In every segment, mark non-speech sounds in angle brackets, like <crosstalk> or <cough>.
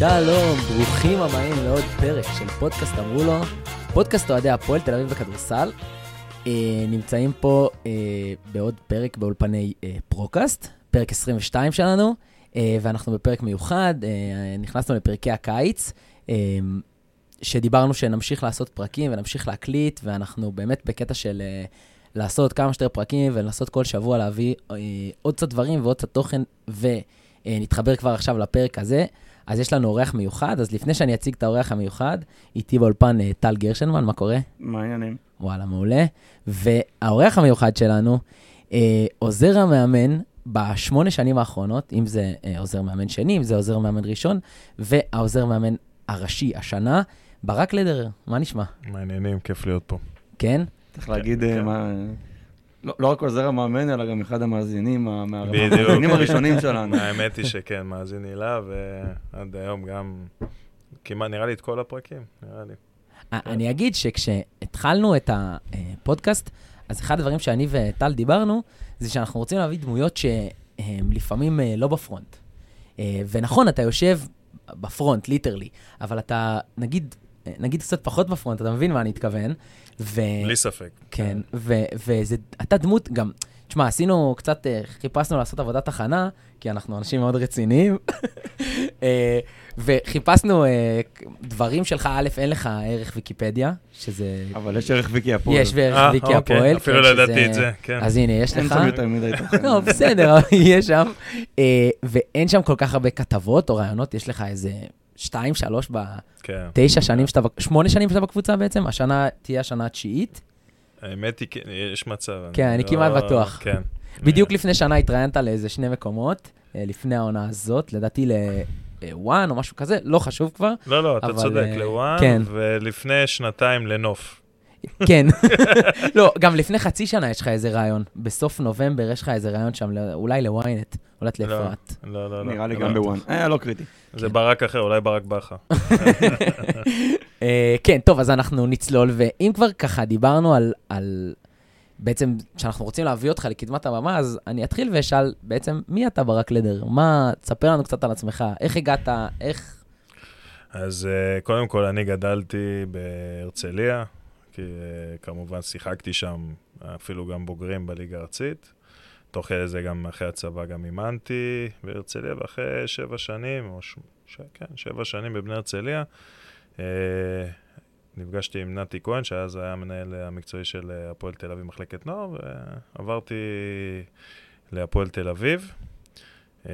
שלום, ברוכים הבאים לעוד פרק של פודקאסט אמרו לו, פודקאסט אוהדי הפועל תל אביב בכדורסל. אה, נמצאים פה אה, בעוד פרק באולפני אה, פרוקאסט, פרק 22 שלנו, אה, ואנחנו בפרק מיוחד, אה, נכנסנו לפרקי הקיץ, אה, שדיברנו שנמשיך לעשות פרקים ונמשיך להקליט, ואנחנו באמת בקטע של אה, לעשות כמה שיותר פרקים ולנסות כל שבוע להביא אה, עוד קצת דברים ועוד קצת תוכן, ונתחבר כבר עכשיו לפרק הזה. אז יש לנו אורח מיוחד, אז לפני שאני אציג את האורח המיוחד, איתי באולפן אה, טל גרשנמן, מה קורה? מה העניינים? וואלה, מעולה. והאורח המיוחד שלנו, אה, עוזר המאמן בשמונה שנים האחרונות, אם זה אה, עוזר מאמן שני, אם זה עוזר מאמן ראשון, והעוזר מאמן הראשי השנה, ברק לדרר, מה נשמע? מעניינים, כיף להיות פה. כן? צריך להגיד כן. אה, מה... לא לא רק עוזר המאמן, אלא גם אחד המאזינים, ה- מה- בדיוק. מהמאזינים הראשונים שלנו. האמת היא שכן, מאזין הילה, ועד היום גם כמעט, נראה לי את כל הפרקים, נראה לי. אני אגיד שכשהתחלנו את הפודקאסט, אז אחד הדברים שאני וטל דיברנו, זה שאנחנו רוצים להביא דמויות שהן לפעמים אה, לא ב front. אה, ונכון, אתה יושב ב front, literally, אבל אתה, נגיד, נגיד קצת פחות בפרונט, אתה מבין מה אני מתכוון? ו... בלי ספק. כן, ואתה דמות גם, תשמע, עשינו קצת, אה, חיפשנו לעשות עבודת הכנה, כי אנחנו אנשים מאוד רציניים, <laughs> אה, וחיפשנו אה, דברים שלך, א', אין לך ערך ויקיפדיה, שזה... אבל יש ערך ויקי הפועל. יש בערך אה, ויקי אוקיי, הפועל. אפילו כן, לא ידעתי את זה, כן. אז הנה, יש אין לך. שם יותר מדי תוכן. לא, בסדר, <laughs> יש שם. ואין שם כל כך הרבה כתבות או רעיונות, יש לך איזה שתיים, שלוש כן. בתשע שנים שאתה, שמונה שנים שאתה בקבוצה בעצם, השנה תהיה השנה התשיעית. האמת היא, כן, יש מצב. כן, אני לא- כמעט בטוח. כן. בדיוק לפני שנה התראיינת לאיזה שני מקומות, אה, לפני העונה הזאת, לדעתי לוואן או משהו כזה, לא חשוב כבר. לא, לא, אתה צודק, אה, לוואן, כן. ולפני שנתיים לנוף. כן. <laughs> לא, גם לפני חצי שנה יש לך איזה רעיון. בסוף נובמבר יש לך איזה רעיון שם, לא- אולי לוויינט, אולי לא, לאפרת. לא, לא, לא. נראה לי לא גם. בוואן. אה, לא קריטי. זה ברק אחר, אולי ברק בכר. <laughs> אה, כן, טוב, אז אנחנו נצלול, ואם כבר ככה דיברנו על, על... בעצם, שאנחנו רוצים להביא אותך לקדמת הבמה, אז אני אתחיל ואשאל, בעצם, מי אתה ברק לדר? מה, תספר לנו קצת על עצמך, איך הגעת, איך... אז uh, קודם כל, אני גדלתי בהרצליה, כי uh, כמובן שיחקתי שם, אפילו גם בוגרים בליגה הארצית. תוך כדי זה גם אחרי הצבא גם אימנתי בהרצליה, ואחרי שבע שנים, או ש... ש... כן, שבע שנים בבני הרצליה, uh, נפגשתי עם נתי כהן, שאז היה המנהל המקצועי של אה, הפועל תל אביב מחלקת נוער, ועברתי להפועל תל אביב. Uh,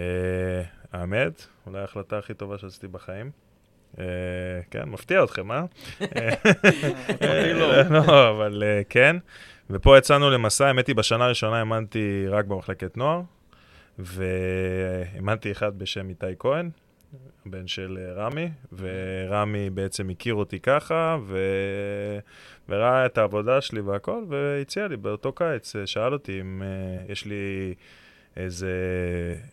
האמת, אולי ההחלטה הכי טובה שעשיתי בחיים. אה, כן, מפתיע אתכם, אה? אותי לא. לא, אבל אה, כן. ופה יצאנו למסע, האמת היא, בשנה הראשונה האמנתי רק במחלקת נוער, והאמנתי אחד בשם איתי כהן, הבן של אה, רמי, ורמי בעצם הכיר אותי ככה, ו... וראה את העבודה שלי והכל, והציע לי באותו קיץ, אה, שאל אותי אם אה, יש לי איזה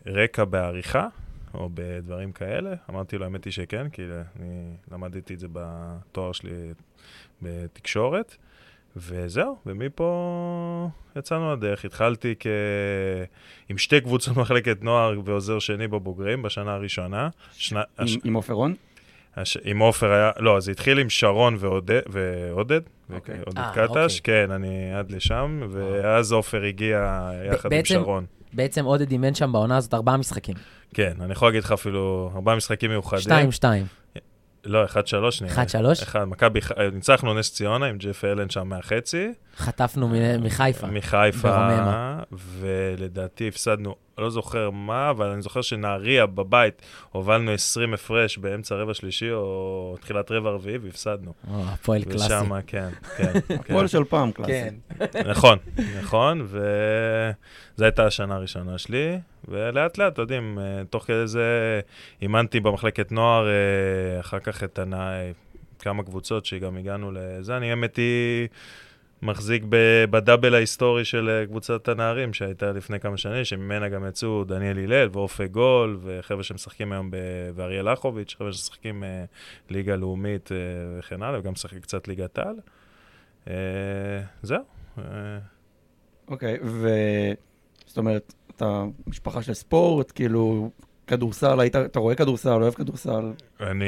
רקע בעריכה, או בדברים כאלה. אמרתי לו, האמת היא שכן, כי אני למדתי את זה בתואר שלי בתקשורת. וזהו, ומפה יצאנו לדרך. התחלתי כ... עם שתי קבוצות מחלקת נוער ועוזר שני בבוגרים בשנה הראשונה. שנה... עם- הש... עם עופר רון? הש... עם עופר היה... לא, זה התחיל עם שרון ועודד, ועודד, אוקיי. עודד אה, קטש, אוקיי. כן, אני עד לשם, ואז עופר הגיע יחד עם שרון. בעצם עודד אימן שם בעונה הזאת ארבעה משחקים. כן, אני יכול להגיד לך אפילו ארבעה משחקים מיוחדים. שתיים, שתיים. לא, 1-3 נראה. אחד, שלוש? אחד, מכבי, ח- ניצחנו נס ציונה עם ג'ף אלן שם מהחצי. חטפנו מחיפה. מחיפה. ולדעתי הפסדנו, לא זוכר מה, אבל אני זוכר שנהריה בבית הובלנו 20 הפרש באמצע רבע שלישי או תחילת רבע רביעי והפסדנו. או, הפועל קלאסי. ושם, כן, <laughs> כן. כן. הפועל של פעם, קלאסי. כן. נכון, נכון, וזו הייתה השנה הראשונה שלי, ולאט לאט, אתם יודעים, אה, תוך כדי זה אימנתי במחלקת נוער, אה, אחר כך את הנע... כמה קבוצות שגם הגענו לזה, אני האמת היא מחזיק ב- בדאבל ההיסטורי של אה, קבוצת הנערים שהייתה לפני כמה שנים, שממנה גם יצאו דניאל הלל ואופק גול, וחבר'ה שמשחקים היום, ב... ואריאל אחוביץ', חבר'ה שמשחקים אה, ליגה לאומית אה, וכן הלאה, וגם משחק קצת ליגת העל. זהו. אוקיי, ו... זאת אומרת, אתה משפחה של ספורט, כאילו, כדורסל, היית, אתה רואה כדורסל, אוהב כדורסל? אני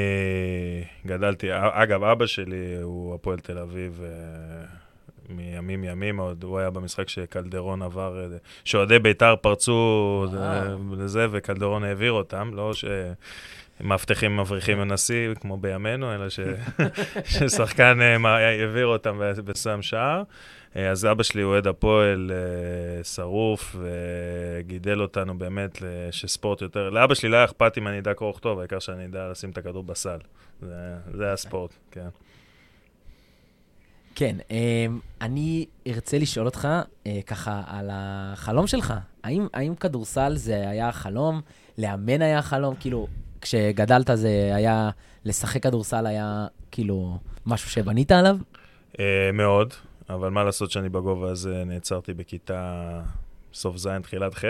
גדלתי, אגב, אבא שלי הוא הפועל תל אביב מימים ימים עוד, הוא היה במשחק שקלדרון עבר, אה, שאוהדי בית"ר פרצו אה, לזה וקלדרון העביר אותם, לא ש... מאבטחים מבריחים מנשיא, כמו בימינו, אלא ש... <laughs> ששחקן אה, העביר אותם ושם שער. אה, אז אבא שלי אוהד הפועל אה, שרוף, וגידל אותנו באמת שספורט יותר... לאבא שלי לא היה אכפת אם אני אדע קרוא וכתוב, העיקר שאני אדע לשים את הכדור בסל. זה, זה היה ספורט, כן. כן, אמ, אני ארצה לשאול אותך אה, ככה על החלום שלך. האם, האם כדורסל זה היה חלום? לאמן היה חלום? כאילו, כשגדלת זה היה, לשחק כדורסל היה כאילו משהו שבנית עליו? אה, מאוד, אבל מה לעשות שאני בגובה הזה נעצרתי בכיתה סוף ז', תחילת ח',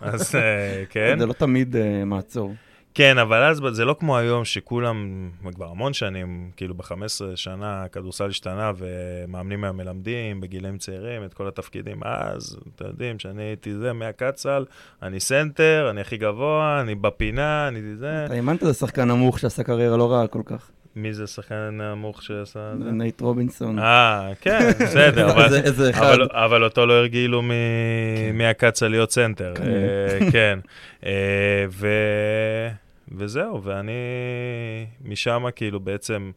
אז אה, כן. זה לא תמיד מעצור. כן, אבל אז זה לא כמו היום שכולם, כבר המון שנים, כאילו ב-15 שנה הכדורסל השתנה ומאמנים היום מלמדים בגילאים צעירים את כל התפקידים. אז, אתם יודעים, שאני הייתי זה, מהקט סל, אני סנטר, אני הכי גבוה, אני בפינה, אני זה. אתה האמנת לשחקן נמוך שעשה קריירה לא רעה כל כך. מי זה השחקן הנמוך שעשה את זה? נייט רובינסון. אה, כן, בסדר, <laughs> אבל... אותו לא הרגילו מ... מהקט סל להיות סנטר. כנראה. אה, כן. אה. <laughs> וזהו, ואני משם כאילו בעצם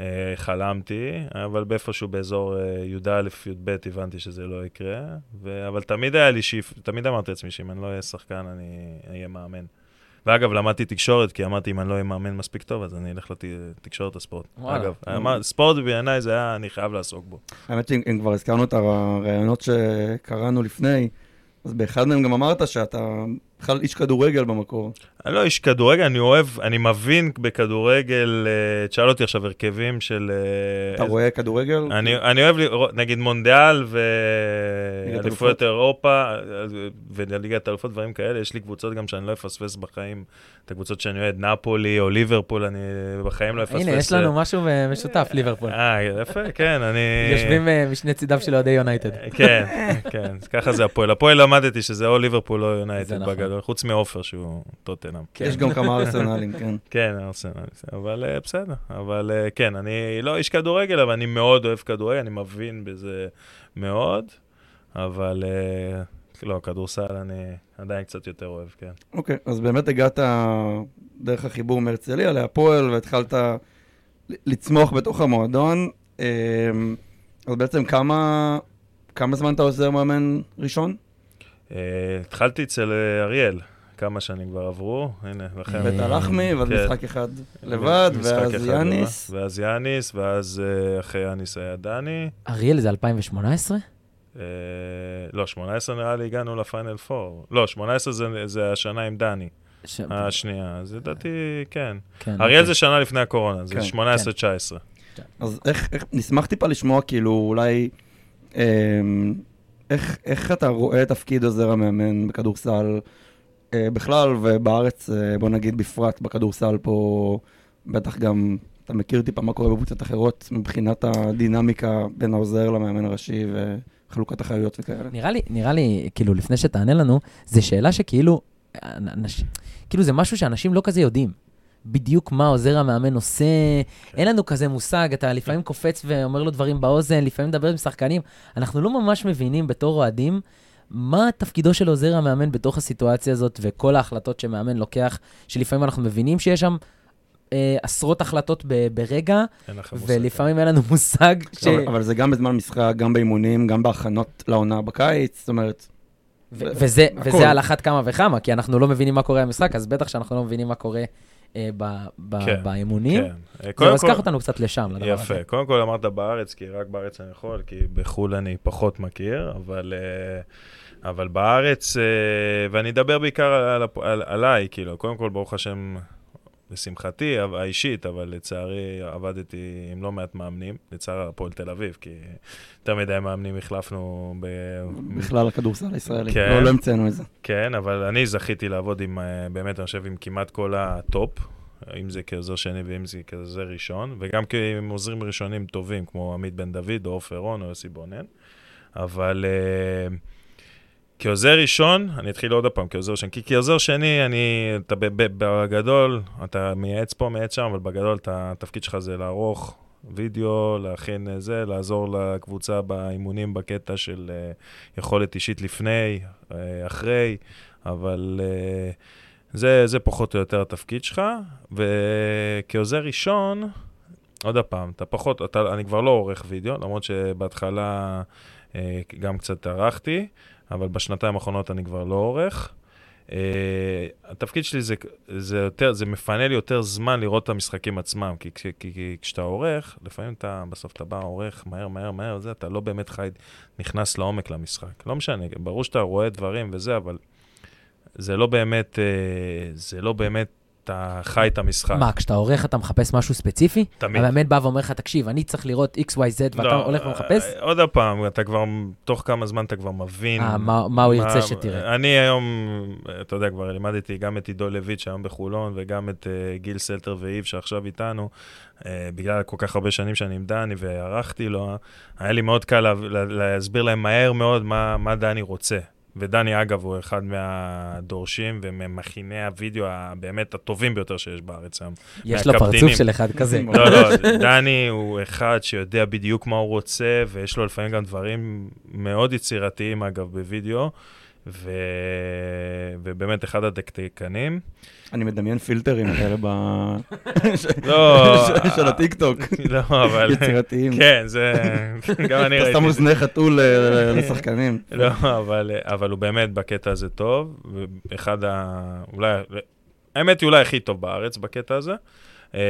אה, חלמתי, אבל באיפשהו באזור י"א, י"ב הבנתי שזה לא יקרה. אבל תמיד היה לי שאיפה, תמיד אמרתי לעצמי שאם אני לא אהיה שחקן, אני אהיה מאמן. ואגב, למדתי תקשורת, כי אמרתי, אם אני לא אהיה מאמן מספיק טוב, אז אני אלך לתקשורת הספורט. וואלה. אגב, אמר, ספורט בעיניי זה היה, אני חייב לעסוק בו. האמת שאם כבר הזכרנו את הראיונות שקראנו לפני, אז באחד מהם גם אמרת שאתה בכלל איש כדורגל במקור. אני לא איש כדורגל, אני אוהב, אני מבין בכדורגל, אה, תשאל אותי עכשיו הרכבים של... אה, אתה איזה- רואה כדורגל? אני, אני אוהב לראות, נגיד מונדיאל. ואליפויות אירופה אה, וליגת אלופות, דברים כאלה. יש לי קבוצות גם שאני לא אפספס בחיים. את הקבוצות שאני אוהד, נפולי או ליברפול, אני בחיים לא אפספס. הנה, יש לנו משהו משותף, ליברפול. אה, יפה, כן, אני... יושבים משני צידיו של אוהדי יונייטד. כן, כן, ככה זה הפועל. הפועל למדתי שזה או ליברפול או יונייטד נכון. בגדול, חוץ מעופר שהוא טוטנאם. יש גם כמה ארסנלים, <laughs> כן. כן, ארסנל, אבל אה, בסדר. אבל אה, כן, אני לא איש כדורגל, אבל אני מאוד אוהב כדורגל, אני מבין בזה מאוד, אבל אה, לא, כדורסל אני עדיין קצת יותר אוהב, כן. אוקיי, אז באמת הגעת דרך החיבור מהרצליה להפועל והתחלת לצמוח בתוך המועדון. אז בעצם כמה, כמה זמן אתה עוזר מאמן ראשון? אה, התחלתי אצל אה, אריאל, כמה שנים כבר עברו, הנה, לכן... אה, בית הלחמי, ואז כן. משחק אחד לבד, ואז יאניס. ואז יאניס, ואז אה, אחרי יאניס היה דני. אריאל זה 2018? אה, לא, 18 נראה לי הגענו לפיינל 4. לא, 18 זה, זה השנה עם דני, השנייה. אז לדעתי, כן. כן, אריאל אוקיי. זה שנה לפני הקורונה, זה כן, 18-19. אז איך, איך, נשמח טיפה לשמוע, כאילו, אולי, אמ, איך, איך אתה רואה את תפקיד עוזר המאמן בכדורסל אה, בכלל, ובארץ, אה, בוא נגיד בפרט, בכדורסל פה, בטח גם, אתה מכיר טיפה מה קורה בקבוצות אחרות, מבחינת הדינמיקה בין העוזר למאמן הראשי וחלוקת אחריות וכאלה. נראה לי, נראה לי, כאילו, לפני שתענה לנו, זו שאלה שכאילו, אנש, כאילו זה משהו שאנשים לא כזה יודעים. בדיוק מה עוזר המאמן עושה, אין לנו כזה מושג, אתה לפעמים קופץ ואומר לו דברים באוזן, לפעמים מדבר עם שחקנים, אנחנו לא ממש מבינים בתור אוהדים מה תפקידו של עוזר המאמן בתוך הסיטואציה הזאת וכל ההחלטות שמאמן לוקח, שלפעמים אנחנו מבינים שיש שם אה, עשרות החלטות ב- ברגע. ולפעמים אין לנו מושג ש... אבל, אבל זה גם בזמן משחק, גם באימונים, גם בהכנות לעונה בקיץ, זאת אומרת, ו- וזה, הכל. וזה על אחת כמה וכמה, כי אנחנו לא מבינים מה קורה במשחק, אז בטח שאנחנו לא מבינים מה קורה ב- ב- כן, באימונים. כן. אה, כל- קח אותנו קצת לשם, לדבר הזה. יפה. קודם כל אמרת בארץ, כי רק בארץ אני יכול, כי בחו"ל אני פחות מכיר, אבל, אה, אבל בארץ, אה, ואני אדבר בעיקר על, הפ- על, עליי, כאילו, קודם כל, ברוך השם, לשמחתי האישית, אבל לצערי עבדתי עם לא מעט מאמנים, לצער הפועל תל אביב, כי יותר מדי מאמנים החלפנו ב... בכלל הכדורסל הישראלי. כן. לא, לא המצאנו את זה. כן, אבל אני זכיתי לעבוד עם, אה, באמת, אני חושב, עם כמעט כל ה top, אם זה כעוזר שני ואם זה כעוזר ראשון, וגם עם עוזרים ראשונים טובים, כמו עמית בן דוד, או עופר רון, או יוסי בונן. אבל אה, כעוזר ראשון, אני אתחיל עוד פעם כעוזר ראשון, כי כעוזר שני, אני, אתה בגדול, אתה מייעץ פה, מייעץ שם, אבל בגדול, אתה, התפקיד שלך זה לערוך וידאו, להכין אה, זה, לעזור לקבוצה באימונים בקטע של אה, יכולת אישית לפני, אה, אחרי, אבל אה, זה, זה פחות או יותר התפקיד שלך, וכעוזר ראשון, עוד פעם, אתה פחות, אתה, אני כבר לא עורך וידאו, למרות שבהתחלה אה, גם קצת ערכתי, אבל בשנתיים האחרונות אני כבר לא עורך. Uh, התפקיד שלי זה, זה יותר, זה מפנה לי יותר זמן לראות את המשחקים עצמם, כי, כי, כי, כי כשאתה עורך, לפעמים אתה, בסוף אתה בא, עורך מהר, מהר, מהר, זה, אתה לא באמת חי, נכנס לעומק למשחק. לא משנה, ברור שאתה רואה דברים וזה, אבל זה לא באמת, uh, זה לא באמת, אתה חי את המשחק. מה, כשאתה עורך אתה מחפש משהו ספציפי? תמיד. המאמן בא ואומר לך, תקשיב, אני צריך לראות XYZ, ואתה לא, הולך ומחפש? אה, עוד פעם, אתה כבר, תוך כמה זמן אתה כבר מבין. אה, מה מה הוא ירצה שתראה. אני היום, אתה יודע, כבר לימדתי גם את עידו לויט שהיום בחולון, וגם את uh, גיל סלטר ואיב שעכשיו איתנו, uh, בגלל כל כך הרבה שנים שאני עם דני וערכתי לו, היה לי מאוד קל לה, לה, להסביר להם מהר מאוד מה, מה דני רוצה. ודני, אגב, הוא אחד מהדורשים וממכיני הוידאו הבאמת הטובים ביותר שיש בארץ היום. יש לו. פרצוף של אחד כזה. לא, לא, דני הוא אחד שיודע בדיוק מה הוא רוצה, ויש לו לפעמים גם דברים מאוד יצירתיים, אגב, בווידאו, ו... ובאמת אחד הדקדקנים. אני מדמיין פילטרים כאלה ב... <laughs> לא, של הטיקטוק. <laughs> לא, אבל... יצירתיים. כן, זה... גם אני אתה ראיתי. שם אוזני חתול אה, לשחקנים. <laughs> לא, אבל, אבל הוא באמת בקטע הזה טוב, ואחד ה... אולי... האמת היא אולי הכי טוב בארץ בקטע הזה, אה,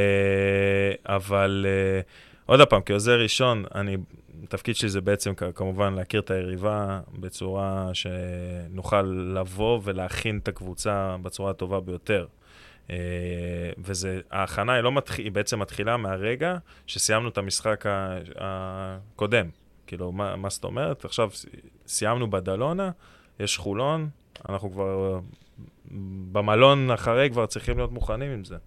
אבל אה, עוד פעם, כעוזר ראשון, אני... התפקיד שלי זה בעצם כמובן להכיר את היריבה בצורה שנוכל לבוא ולהכין את הקבוצה בצורה הטובה ביותר. אה, וזה, ההכנה היא לא מתחיל, היא בעצם מתחילה מהרגע שסיימנו את המשחק הקודם. כאילו, מה, מה זאת אומרת? עכשיו סיימנו בדלונה, יש חולון, אנחנו כבר במלון אחרי כבר צריכים להיות מוכנים עם זה.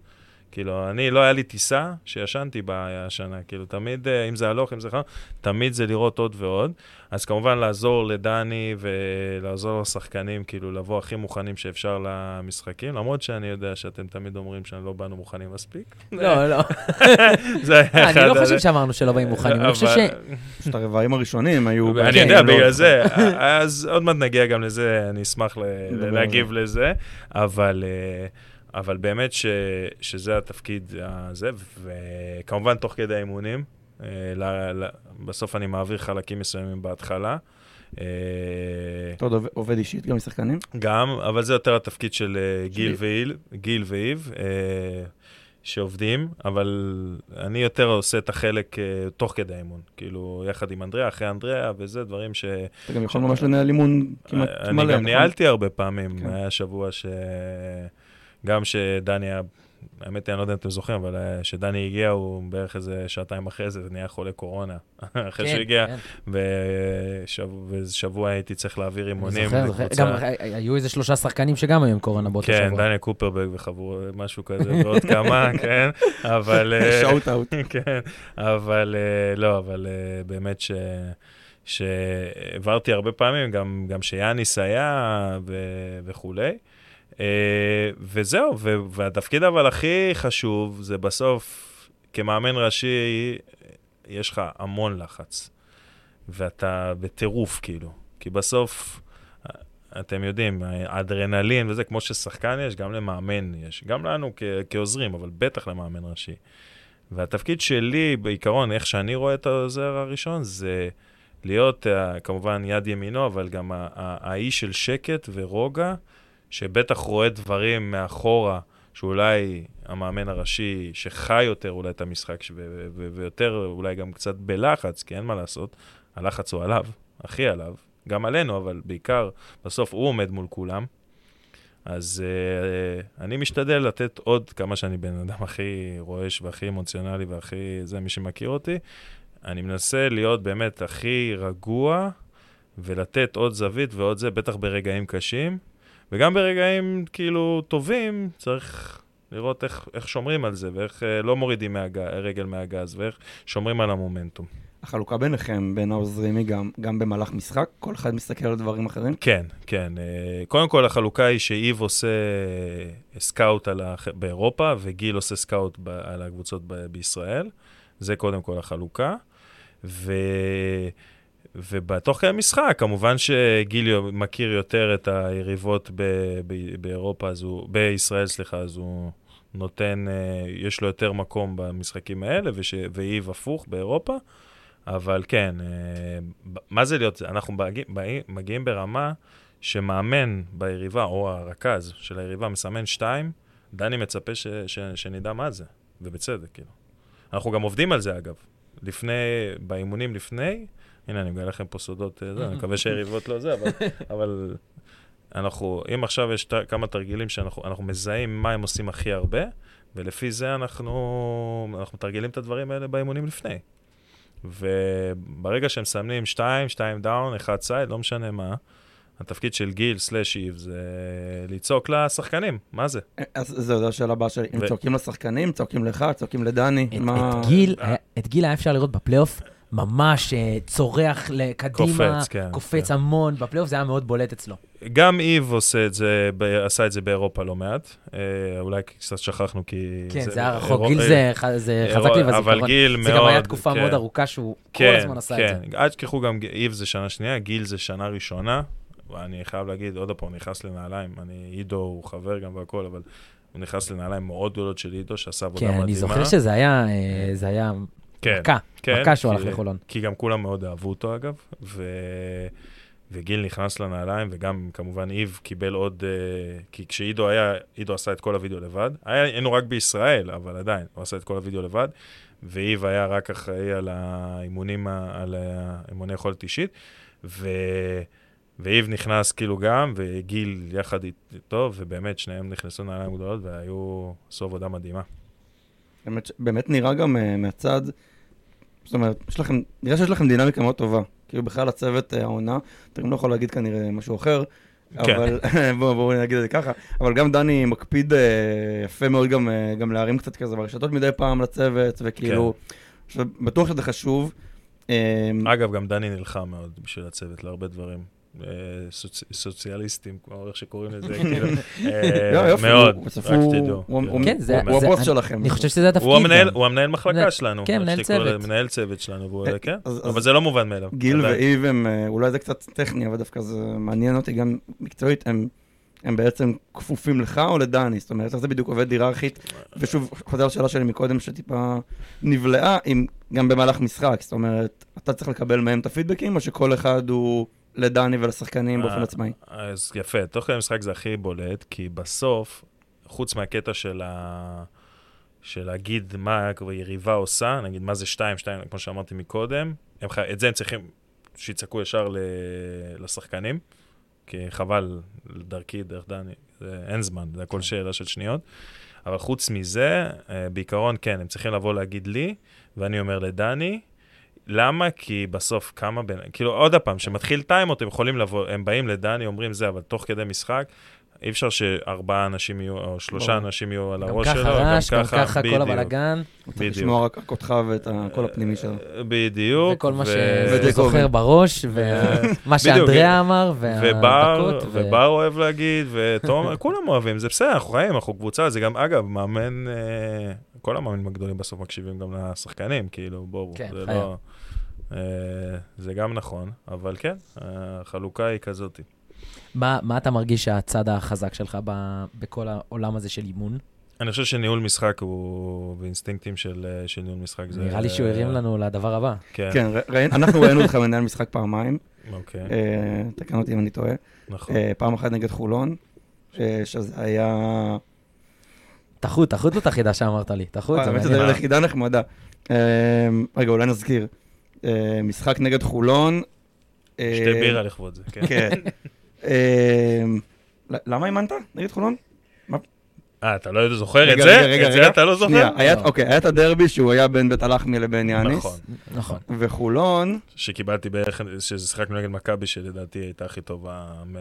כאילו, אני, לא היה לי טיסה שישנתי בה השנה, כאילו, תמיד, אה, אם זה הלוך, אם זה חם, תמיד זה לראות עוד ועוד. אז כמובן לעזור לדני ולעזור לשחקנים, כאילו, לבוא הכי מוכנים שאפשר למשחקים, למרות שאני יודע שאתם תמיד אומרים שלא באנו מוכנים מספיק. לא, לא. <laughs> זה היה <laughs> אני אחד לא ה- חושב שאמרנו שלא באים מוכנים, אני חושב ש... פשוט הרבעים הראשונים היו... אני יודע, לא- בגלל זה. אז עוד מעט נגיע גם לזה, אני אשמח להגיב לזה, אבל... אבל באמת ש, שזה התפקיד הזה, וכמובן תוך כדי האימונים, אה, ל, ל, בסוף אני מעביר חלקים מסוימים בהתחלה. אה, אתה עוד עובד- אישית גם עם שחקנים? גם, אבל זה יותר התפקיד של אה, גיל. ואיל, גיל ואיב, שעובדים, אבל אני יותר עושה את החלק תוך כדי האימון, כאילו, יחד עם אנדריאה, אחרי אנדריאה, וזה דברים ש... אתה גם יכול ממש לנהל אימון כמעט אני מלא, גם נכון? ניהלתי הרבה פעמים, כן. היה שבוע ש... גם שדני היה, האמת היא, אני לא יודע אם אתם זוכרים, אבל אה, כשדני הגיע, הוא בערך איזה שעתיים אחרי זה, נהיה חולה קורונה. <laughs> אחרי כן, שהוא הגיע, כן. ושבוע- ושבוע הייתי צריך להעביר אני אימונים. זוכר, זוכר. לקבוצה. גם היו איזה שלושה שחקנים שגם היו עם קורונה באותו כן, שבוע. דניאל קופרברג וחבור, משהו כזה, ועוד כמה, <laughs> כן, אבל... אה, <laughs> שאוט אאוט. כן, אבל אה, לא, אבל אה, באמת ש... שהעברתי הרבה פעמים, גם, גם שיאניס היה ו... וכולי. אה, וזהו. והתפקיד אבל הכי חשוב זה בסוף, כמאמן ראשי, יש לך המון לחץ. ואתה בטירוף, כאילו. כי בסוף, אתם יודעים, האדרנלין וזה, כמו ששחקן יש, גם למאמן יש. גם לנו כ- כעוזרים, אבל בטח למאמן ראשי. והתפקיד שלי, בעיקרון, איך שאני רואה את העוזר הראשון, זה להיות uh, כמובן יד ימינו, אבל גם האיש של שקט ורוגע, שבטח רואה דברים מאחורה, שאולי המאמן הראשי, שחי יותר אולי את המשחק, ויותר אולי גם קצת בלחץ, כי אין מה לעשות, הלחץ הוא עליו, הכי עליו, גם עלינו, אבל בעיקר, בסוף הוא עומד מול כולם. אז uh, אני משתדל לתת עוד כמה שאני בן אדם הכי רועש והכי אמוציונלי והכי, זה מי שמכיר אותי, אני מנסה להיות באמת הכי רגוע ולתת עוד זווית ועוד זה, בטח ברגעים קשים, וגם ברגעים כאילו טובים, צריך לראות איך, איך שומרים על זה ואיך uh, לא מורידים מהג... רגל מהגז ואיך שומרים על המומנטום. החלוקה ביניכם, בין העוזרים, היא גם, גם במהלך משחק? כל אחד מסתכל על דברים אחרים? כן, כן. אה, קודם כל, החלוקה היא שאיב עושה scout על הח... באירופה, וגיל עושה scout ב... על הקבוצות ב... בישראל. זה קודם כל החלוקה. ו... ובתוך כדי המשחק, כמובן שגיל מכיר יותר את היריבות ב... ב... באירופה, הוא... בישראל, סליחה, אז הוא נותן, אה, יש לו יותר מקום במשחקים האלה, וש... ואיב הפוך באירופה. אבל כן, אה, מה זה להיות, אנחנו מגיע, מגיעים ברמה שמאמן ביריבה, או הרכז של היריבה, מסמן שתיים, דני מצפה ש, ש, שנדע מה זה, ובצדק, כאילו. אנחנו גם עובדים על זה, אגב. לפני, באימונים לפני, הנה, אני מגלה לכם פה סודות, אה, זה, אני מקווה <laughs> שהיריבות לא זה, אבל, אבל אנחנו, אם עכשיו יש ת, כמה תרגילים שאנחנו מזהים מה הם עושים הכי הרבה, ולפי זה אנחנו, אנחנו מתרגלים את הדברים האלה באימונים לפני. וברגע שהם מסמנים 2, 2 down, 1 side, לא משנה מה, התפקיד של גיל slash איב זה לצעוק לשחקנים, מה זה? אז זו השאלה הבאה שלי, אם צועקים לשחקנים, צועקים לך, צועקים לדני, מה... את גיל היה אפשר לראות בפלייאוף. ממש אה, צורח לקדימה, קופץ, כן, קופץ כן. המון, בפלייאוף זה היה מאוד בולט אצלו. גם איב עושה את זה, עשה את זה באירופה לא מעט. אה, אולי קצת שכחנו כי... כן, זה היה רחוק. גיל זה, זה חזק לי בזיכרון. אבל גיל מאוד... זה גם היה תקופה כן. מאוד ארוכה שהוא כן, כל הזמן עשה כן. את זה. כן, אל תשכחו גם, איב זה שנה שנייה, גיל זה שנה ראשונה. ואני חייב להגיד, עוד פעם, נכנס לנעליים. אני, עידו הוא חבר גם והכול, אבל הוא נכנס לנעליים מאוד גדולות של עידו, שעשה עבודה מדהימה. כן, אני זוכר שזה היה, אה, זה היה כן, מכה, כן, מכה שהוא הלך לחולון. כי גם כולם מאוד אהבו אותו, אגב. ו... וגיל נכנס לנעליים, וגם כמובן איב קיבל עוד, uh, כי כשעידו היה, עידו עשה את כל הוידאו לבד. היה, היינו רק בישראל, אבל עדיין, הוא עשה את כל הוידאו לבד, ואיב היה רק אחראי על האימונים, על האימוני יכולת אישית, ו... ואיב נכנס כאילו גם, וגיל יחד איתו, ובאמת שניהם נכנסו לנעליים גדולות, והיו, עשו עבודה מדהימה. באמת, באמת נראה גם uh, מהצד, זאת אומרת, יש לכם, נראה שיש לכם דינמיקה מאוד טובה. כאילו בכלל הצוות אה, העונה, אתה גם לא יכול להגיד כנראה משהו אחר, כן. אבל <laughs> בואו בוא נגיד את זה ככה, אבל גם דני מקפיד אה, יפה מאוד גם, אה, גם להרים קצת כזה ברשתות מדי פעם לצוות, וכאילו, כן. בטוח שזה חשוב. אגב, גם דני נלחם מאוד בשביל הצוות להרבה דברים. אה, סוציאליסטים, כמו איך שקוראים לזה, <laughs> כאילו, אה, מאוד, רק תדעו. כן, זה הבוס שלכם. אני חושב שזה התפקיד. הוא המנהל מחלקה שלנו. כן, מנהל צוות. מנהל צוות שלנו, כן, אבל זה לא מובן מאליו. גיל ואיב הם, אה, אולי זה קצת טכני, אבל דווקא זה מעניין אותי גם מקצועית, הם בעצם כפופים לך או לדני? זאת אומרת, איך זה בדיוק עובד היררכית? ושוב, חוזר לשאלה שלי מקודם, שטיפה נבלעה, אם גם במהלך משחק, זאת אומרת, אתה צריך לקבל מהם את הפידבקים, או שכל אחד הוא... לדני ולשחקנים באופן אה, עצמאי. אז יפה, תוך כדי המשחק זה הכי בולט, כי בסוף, חוץ מהקטע של ה... של להגיד מה היריבה עושה, נגיד מה זה 2, 2, כמו שאמרתי מקודם, הם, את זה הם צריכים שיצעקו ישר ל, לשחקנים, כי חבל דרכי, דרך דני, זה, אין זמן, זה הכל כן. שאלה של שניות. אבל חוץ מזה, אה, בעיקרון כן, הם צריכים לבוא להגיד לי, ואני אומר לדני, למה? כי בסוף כמה בין... כאילו, עוד פעם, כשמתחיל טיימות, הם יכולים לבוא, הם באים לדני, אומרים זה, אבל תוך כדי משחק, אי אפשר שארבעה אנשים יהיו, או שלושה בוא. אנשים יהיו על הראש שלו, גם רעש, גם ככה, כל הבלאגן. צריך לשמוע רק אותך ואת הקול הפנימי שלו. אה, בדיוק. וכל מה שהוא זוכר בראש, <laughs> ומה שאנדריאה אמר, והדקות. ובר אוהב להגיד, ותומר, <laughs> כולם אוהבים, זה בסדר, אנחנו חיים, אנחנו קבוצה, זה גם, אגב, מאמן, אה, כל המאמנים הגדולים בסוף מקשיבים גם לשחקנים, כאילו, בואו, כן, זה לא... אה, זה גם נכון, אבל כן, החלוקה היא כזאת. מה, מה אתה מרגיש שהצד החזק שלך ב, בכל העולם הזה של אימון? אני חושב שניהול משחק הוא באינסטינקטים של, של ניהול משחק. זה... נראה לי שהוא הרים לנו לדבר הבא. כן, כן ראי, אנחנו ראינו אותך מנהל משחק פעמיים. אוקיי. אה, תקן אותי אם אני טועה. נכון. אה, פעם אחת נגד חולון, אה, שזה היה... תחות, תחות זאת החידה שאמרת לי, תחות. האמת שזה יחידה נחמדה. רגע, אולי נזכיר. משחק נגד חולון. שתי בירה לכבוד זה, כן. כן. <laughs> למה אימנת נגד חולון? אה, אתה לא זוכר את זה? רגע, רגע, את רגע. זה אתה לא זוכר? לא. אוקיי, היה את הדרבי שהוא היה בין בית הלחמי לבין יאניס. נכון. נכון. וחולון, שקיבלתי בערך, ששיחקנו נגד מכבי, שלדעתי הייתה הכי טובה מ-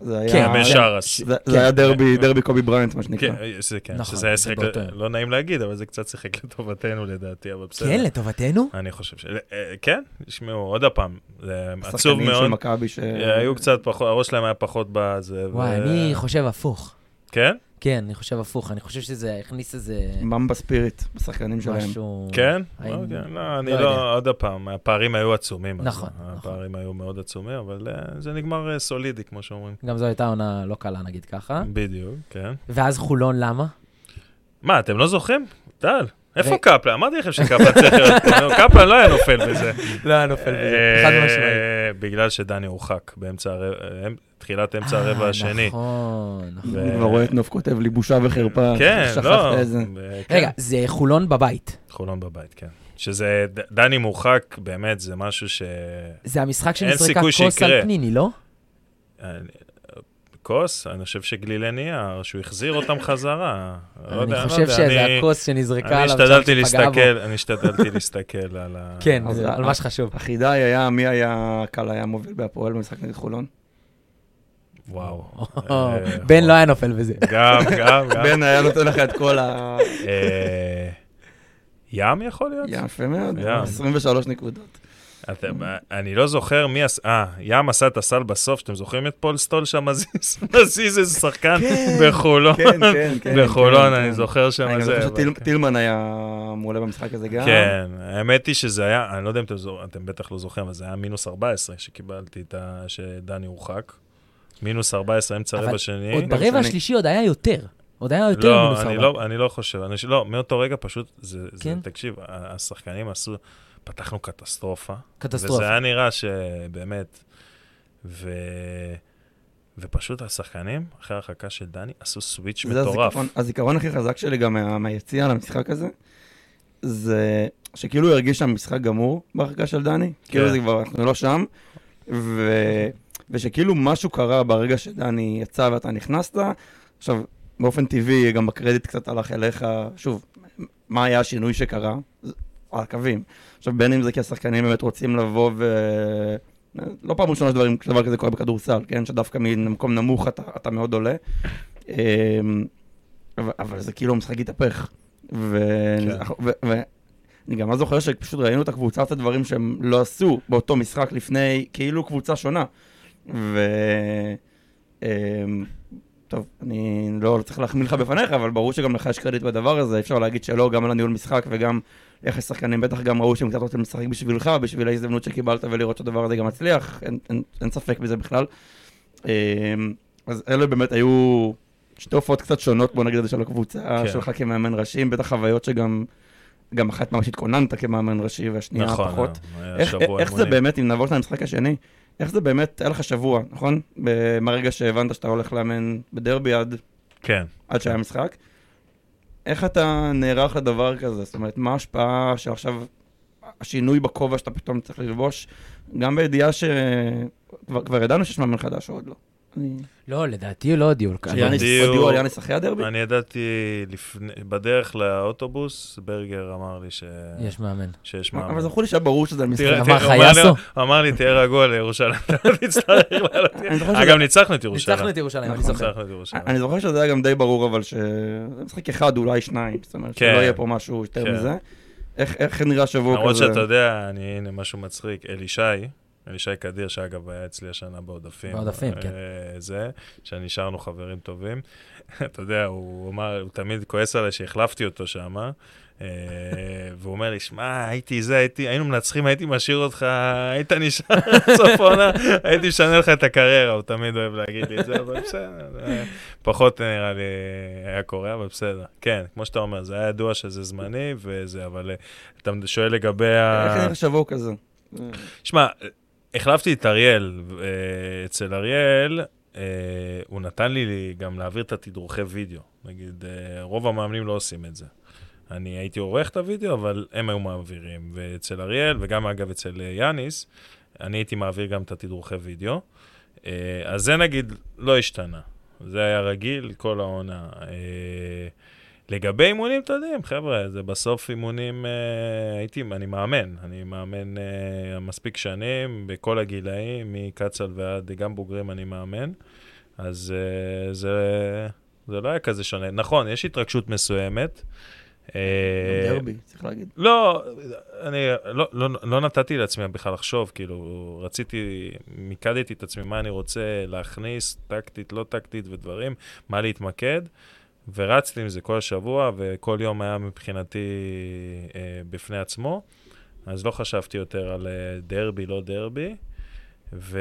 זה היה... כן, משרס. זה- כן. היה דרבי, דרבי קובי בריינט, מה שנקרא. כן, זה כן, נכון, שזה היה שיחק, לא נעים להגיד, אבל זה קצת שיחק לטובתנו לדעתי, אבל בסדר. כן, לטובתנו? אני חושב ש... אה, כן, תשמעו, עוד פעם, זה עצוב השחקנים של מאוד. מכבי ש... היו קצת פחות, הראש שלהם היה פחות בזה. וואי, אני חושב הפוך. כן? כן, אני חושב הפוך. אני חושב שזה הכניס איזה ממבה ספיריט בשחקנים שלהם. משהו... כן? האם- אוקיי, לא, אני לא. לא, עוד פעם, הפערים היו עצומים. אז נכון, הפערים היו מאוד עצומים, אבל אה, זה נגמר אה, סולידי, כמו שאומרים. גם זו הייתה עונה לא קלה, נגיד ככה. בדיוק, כן. ואז חולון, למה? מה, אתם לא זוכרים? טל, איפה קפלן? אמרתי לכם שקפלן צריך להיות <laughs> פה. קפלן לא היה נופל בזה. לא היה נופל אה, חד משמעית. בגלל שדני הורחק באמצע הרבע, אה, תחילת אמצע הרבע השני. נכון, נכון. אני כבר רואה את נוף כותב לי בושה וחרפה. כן, לא. רגע, זה חולון בבית. חולון בבית, כן. שזה, דני מורחק, באמת, זה משהו ש... זה המשחק שנזרקה כוס. על פניני, לא? כוס, אני חושב שגלילי נייר, שהוא החזיר אותם חזרה. לא אני לא חושב שזה הכוס שנזרקה אני עליו, השתדלתי שם שפגע בו. להסתכל, אני השתדלתי להסתכל על ה... כן, על מה שחשוב. החידה היה מי היה, קל היה מוביל בהפועל במשחק נגד חולון. וואו. או, <laughs> בן לא היה נופל בזה. <laughs> גם, גם, גם. בן היה נותן לך את כל ה... אה, ים יכול להיות? יפה מאוד, ים. 23 נקודות. אתם, אני לא זוכר מי עשה, אה, ים עשה את הסל בסוף, שאתם זוכרים את פול סטול שם <laughs> מזיז, מזיז איזה שחקן בחולון, כן, כן, כן. בחולון, כן, אני כן. זוכר שם אני זה. זוכר אבל שטיל- כן. היה מעולה במשחק הזה גם. כן, האמת היא שזה היה, אני לא יודע אם אתם, אתם בטח לא זוכרים, אבל זה היה מינוס 14 שקיבלתי את ה... שדני הורחק. מינוס 14 אמצע רבע שני. עוד ברבע. השלישי עוד היה יותר. עוד היה יותר לא, מינוס אני ארבע. לא, אני לא חושב, אני, לא, מאותו רגע פשוט, זה, זה, כן? תקשיב, ה- השחקנים עשו, פתחנו קטסטרופה. וזה קטסטרופה. היה נראה שבאמת, ו... ופשוט השחקנים, אחרי ההרחקה של דני, עשו סוויץ' זה מטורף. הזיכרון- הזיכרון הכי חזק שלי גם מה- מהיציאה למשחק הזה, זה שכאילו הוא הרגיש שהמשחק גמור בהרחקה של דני, כאילו זה כבר, אנחנו לא שם, ו- ושכאילו משהו קרה ברגע שדני יצא ואתה נכנסת, עכשיו, באופן טבעי, גם הקרדיט קצת הלך אליך, שוב, מה היה השינוי שקרה? על הקווים. עכשיו, בין אם זה כי השחקנים באמת רוצים לבוא ו... לא פעם ראשונה שדברים- שדבר כזה קורה בכדורסל, כן? שדווקא ממקום נמוך אתה, אתה מאוד עולה. אמ, אבל, אבל זה כאילו המשחק התהפך. ואני כן. גם לא זוכר שפשוט ראינו את הקבוצה, את הדברים שהם לא עשו באותו משחק לפני, כאילו קבוצה שונה. ו... אמ, טוב, אני לא צריך להחמיא לך בפניך, אבל ברור שגם לך יש קרדיט בדבר הזה, אפשר להגיד שלא, גם על הניהול משחק וגם איך השחקנים בטח גם ראו שהם קצת רוצים לשחק בשבילך, בשביל ההזדמנות שקיבלת ולראות שהדבר הזה גם מצליח, אין, אין, אין ספק בזה בכלל. אמ, אז אלה באמת היו שתי הופעות קצת שונות, בוא נגיד את זה, של הקבוצה כן. שלך כמאמן ראשי, בטח חוויות שגם, גם אחת ממש התכוננת כמאמן ראשי והשנייה נכון, פחות. היה איך, שבוע איך זה אימונים. באמת, אם נעבור למשחק השני, איך זה באמת, היה לך שבוע, נכון? מהרגע שהבנת שאתה הולך לאמן בדרבי עד, כן. עד שהיה משחק. איך אתה נערך לדבר כזה? זאת אומרת, מה ההשפעה שעכשיו, השינוי בכובע שאתה פתאום צריך ללבוש, גם בידיעה שכבר כבר ידענו שיש מאמן חדש או עוד לא. אני... לא, לדעתי לא הודיעו על כך. הודיעו- על יאניס אחרי הדרבי? אני ידעתי לפני, בדרך לאוטובוס, ברגר אמר לי ש... יש מאמן. שיש אבל מאמן. זכור לי שהיה ברור שזה על משחק. אמר תראה, הוא אמר לי- תהיה רגוע לירושלים, <laughs> אגב, ניצחנו את ירושלים. ניצחנו את ירושלים, אני נכון. זוכר. אני זוכר שזה היה גם די ברור, אבל שזה משחק אחד, אולי שניים. זאת אומרת, כן. שלא יהיה פה משהו יותר כן. מזה. איך איך נראה שבוע כזה? למרות שאתה יודע, אני, הנה משהו מצחיק, אלישי, אלישי קדיר, שאגב היה אצלי השנה בעודפים. בעודפים, אה, כן. זה, שנשארנו חברים טובים. <laughs> אתה יודע, הוא אמר, הוא תמיד כועס עליי שהחלפתי אותו שם, והוא אומר לי, שמע, הייתי זה, הייתי, היינו מנצחים, הייתי משאיר אותך, היית נשאר <laughs> סוף העונה, הייתי משנה לך את הקריירה, הוא תמיד אוהב להגיד לי את זה, אבל בסדר, זה פחות נראה לי היה קורה, אבל בסדר. כן, כמו שאתה אומר, זה היה ידוע שזה זמני וזה, אבל אה, אתה שואל לגבי ה... איך נראה שבוע כזה? שמע, החלפתי את אריאל, אה, אצל אריאל, אה, הוא נתן לי גם להעביר את התדרוכי וידאו. נגיד, אה, רוב המאמנים לא עושים את זה. אני הייתי עורך את הוידאו, אבל הם היו מעבירים. ואצל אריאל, וגם אגב אצל יאניס, אני הייתי מעביר גם את התדרוכי וידאו. אז זה נגיד לא השתנה. זה היה רגיל כל העונה. לגבי אימונים, אתה יודע, חבר'ה, זה בסוף אימונים, אה, הייתי, אני מאמן, אני מאמן אה, מספיק שנים, בכל הגילאים, מקצ"ל ועד גם בוגרים אני מאמן, אז אה, זה, זה לא היה כזה שונה. נכון, יש התרגשות מסוימת. אה, דרבי, צריך להגיד. לא, אני לא, לא, לא נתתי לעצמי בכלל לחשוב, כאילו, רציתי, מיקדתי את עצמי מה אני רוצה להכניס, טקטית, לא טקטית ודברים, מה להתמקד, ורצתי עם זה כל השבוע, וכל יום היה מבחינתי אה, בפני עצמו, אז לא חשבתי יותר על אה, דרבי, לא דרבי. ו...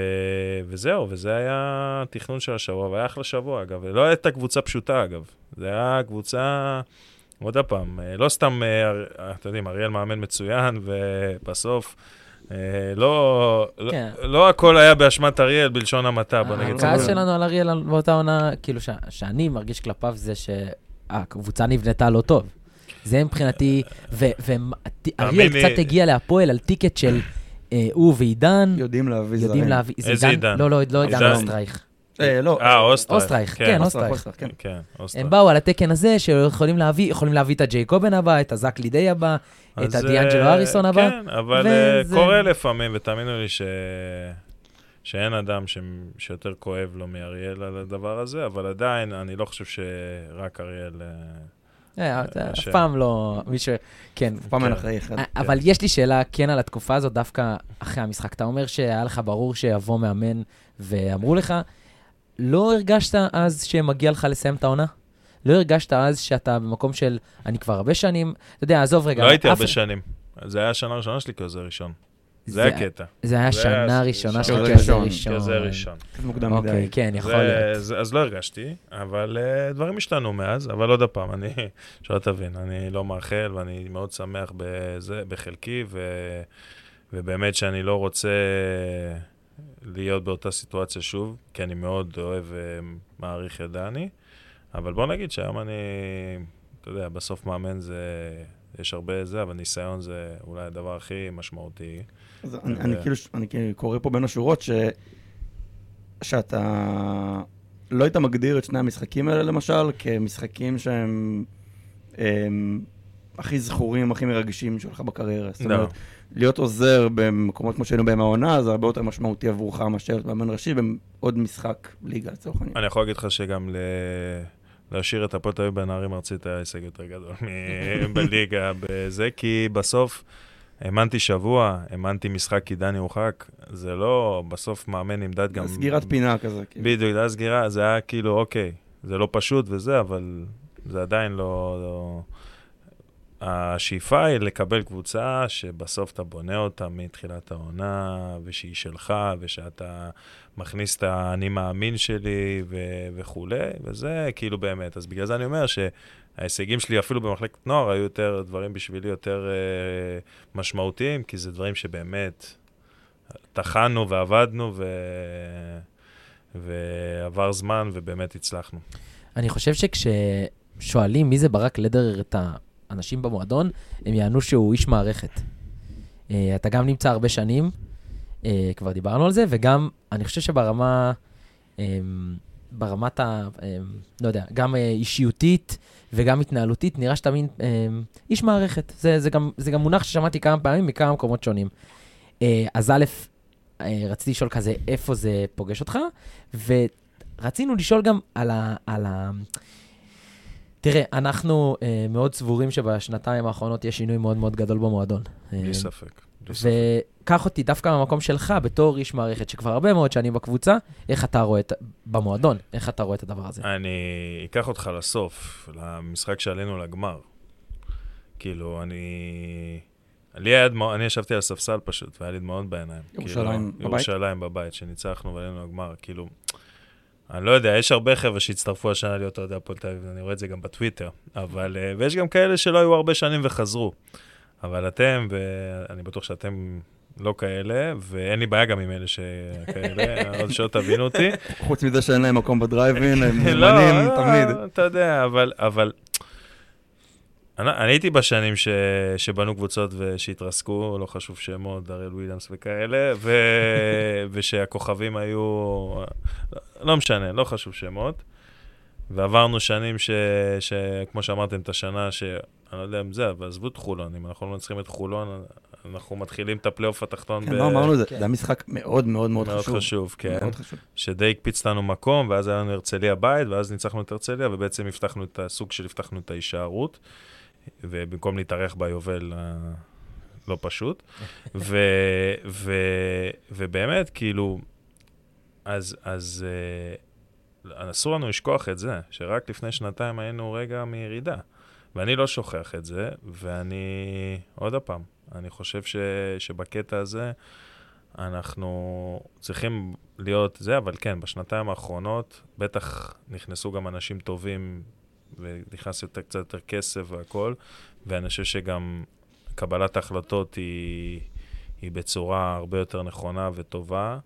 וזהו, וזה היה התכנון של השבוע, והיה אחלה שבוע, אגב. לא הייתה קבוצה פשוטה, אגב. זה היה קבוצה... עוד פעם, אה, לא סתם, אה, אתם יודעים, אריאל מאמן מצוין, ובסוף, לא, כן. לא, לא הכל היה באשמת אריאל, בלשון המעטה, בוא נגיד. הכעס שלנו על אריאל באותה עונה, כאילו, ש, שאני מרגיש כלפיו זה שהקבוצה נבנתה לא טוב. זה מבחינתי, ואריאל קצת הגיע להפועל על טיקט של הוא ועידן. יודעים להביא זרים. יודעים להביא, איזה עידן? לא, לא, לא עידן אוסטרייך. אה, לא. אה, אוסטרייך. אוסטרייך, כן, כן אוסטרייך. כן, כן הם באו על התקן הזה שיכולים להביא, יכולים להביא את הג'ייקובן הבא, את הזאק לידי הבא, את הדיאנג'לו אה, אריסון הבא. כן, אבל אה, קורה לפעמים, ותאמינו לי ש... שאין אדם ש... שיותר כואב לו מאריאל על הדבר הזה, אבל עדיין, אני לא חושב שרק אריאל... אף פעם לא, מי ש... כן. אף פעם אין אחראי אחד. אבל יש לי שאלה כן על התקופה הזאת, דווקא אחרי המשחק. אתה אומר שהיה לך ברור שיבוא מאמן, ואמרו לך, לא הרגשת אז שמגיע לך לסיים את העונה? לא הרגשת אז שאתה במקום של, אני כבר הרבה שנים, אתה יודע, עזוב רגע. לא הייתי הרבה שנים. זה היה השנה הראשונה שלי כעוזר ראשון. זה היה קטע. זה היה שנה ראשונה של כעוזר ראשון. כעוזר ראשון. מוקדם מדי. אוקיי, כן, יכול להיות. אז לא הרגשתי, אבל אה, דברים השתנו מאז, אבל עוד פעם, אני, <laughs> שלא תבין, אני לא מאחל ואני מאוד שמח בחלקי, ובאמת שאני לא רוצה... להיות באותה סיטואציה שוב, כי אני מאוד אוהב ומעריך את דני, אבל בוא נגיד שהיום אני, אתה יודע, בסוף מאמן זה, יש הרבה זה, אבל ניסיון זה אולי הדבר הכי משמעותי. אז אני, אני כאילו, אני כאילו קורא פה בין השורות ש... שאתה לא היית מגדיר את שני המשחקים האלה, למשל, כמשחקים שהם הם, הכי זכורים, הכי מרגשים שלך בקריירה. זאת לא. אומרת, להיות עוזר במקומות כמו שהיינו בהם העונה, זה הרבה יותר משמעותי עבורך מאשר להיות מאמן ראשי בעוד משחק ליגה, לצורך העניין. אני יכול להגיד לך שגם ל... להשאיר את הפועל תל אביב בנערים ארצית היה הישג יותר גדול <laughs> בליגה בזה, כי בסוף האמנתי שבוע, האמנתי משחק כי דני הורחק, זה לא, בסוף מאמן נמדד גם... סגירת פינה כזה. כאילו. בדיוק, זה היה סגירה, זה היה כאילו, אוקיי, זה לא פשוט וזה, אבל זה עדיין לא... לא... השאיפה היא לקבל קבוצה שבסוף אתה בונה אותה מתחילת העונה, ושהיא שלך, ושאתה מכניס את האני מאמין שלי ו- וכולי, וזה כאילו באמת. אז בגלל זה אני אומר שההישגים שלי אפילו במחלקת נוער היו יותר, דברים בשבילי יותר אה, משמעותיים, כי זה דברים שבאמת טחנו ועבדנו, ו- ועבר זמן ובאמת הצלחנו. אני חושב שכששואלים מי זה ברק לדר את ה... אנשים במועדון, הם יענו שהוא איש מערכת. Uh, אתה גם נמצא הרבה שנים, uh, כבר דיברנו על זה, וגם, אני חושב שברמה, um, ברמת ה... Um, לא יודע, גם uh, אישיותית וגם התנהלותית, נראה שאתה מין um, איש מערכת. זה, זה, גם, זה גם מונח ששמעתי כמה פעמים מכמה מקומות שונים. Uh, אז א', uh, רציתי לשאול כזה, איפה זה פוגש אותך, ורצינו לשאול גם על ה... על ה תראה, אנחנו אה, מאוד סבורים שבשנתיים האחרונות יש שינוי מאוד מאוד גדול במועדון. בלי אה, ספק. וקח אותי דווקא מהמקום שלך, בתור איש מערכת שכבר הרבה מאוד שנים בקבוצה, איך אתה רואה את, במועדון, איך אתה רואה את הדבר הזה? אני אקח אותך לסוף, למשחק שעלינו לגמר. כאילו, אני... לי היה דמעות, אני ישבתי על הספסל פשוט, והיה לי דמעות בעיניים. ירושלים כאילו, בבית? ירושלים בבית, שניצחנו ועלינו לגמר, כאילו... אני לא יודע, יש הרבה חבר'ה שהצטרפו השנה להיות אוהדי הפועל תל אביב, אני רואה את זה גם בטוויטר, אבל, אה, ויש גם כאלה שלא היו הרבה שנים וחזרו. אבל אתם, ואני בטוח שאתם לא כאלה, ואין לי בעיה גם עם אלה שכאלה, <laughs> עוד שלא תבינו אותי. חוץ מזה שאין להם מקום בדרייבין, הם מוזמנים <laughs> לא, תמיד. אתה יודע, אבל, אבל אני, אני הייתי בשנים ש, שבנו קבוצות ושהתרסקו, לא חשוב שמות, דריאל וויליאמס וכאלה, ו, <laughs> ושהכוכבים היו, לא משנה, לא חשוב שמות. ועברנו שנים ש... ש... כמו שאמרתם, את השנה ש... אני לא יודע אם זה, אבל עזבו את חולון, אם אנחנו לא צריכים את חולון, אנחנו מתחילים את הפלייאוף התחתון. כן, לא אמרנו את זה, זה היה משחק מאוד מאוד מאוד חשוב. מאוד חשוב, כן. מאוד חשוב. שדי הקפיץ לנו מקום, ואז היה לנו הרצליה בית, ואז ניצחנו את הרצליה, ובעצם הבטחנו את הסוג של הבטחנו את ההישארות, ובמקום להתארח ביובל לא פשוט. <laughs> ו, ו, ובאמת, כאילו, אז, אז אה, אסור לנו לשכוח את זה, שרק לפני שנתיים היינו רגע מירידה. ואני לא שוכח את זה, ואני, עוד פעם, אני חושב ש, שבקטע הזה אנחנו צריכים להיות זה, אבל כן, בשנתיים האחרונות בטח נכנסו גם אנשים טובים, ונכנס יותר, קצת יותר כסף והכול, ואני חושב שגם קבלת ההחלטות היא, היא בצורה הרבה יותר נכונה וטובה.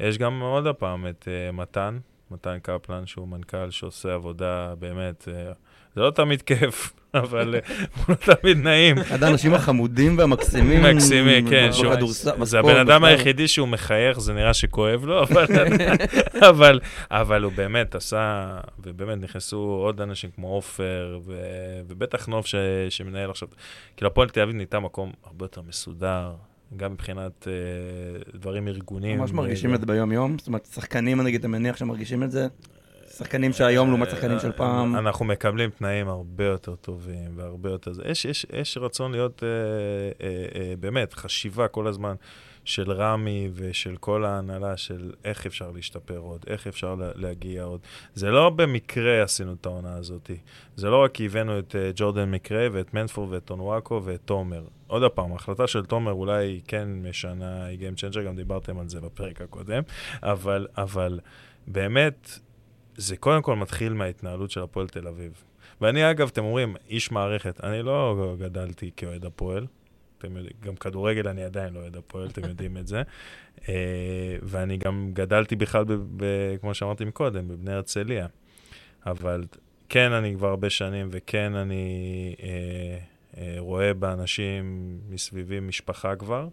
יש גם עוד פעם את uh, מתן, מתן קפלן, שהוא מנכ"ל שעושה עבודה באמת, uh, זה לא תמיד כיף, <laughs> אבל uh, הוא לא תמיד נעים. אחד האנשים החמודים והמקסימים. מקסימי, כן. שהוא, זה הבן אדם היחידי שהוא מחייך, זה נראה שכואב לו, <laughs> אבל, אבל, אבל הוא באמת עשה, ובאמת נכנסו עוד אנשים כמו עופר, ובטח נוף ש, שמנהל עכשיו. כאילו, הפועל תל אביב נהייתה מקום הרבה יותר מסודר. גם מבחינת uh, דברים ארגוניים. ממש מרגישים את זה ביום-יום? זאת אומרת, שחקנים, נגיד, אתה מניח שמרגישים את זה? שחקנים שהיום לעומת שחקנים של פעם. אנחנו מקבלים תנאים הרבה יותר טובים והרבה יותר... יש, יש, יש רצון להיות, אה, אה, אה, באמת, חשיבה כל הזמן של רמי ושל כל ההנהלה של איך אפשר להשתפר עוד, איך אפשר לה, להגיע עוד. זה לא במקרה עשינו את העונה הזאת. זה לא רק כי הבאנו את אה, ג'ורדן מקרה ואת מנפור ואת טונוואקו ואת תומר. עוד פעם, ההחלטה של תומר אולי כן משנה, היא Game Changer, גם דיברתם על זה בפרק הקודם, אבל, אבל באמת, זה קודם כל מתחיל מההתנהלות של הפועל תל אביב. ואני, אגב, אתם אומרים, איש מערכת, אני לא גדלתי כאוהד הפועל, אתם יודעים, גם כדורגל אני עדיין לא אוהד הפועל, אתם יודעים את זה. Uh, ואני גם גדלתי בכלל, ב, ב, כמו שאמרתי מקודם, בבני הרצליה. אבל כן, אני כבר הרבה שנים, וכן, אני uh, רואה באנשים מסביבי משפחה כבר.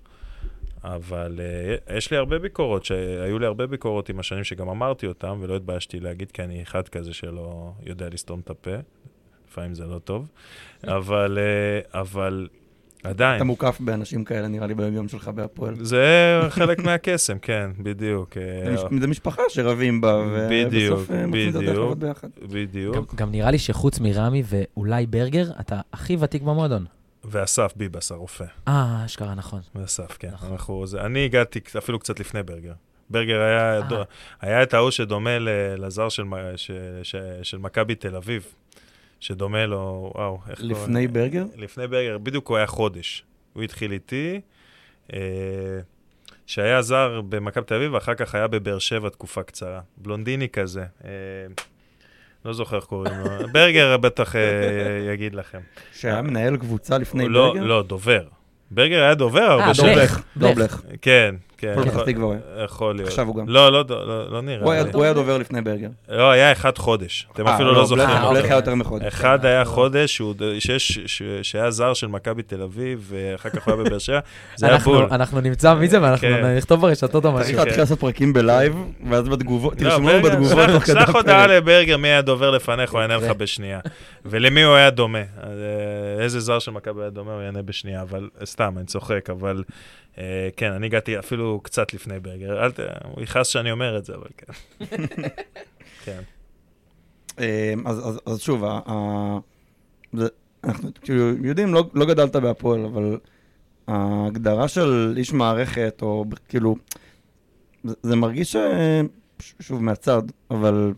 אבל uh, יש לי הרבה ביקורות, שהיו לי הרבה ביקורות עם השנים שגם אמרתי אותם, ולא התביישתי להגיד, כי אני אחד כזה שלא יודע לסתום את הפה. לפעמים זה לא טוב, אבל, uh, אבל עדיין. אתה מוקף באנשים כאלה, נראה לי, ביום שלך בהפועל. זה חלק <laughs> מהקסם, כן, בדיוק. אה, זה משפחה שרבים בה, ובסוף מוצאים את הדרך ביחד. בדיוק. גם נראה לי שחוץ מרמי ואולי ברגר, אתה הכי ותיק במועדון. ואסף ביבס, הרופא. אה, אשכרה, נכון. ואסף, כן. נכון. אנחנו, זה, אני הגעתי אפילו קצת לפני ברגר. ברגר היה, דו, היה את ההוא שדומה לזר של, של, של, של מכבי תל אביב, שדומה לו, וואו, איך קוראים? לפני לא, ברגר? לפני ברגר, בדיוק הוא היה חודש. הוא התחיל איתי, אה, שהיה זר במכבי תל אביב, ואחר כך היה בבאר שבע תקופה קצרה. בלונדיני כזה. אה, לא זוכר איך קוראים לו. <laughs> ברגר בטח אה, יגיד לכם. שהיה מנהל קבוצה לפני לא, ברגר? לא, דובר. ברגר היה דובר הרבה שנים. אה, דובלך. דובלך. כן, כן. פתח תקווה. יכול להיות. עכשיו הוא גם. לא, לא, לא, לא נראה. הוא היה דובר לפני ברגר. לא, היה אחד חודש. אתם אפילו לא זוכרים. דובלך היה יותר מחודש. אחד היה חודש, שהיה זר של מכבי תל אביב, ואחר כך הוא היה בבאר שבע. <laughs> זה היה בול. אנחנו נמצא מזה ואנחנו נכתוב ברשתות או משהו. צריך להתחיל לעשות פרקים בלייב, ואז בתגובות, תרשמו בתגובות. שלח הודעה לברגר מי היה דובר לפניך, הוא יענה לך בשנייה. ולמי הוא היה דומה. איזה זר של מכבי היה דומה, הוא יענה בשנייה. אבל סתם, אני צוחק, אבל... Uh, כן, אני הגעתי אפילו קצת לפני ברגר. אל ת... הוא יכעס שאני אומר את זה, אבל כן. <laughs> כן. Uh, אז, אז, אז שוב, ה, ה, זה, אנחנו כאילו יודעים, לא, לא גדלת בהפועל, אבל ההגדרה של איש מערכת, או כאילו, זה, זה מרגיש, ש... שוב, מהצד, אבל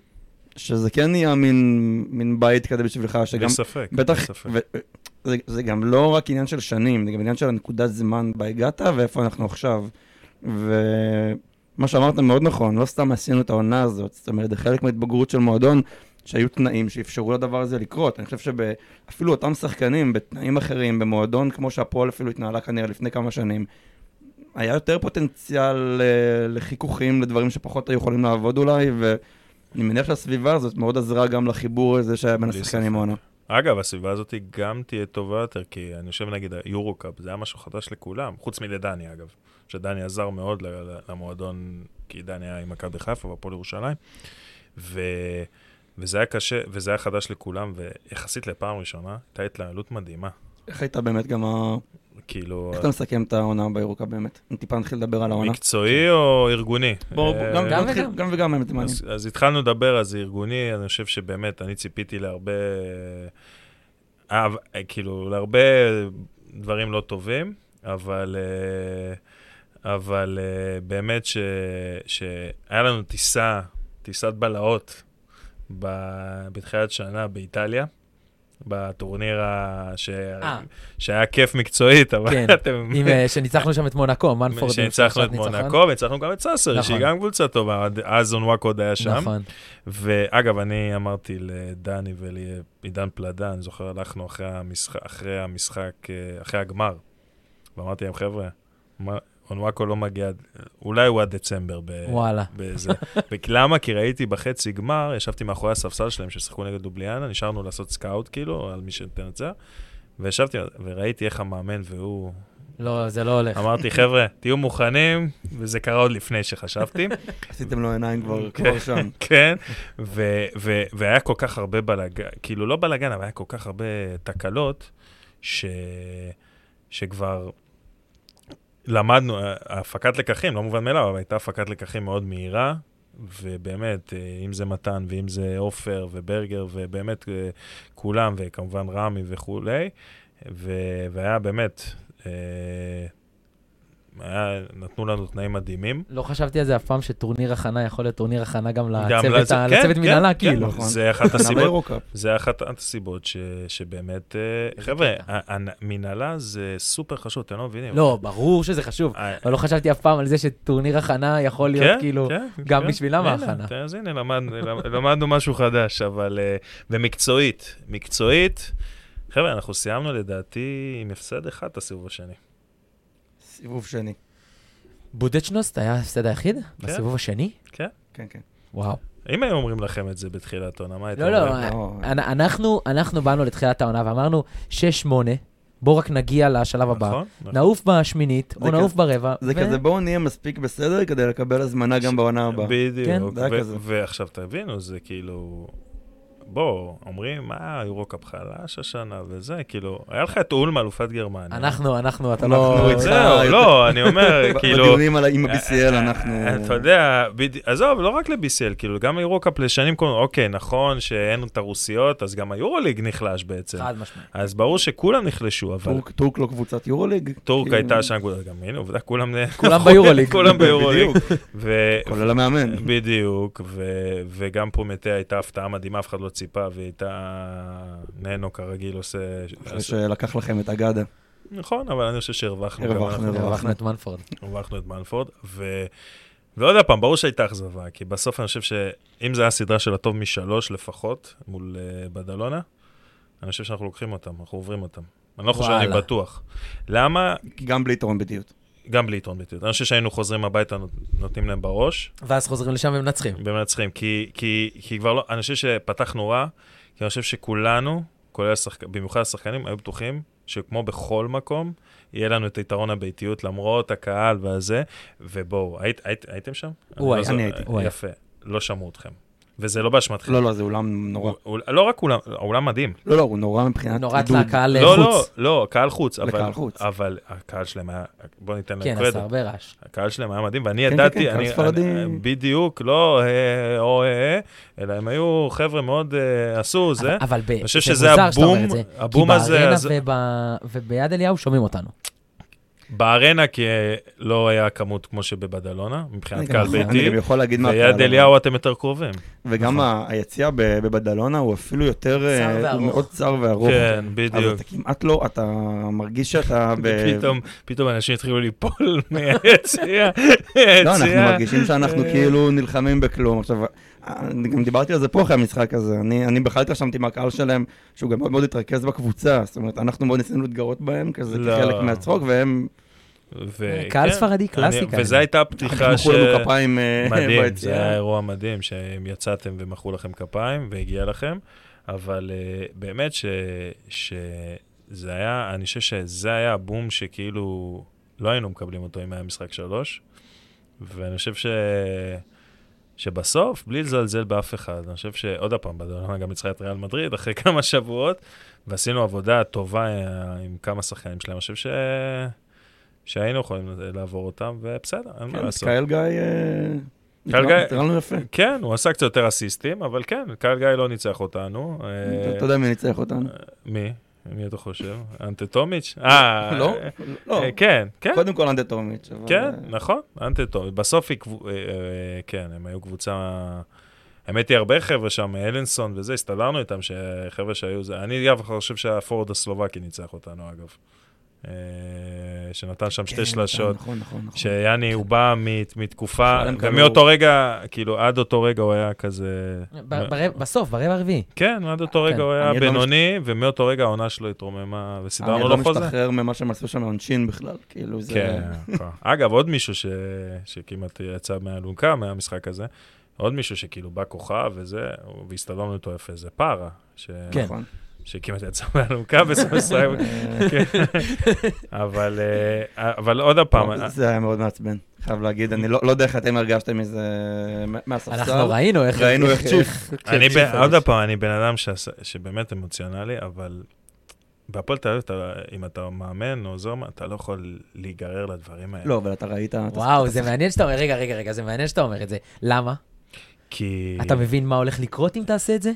שזה כן נהיה מין, מין בית כזה בשבילך, שגם... בלי ספק, בטח, בלי ספק. ו, זה, זה גם לא רק עניין של שנים, זה גם עניין של הנקודת זמן בה הגעת ואיפה אנחנו עכשיו. ומה שאמרת מאוד נכון, לא סתם עשינו את העונה הזאת, זאת אומרת, זה חלק מההתבגרות של מועדון, שהיו תנאים שאפשרו לדבר הזה לקרות. אני חושב שאפילו אותם שחקנים, בתנאים אחרים, במועדון כמו שהפועל אפילו התנהלה כנראה לפני כמה שנים, היה יותר פוטנציאל אה, לחיכוכים, לדברים שפחות היו יכולים לעבוד אולי, ואני מניח שהסביבה הזאת מאוד עזרה גם לחיבור הזה שהיה בין השחקנים העונה. אגב, הסביבה הזאת גם תהיה טובה יותר, כי אני חושב, נגיד, היורו-קאפ, זה היה משהו חדש לכולם, חוץ מלדני, אגב. שדני עזר מאוד למועדון, כי דני היה עם מכבי חיפה והפועל ירושלים. ו... וזה היה קשה, וזה היה חדש לכולם, ויחסית לפעם ראשונה, הייתה התנהלות מדהימה. איך הייתה באמת גם. כאילו, איך אתה מסכם את העונה בירוקה באמת? אם טיפה נתחיל לדבר על העונה. מקצועי או ארגוני? בוא, אה, גם- וגם. גם וגם האמת, זה מעניין. אז, אז התחלנו לדבר על זה ארגוני, אני חושב שבאמת, אני ציפיתי להרבה, אה, אה, כאילו, להרבה דברים לא טובים, אבל, אה, אבל אה, באמת ש, שהיה לנו טיסה, טיסת בלהות ב- בתחילת שנה באיטליה. בטורניר ה... ש... אה. שהיה כיף מקצועית, אבל כן, אתם... עם, אה, שניצחנו שם את מונקו, מנפורד. שניצחנו את. מונקו, וניצחנו גם את סאסר, נכון. שהיא גם קבוצה טובה, אז אונוואק עוד היה שם. נכון. ואגב, אני אמרתי לדני ולעידן פלדה, אני זוכר, הלכנו אחרי המשחק, אחרי המשחק, אה, אחרי הגמר, ואמרתי להם, חבר'ה, אונוואקו לא מגיע, אולי הוא עד דצמבר. ב- וואלה. בזה. <laughs> למה? כי ראיתי בחצי גמר, ישבתי מאחורי הספסל שלהם ששיחקו נגד דובליאנה, נשארנו לעשות סקאוט כאילו, על מי שתנצח, וישבתי וראיתי איך המאמן והוא... לא, זה לא הולך. אמרתי, חבר'ה, תהיו מוכנים, וזה קרה עוד לפני שחשבתי. עשיתם לו עיניים כבר כן. שם. <laughs> כן, ו- ו- והיה כל כך הרבה בלאגן, כאילו לא בלאגן, אבל היה כל כך הרבה תקלות, ש- שכבר למדנו, הפקת לקחים, לא מובן מאליו, אבל הייתה הפקת לקחים מאוד מהירה, ובאמת, אה, אם זה מתן, ואם זה עופר וברגר, ובאמת אה, כולם, וכמובן רמי וכולי, והיה באמת, אה, היה, נתנו לנו תנאים מדהימים. לא חשבתי על זה אף פעם שטורניר הכנה יכול להיות טורניר הכנה גם גם לצוות ה- כן, לצוות כן, מנהלה, כן, כאילו. נכון. זה אחת הסיבות. זה אחת הסיבות ש, שבאמת, אה, חבר'ה, מנהלה זה סופר חשוב, אתם לא מבינים. לא, ברור שזה חשוב. אה, אבל לא חשבתי אף פעם על זה שטורניר הכנה יכול להיות כן, כאילו... כן, גם כן. בשבילם ההכנה. אז הנה, למד- <laughs> למדנו משהו חדש, אבל... אה, ומקצועית, מקצועית, חבר'ה, אנחנו סיימנו לדעתי עם הפסד אחד את הסיבוב השני. סיבוב שני. בודצ'נוסט היה ההפסד היחיד? כן. בסיבוב השני? כן, כן. וואו. אם היו אומרים לכם את זה בתחילת העונה, מה הייתם לא, לא, אומרים? לא, אנ- אנחנו, אנחנו באנו לתחילת העונה ואמרנו 6-8, בואו רק נגיע לשלב הבא. נכון? נכון. נעוף בשמינית, זה או נעוף ברבע. זה ו- כזה בואו נהיה מספיק בסדר כדי לקבל הזמנה גם בעונה הבאה. בדיוק. כן. ו-. ועכשיו תבינו, זה כאילו... בוא, אומרים, מה, יורוקאפ חלש השנה וזה, כאילו, היה לך את אולם, אלופת גרמניה. אנחנו, אנחנו, אתה אנחנו לא... זהו, לא, אני אומר, <laughs> כאילו... בדיונים על- עם ה-BCL אנחנו... אתה יודע, עזוב, לא רק ל-BCL, כאילו, גם היורוקאפ לשנים קודמות, אוקיי, נכון שאין את הרוסיות, אז גם היורוליג נחלש בעצם. חד משמעית. אז ברור שכולם נחלשו, אבל טורק- לא קבוצת יורוליג? טורק כאילו, הייתה שם, גם הנה, עובדה, כולם... כולם <laughs> ביורוליג. כולם ביורוליג. כולל המאמן. בדיוק, ו- וגם פרומטיה הייתה הפתעה מדהימה, אף אחד לא ציפה, והיא הייתה... ננו כרגיל עושה... אחרי שלקח לכם את אגדה. נכון, אבל אני חושב שהרווחנו. הרווחנו, את מנפורד. הרווחנו את מנפורד, ו... ועוד פעם, ברור שהייתה אכזבה, כי בסוף אני חושב שאם זו הייתה סדרה של הטוב משלוש לפחות, מול uh, בדלונה, אני חושב שאנחנו לוקחים אותם, אנחנו עוברים אותם. אני לא חושב, אני וואלה. בטוח. למה? גם בלי יתרון בדיוק. גם בלי יתרון ביטוי. אני חושב שהיינו חוזרים הביתה, נות- נותנים להם בראש, ואז חוזרים לשם ומנצחים. ומנצחים, כי, כי, כי כבר לא, אני חושב שפתחנו רע, כי אני חושב שכולנו, כולל השחק... במיוחד השחקנים, היו בטוחים שכמו בכל מקום, יהיה לנו את יתרון הביתיות למרות הקהל והזה, ובואו, היית, היית, הייתם שם? הוא לא היה, זו- אני הייתי. יפה, לא שמעו אתכם. וזה לא באשמתכם. לא, לא, זה אולם נורא. הוא- לא רק אולם, האולם מדהים. לא, לא, הוא נורא מבחינת נוראת עידוד. לקהל לא, לא, חוץ. לא, קהל חוץ. אבל- לקהל חוץ. אבל הקהל שלהם היה, בוא ניתן להם כן, קרדיט. עשה הרבה רעש. הקהל שלהם היה מדהים, ואני כן, ידעתי, כן, קהל אני. אני, בדיוק, לא אה, או אה, אה, אלא הם היו חבר'ה מאוד אה, עשו זה. אבל- אבל ב- אני חושב זה שזה מוזר שאתה אומר הבום, את זה, הבום כי הזה, בארנה אז- וב- וביד אליהו שומעים אותנו. בארנה, כי אה, לא היה כמות כמו שבבדלונה, מבחינת קהל גם- אני ביתי, גם יכול להגיד מה... ויד אליהו אתם יותר קרובים. וגם נכון. היציאה בבדלונה הוא אפילו יותר... אה, צר הוא וארוך. מאוד צר וארוך. כן, בדיוק. אתה כמעט לא, אתה מרגיש שאתה <laughs> ב... פתאום, פתאום אנשים התחילו ליפול <laughs> מהיציע. לא, אנחנו. מרגישים שאנחנו אה. כאילו נלחמים בכלום. עכשיו, גם דיברתי על זה פה אחרי המשחק הזה. אני, אני בכלל התרשמתי מהקהל שלהם, שהוא גם מאוד מאוד התרכז בקבוצה. זאת אומרת, אנחנו מאוד ניסינו להתגרות בהם, כזה לא. כחלק מהצחוק, והם ו- קהל כן, ספרדי קלאסי אני- כזה. וזו הייתה פתיחה ש... מחאו לנו כפיים אה, <laughs> מדהים, זה היה. אירוע מדהים, שהם יצאתם ומחאו לכם כפיים והגיע לכם, אבל uh, באמת ש, שזה היה, אני חושב שזה היה הבום שכאילו לא היינו מקבלים אותו אם היה משחק שלוש, ואני חושב ש... שבסוף, בלי לזלזל באף אחד, אני חושב שעוד פעם, בדולנה גם ניצחה את ריאל מדריד אחרי כמה שבועות, ועשינו עבודה טובה אה, עם כמה שחקנים שלהם. אני חושב ש... שהיינו יכולים לעבור אותם, ובסדר, אין מה כן, לעשות. קהל גיא... אה, נקרא- גיא- נקרא לנו יפה. כן, הוא עשה קצת יותר אסיסטים, אבל כן, קהל גיא לא ניצח אותנו. אה, אתה יודע מי ניצח אותנו? מי? מי אתה חושב? אנטטומיץ'? אה, לא? לא. אה, כן, כן. קודם כל אנטטומיץ'. כן, אה, נכון, אנטטומיץ'. בסוף היא, אה, כן, הם היו קבוצה... האמת היא, הרבה חבר'ה שם, אלנסון וזה, הסתדרנו איתם, שחבר'ה שהיו. אני אגב חושב שהפורד הסלובקי ניצח אותנו, אגב. אה, שנתן שם כן, שתי שלשות. נכון, נכון, נכון. שיאני, הוא בא מת- מתקופה, הם ומאותו רגע, כאילו, עד אותו רגע הוא היה כזה... ב- ברבע- בסוף, ברבע הרביעי. כן, עד אותו כן. רגע הוא היה אני לא בינוני, ומאותו רגע העונה שלו התרוממה, אני וסידרנו לא לו חוזה. משתחרר ממה שהם עשו שם עונשין בכלל, כאילו זה... כן, כן. אגב, עוד מישהו ש... שכמעט יצא מהאלונקה מהמשחק הזה, עוד מישהו שכאילו בא כוכב וזה, והסתדרנו איתו יפה, זה פארה. כן. שכמעט יצא מהאלונקה בסוף ישראל. כן. אבל, אה, אבל עוד פעם, אה, זה היה מאוד מעצבן, חייב להגיד. אני לא לא יודע איך אתם הרגשתם מזה מה- מהספסל. אנחנו ראינו איך... ראינו איך צ'יף. אני, עוד. פעם, אני בן אדם שעשה- שבאמת אמוציונלי, אבל בהפועל תל אביב, אם אתה מאמן או עוזר, אתה לא יכול להיגרר לדברים האלה. לא, אבל אתה ראית... וואו, זה מעניין שאתה אומר, רגע, רגע, רגע, זה מעניין שאתה אומר את זה. למה? כי... אתה מבין מה הולך לקרות אם תעשה את זה?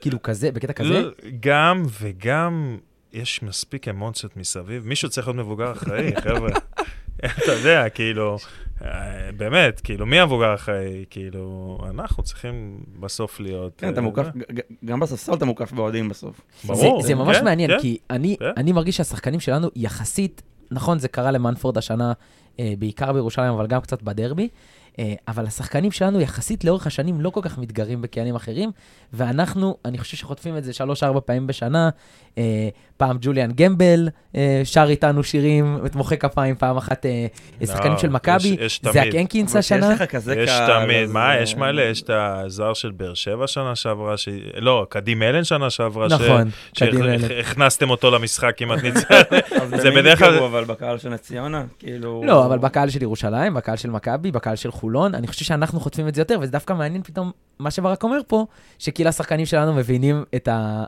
כאילו כזה, בקטע כזה? לא, גם וגם יש מספיק אמוציות מסביב. מישהו צריך להיות מבוגר אחראי, <laughs> חבר'ה. אתה יודע, כאילו, אה, באמת, כאילו, מי המבוגר האחראי? כאילו, אנחנו צריכים בסוף להיות... כן, אתה אה, מוקף, ג- גם בספסל אתה מוקף באוהדים בסוף. ברור. זה, זה ממש כן, מעניין, כן. כי אני, כן. אני מרגיש שהשחקנים שלנו יחסית, נכון, זה קרה למנפורד השנה, אה, בעיקר בירושלים, אבל גם קצת בדרבי, אה, אבל השחקנים שלנו יחסית לאורך השנים לא כל כך מתגרים בקהלים אחרים, ואנחנו, אני חושב שחוטפים את זה שלוש-ארבע פעמים בשנה. פעם ג'וליאן גמבל אה, שר איתנו שירים, מוחא כפיים, פעם אחת אה, שחקנים לא, של מכבי, יש- יש זאק תמיד. הנקינס השנה. כשיש לך כזה יש קהל, תמיד, אז, מה, אה, יש מלא, יש את הזר של באר שבע שנה שעברה, ש... לא, קדים אלן שנה שעברה, ש- נכון, קדים אלן. שהכנסתם אותו למשחק כמעט <laughs> ניצח. אז זה בדרך כלל- אבל בקהל של נס ציונה, כאילו... לא, אבל בקהל של ירושלים, בקהל של מכבי, בקהל של חולון, אני חושב שאנחנו חוטפים את זה יותר, וזה דווקא מעניין פתאום, מה שברק אומר פה, שכאילו השחקנים שלנו מבינים את ה...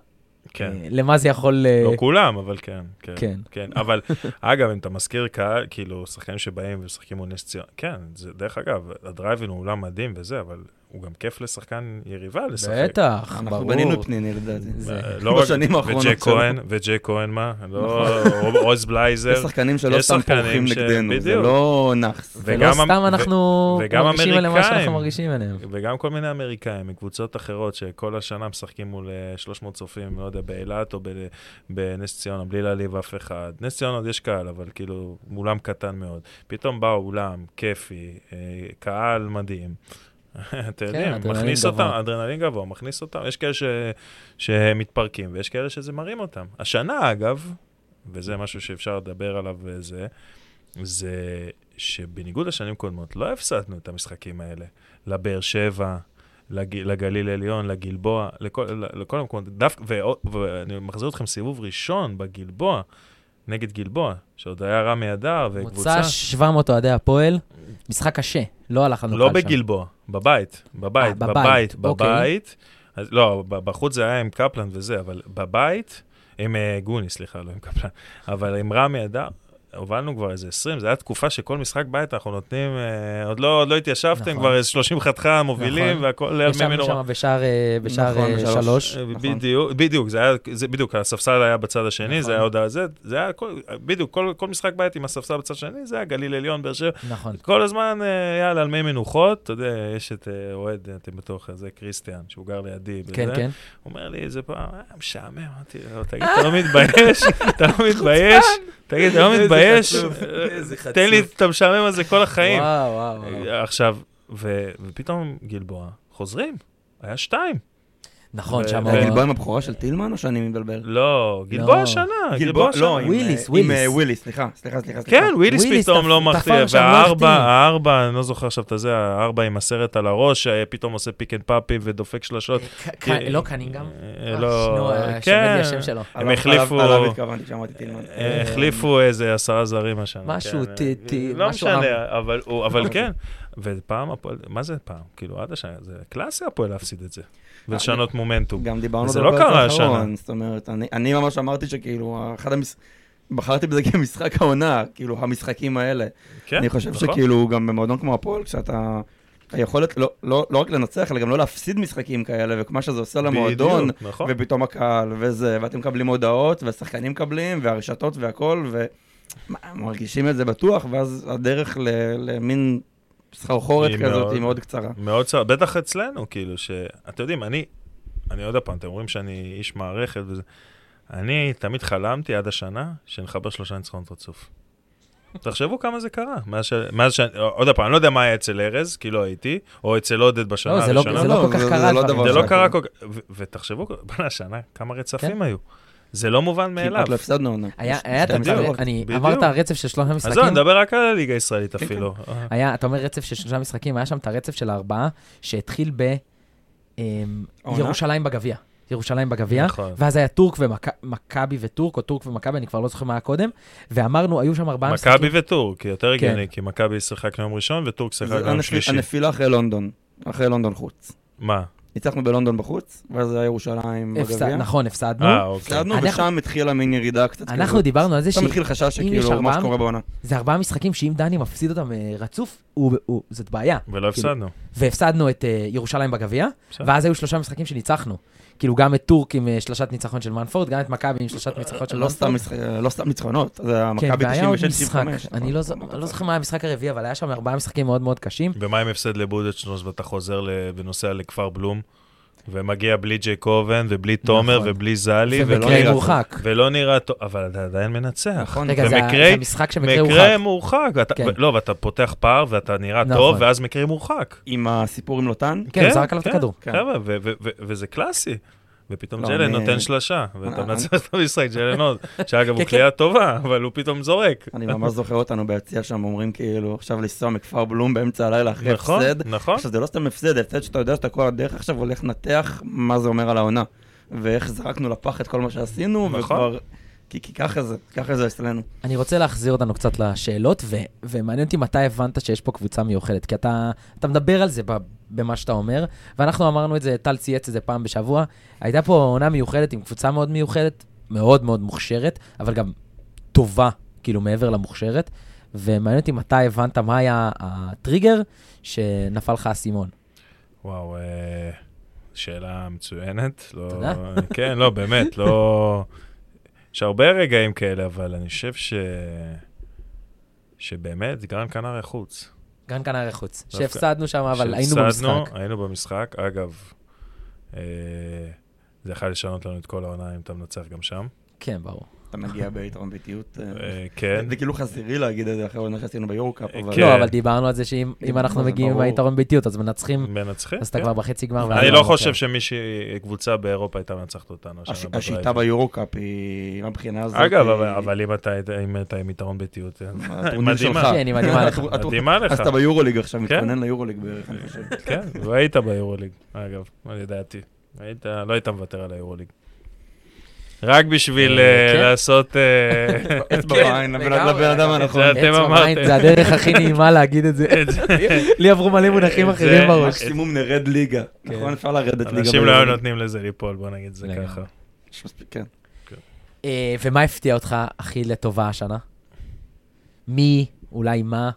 כן. אה, למה זה יכול... אה, לא כולם, אבל כן. כן. כן. כן. אבל, <laughs> אגב, אם אתה מזכיר קהל, כאילו, שחקנים שבאים ומשחקים מול נס ציונה, כן, זה, דרך אגב, הדרייבין הוא אולם מדהים וזה, אבל הוא גם כיף לשחקן יריבה לשחק. בטח, אנחנו ברור. בנינו את פניני לדעתי. אה, לא רק, בשנים האחרונות וג'ק. כהן, וג'ק כהן מה? לא, עוז בלייזר. יש שחקנים שלא סתם פורחים נגדנו, זה. לא נאחס. ולא סתם אנחנו מרגישים עליהם מה. שאנחנו מרגישים עליהם. וגם כל מיני אמריקאים מקבוצות אחרות שכל השנה משחקים מול אה, 300 צופים, לא יודע, באילת או בנס ציונה, בלי להעליב אף אחד. נס ציונה עוד יש קהל, אבל כאילו, אולם קטן מאוד. פתאום בא אולם כיפי, אה, קהל מדהים. <laughs> אתה יודע, כן, אדרנלין מכניס אותם. אדרנלין גבוה, מכניס אותם. יש כאלה ש... שהם מתפרקים, ויש כאלה שזה מרים אותם. השנה, אגב, וזה משהו שאפשר לדבר עליו וזה, זה שבניגוד לשנים קודמות, לא הפסדנו את המשחקים האלה. לבאר שבע, לג... לגליל עליון, לגלבוע, לכל, לכל המקומות. דווקא, ואני מחזיר אתכם סיבוב ראשון בגלבוע, נגד גלבוע, שעוד היה רמי אדר וקבוצה... מוצא 700 אוהדי הפועל, משחק קשה, לא הלך לנו לא קל שם. בגלבוע, בבית, בבית, אה, בבית, בבית, אוקיי. בבית. אז לא, בחוץ זה היה עם קפלן וזה, אבל בבית, עם אה, גוני, סליחה, לא עם קפלן, אבל עם רמי אדר, הובלנו כבר איזה 20, זו הייתה תקופה שכל משחק בית אנחנו נותנים, אה, עוד לא עוד לא התיישבתם, נכון. כבר איזה 30 חתיכה מובילים, נכון. והכל על מי ישבנו מנורה. שם בשער אה, בשער נכון, אה, בשלוש. שלוש. אה, נכון. בדיוק, בדיוק, זה היה, זה בדיוק, הספסל היה בצד השני, נכון. זה היה עוד הזה, זה היה, כל- בדיוק, כל כל משחק בית עם הספסל בצד השני, זה היה גליל עליון, באר שבע, נכון. כל הזמן, יאללה, על מי מנוחות, אתה יודע, יש את אוהד, אתם בטוח, זה קריסטיאן, שהוא גר לידי. כן, וזה. כן. הוא אומר לי איזה פעם, היה משעמם, אמרתי לו, תגיד, אתה לא מתבייש? <laughs> אתה לא מתבייש? תגיד, אתה לא מתבייש? חצוף, אה, תן לי. את המשעמם הזה כל החיים. וואו, וואו, עכשיו, ופתאום גלבוע, חוזרים, היה שתיים. נכון, שם... גלבוע עם הבכורה של טילמן או שאני מבלבל? לא, גלבוע לא. השנה, גלבוע, השנה. לא, עם, וויליס, אה, עם, אה, וויליס. וויליס, סליחה, סליחה, סליחה. כן, וויליס פתאום לא מחטיא, לא והארבע. הארבע, אני לא זוכר עכשיו את הזה, הארבע עם הסרט על הראש, אה, פתאום עושה pick and pop ודופק שלשות. לא קנינגהם? אה, אה, לא, אה, כן. הם החליפו- עליו התכוונתי כשאמרתי טילמן. אה, החליפו איזה עשרה זרים השנה. משהו, כן, אה, ת- לא משהו משנה, אבל הוא- אבל כן. ופעם הפועל, מה זה פעם? כאילו, עד השנה, זה קלאסי הפועל להפסיד את זה. ולשנות מומנטום. גם דיברנו על זה לא קרה השנה. זאת אומרת, אני, אני ממש אמרתי שכאילו, אחד המש... בחרתי בזה <laughs> כמשחק העונה, כאילו, המשחקים האלה. כן, אני חושב נכון. שכאילו, גם במועדון כמו הפועל, כשאתה... היכולת לא, לא, לא רק לנצח, אלא גם לא להפסיד משחקים כאלה, ומה שזה עושה למועדון, בדיוק, נכון. ופתאום הקהל וזה, ואתם מקבלים הודעות, והשחקנים מקבלים, והרשתות והכל, ומרגישים את זה בטוח, ואז הדרך ל, למין סחרחורת כזאת מאוד- היא מאוד קצרה. מאוד צר, בטח אצלנו, כאילו, שאתם יודעים, אני, אני עוד פעם, אתם אומרים שאני איש מערכת וזה, אני תמיד חלמתי עד השנה שנחבר שלושה ניצחונות רצוף. תחשבו כמה זה קרה. מאז ש... מאז ש... עוד פעם, אני לא יודע מה היה אצל ארז, כי לא הייתי, או אצל עודד בשנה לא, זה לא- הראשונה. זה לא כל כך קרה זה לא לא קרה כל כך... ו- ותחשבו, בוא'נה, השנה, כמה רצפים כן. היו. זה לא מובן מאליו. כמעט לא הפסדנו עונה. היה, את המשחק. אני, בדיוק. אמרת רצף של שלושה אז זהו, משחקים, אני מדבר רק על הליגה הישראלית כן, אפילו. היה, אתה אומר רצף של שלושה משחקים, היה שם את הרצף של הארבעה, שהתחיל העונה? בירושלים בגביע. ירושלים בגביע, נכון. ואז היה טורק ומכבי וטורק, או טורק ומכבי, אני כבר לא זוכר מה היה קודם, ואמרנו, היו שם ארבעה משחקים. מכבי וטורק, יותר כן. הגיוני, כי מכבי שיחקנו יום ראשון וטורק שיחק יום שלישי. הנפילה אחרי לונדון, אחרי לונדון חוץ. מה? ניצחנו בלונדון בחוץ, ואז זה היה ירושלים בגביע. נכון, הפסדנו. אה, אוקיי. הפסדנו, אנחנו- ושם התחילה מין ירידה קצת. אנחנו דיברנו על זה שם התחיל חשש שכאילו, מה ארבעה- שקורה בעונה. שזה ארבעה משחקים שאם דני מפסיד אותם אה, רצוף, זאת בעיה. ולא כאילו, הפסדנו. והפסדנו את אה, ירושלים בגביע. ואז היו שלושה משחקים שניצחנו. כאילו גם את טורק עם אה, שלושת ניצחון של מנפורד, גם את מכבי עם שלושת ניצחון של לא סתם מנפורד. לא סתם ניצחונות, זה כן, המכבי עוד 96-95. משחק, אני לא ז- לא זוכר מה המשחק הרביעי, אבל היה שם ארבעה משחקים מאוד מאוד קשים. ומה עם הפסד לבודדשנוס ואתה חוזר ל- ונוסע לכפר בלום, ומגיע בלי ג'יי קובן, ובלי תומר, נכון. ובלי זלי, ולא ומקרה נראה- מורחק. ולא נראה טוב, אבל אתה עדיין מנצח. נכון. רגע, זה ה- ומקרה- זה המשחק שמקרה מקרה הורחק. מורחק, ואתה- כן. ו- לא, ואתה פותח פער ואתה נראה נכון. טוב, ואז מקרה מורחק. עם הסיפור עם לוטן. כן, הוא זרק עליו את הכדור. כן. חבר'ה, ו- ו- ו- וזה קלאסי. ופתאום לא, ג'לן אני- נותן שלושה, ואתה מנצח את המשחק, <laughs> ג'לן עוד, שאגב, הוא כן, כן. קליעה טובה, אבל הוא פתאום זורק. אני ממש זוכר אותנו ביציע שם, אומרים כאילו, עכשיו לנסוע מכפר בלום באמצע הלילה אחרי נכון, הפסד. נכון. עכשיו, זה לא סתם הפסד, הפסד שאתה יודע שאתה כל הדרך עכשיו הולך לנתח מה זה אומר על העונה. ואיך זרקנו לפח את כל מה שעשינו, נכון. וכבר... כי כי ככה זה, ככה זה אצלנו. אני רוצה להחזיר אותנו קצת לשאלות, ו- ומעניין אותי מתי הבנת שיש פה קבוצה מיוחדת, כי אתה, אתה מדבר על זה ב- במה שאתה אומר, ואנחנו אמרנו את זה, טל צייץ את זה פעם בשבוע. הייתה פה עונה מיוחדת עם קבוצה מאוד מיוחדת, מאוד מאוד מוכשרת, אבל גם טובה, כאילו מעבר למוכשרת, ומעניין אותי מתי הבנת מה היה הטריגר שנפל לך האסימון. וואו, אה, שאלה מצוינת. לא, תודה. כן, לא, באמת, לא... יש הרבה רגעים כאלה, אבל אני חושב ש... שבאמת, גרן קנריה חוץ. גרן קנריה חוץ, שהפסדנו שם, אבל היינו שהפסדנו, במשחק. היינו במשחק. אגב, אה, זה יכול לשנות לנו את כל העונה אם אתה מנצח גם שם. כן, ברור. אתה מגיע ביתרון ביתיות. אה, אה, כן. זה כאילו חזירי להגיד את זה אחרי העונה שעשינו ביורו-קאפ, אה, אבל... כן. לא, אבל דיברנו על זה שאם אם אנחנו מגיעים עם. היתרון ביתיות, אז מנצחים, מנצחים. אז אתה כן. כבר בחצי גמר. אני לא בוחר. חושב שמישהי, קבוצה באירופה הייתה מנצחת אותנו. השיטה ביורו-קאפ היא, מהבחינה הזאת... אגב, אבל- אבל אם אתה עם יתרון ביתיות, מדהימה. כן, מדהימה לך. אז אתה ביורוליג עכשיו, כן. מתכונן ליורוליג בערך, אני חושב. כן, והיית ביורוליג, אגב, לדעתי. לא היית מוותר על היורוליג. רק בשביל אה, אה, כן. לעשות... אה, <laughs> אצבע כן, בעין לבן אדם. הנכון. זה אתם אצבע אמרתם. בעין, זה הדרך הכי <laughs> נעימה להגיד את זה. את זה. לי עברו מלא מונחים את אחרים זה- בראש. מקסימום נרד ליגה. כן. נכון? אפשר לרדת ליגה. אנשים לא היו. נותנים לזה ליפול, בוא נגיד זה לגמרי. ככה. יש מספיק, כן. ומה הפתיע אותך הכי לטובה השנה? מי, אולי מה?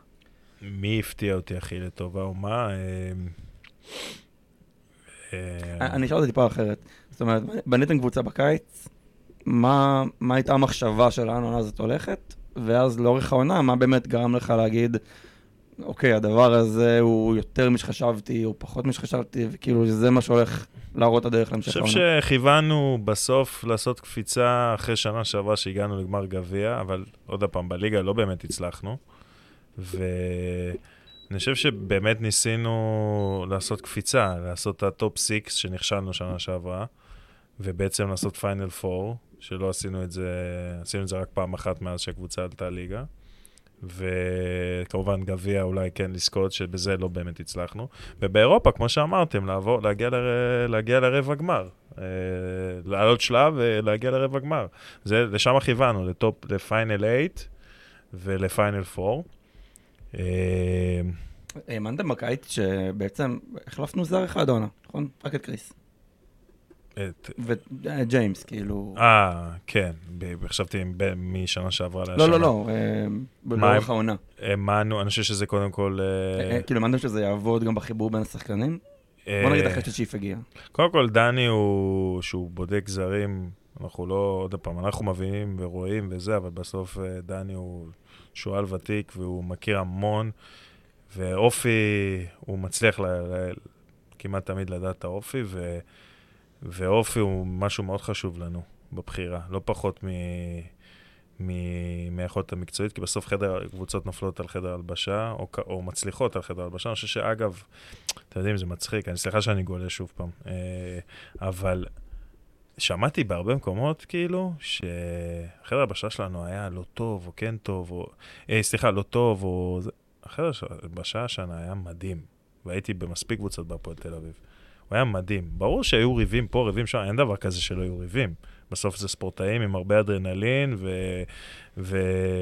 מי הפתיע אותי הכי לטובה? אה, אה, אני אשאל אותה טיפה אחרת. זאת אומרת, בניתם קבוצה בקיץ, מה מה הייתה המחשבה של לאן העונה הזאת הולכת, ואז לאורך העונה, מה באמת גרם לך להגיד, אוקיי, הדבר הזה הוא יותר משחשבתי, או פחות משחשבתי, וכאילו זה מה שהולך להראות את הדרך אני להמשך חושב העונה. שכיוונו בסוף לעשות קפיצה אחרי שנה שעברה שהגענו לגמר גביע, אבל עוד פעם, בליגה לא באמת הצלחנו. ואני חושב שבאמת ניסינו לעשות קפיצה, לעשות את ה top 6 שנכשלנו שנה שעברה, ובעצם לעשות פיינל 4, שלא עשינו את זה, עשינו את זה רק פעם אחת מאז שהקבוצה עלתה ליגה. וכמובן גביע אולי כן לזכות, שבזה לא באמת הצלחנו. ובאירופה, כמו שאמרתם, לעבור, להגיע, ל, להגיע לרבע גמר. אה, לעלות שלב ולהגיע לרבע גמר. זה, לשם כיוונו, לטופ, לפיינל 8 ולפיינל 4. אה, האמנתם בקיץ שבעצם החלפנו זר אחד העונה, נכון? רק את קריס. את- וג'יימס, כאילו... אה, כן, חשבתי משנה שעברה לא, לשנה. לא, לא, אה, לאורך העונה. האמנו, אני חושב שזה קודם כל... אה, אה, כאילו, האמנתם שזה יעבוד גם בחיבור בין השחקנים? אה, בוא נגיד אחרי שצ'יף הגיע. קודם כל, דני הוא, שהוא בודק זרים, אנחנו לא, עוד פעם, אנחנו מבינים ורואים וזה, אבל בסוף אה, דני הוא שועל ותיק והוא מכיר המון, ואופי, הוא מצליח ל, כמעט תמיד לדעת את האופי, ו, ואופי הוא משהו מאוד חשוב לנו בבחירה, לא פחות מ... מ- מהיכולת המקצועית, כי בסוף חדר, קבוצות נופלות על חדר הלבשה, או, או מצליחות על חדר הלבשה. אני חושב שאגב, אתם יודעים, זה מצחיק, אני סליחה שאני גולה שוב פעם, אה, אבל שמעתי בהרבה מקומות, כאילו, שחדר הלבשה שלנו היה לא טוב, או כן טוב, או... אה, סליחה, לא טוב, או... החדר הלבשה השנה היה מדהים, והייתי במספיק קבוצות בהפועל תל אביב. הוא היה מדהים. ברור שהיו ריבים פה, ריבים שם, אין דבר כזה שלא היו ריבים. בסוף זה ספורטאים עם הרבה אדרנלין, ו... ו...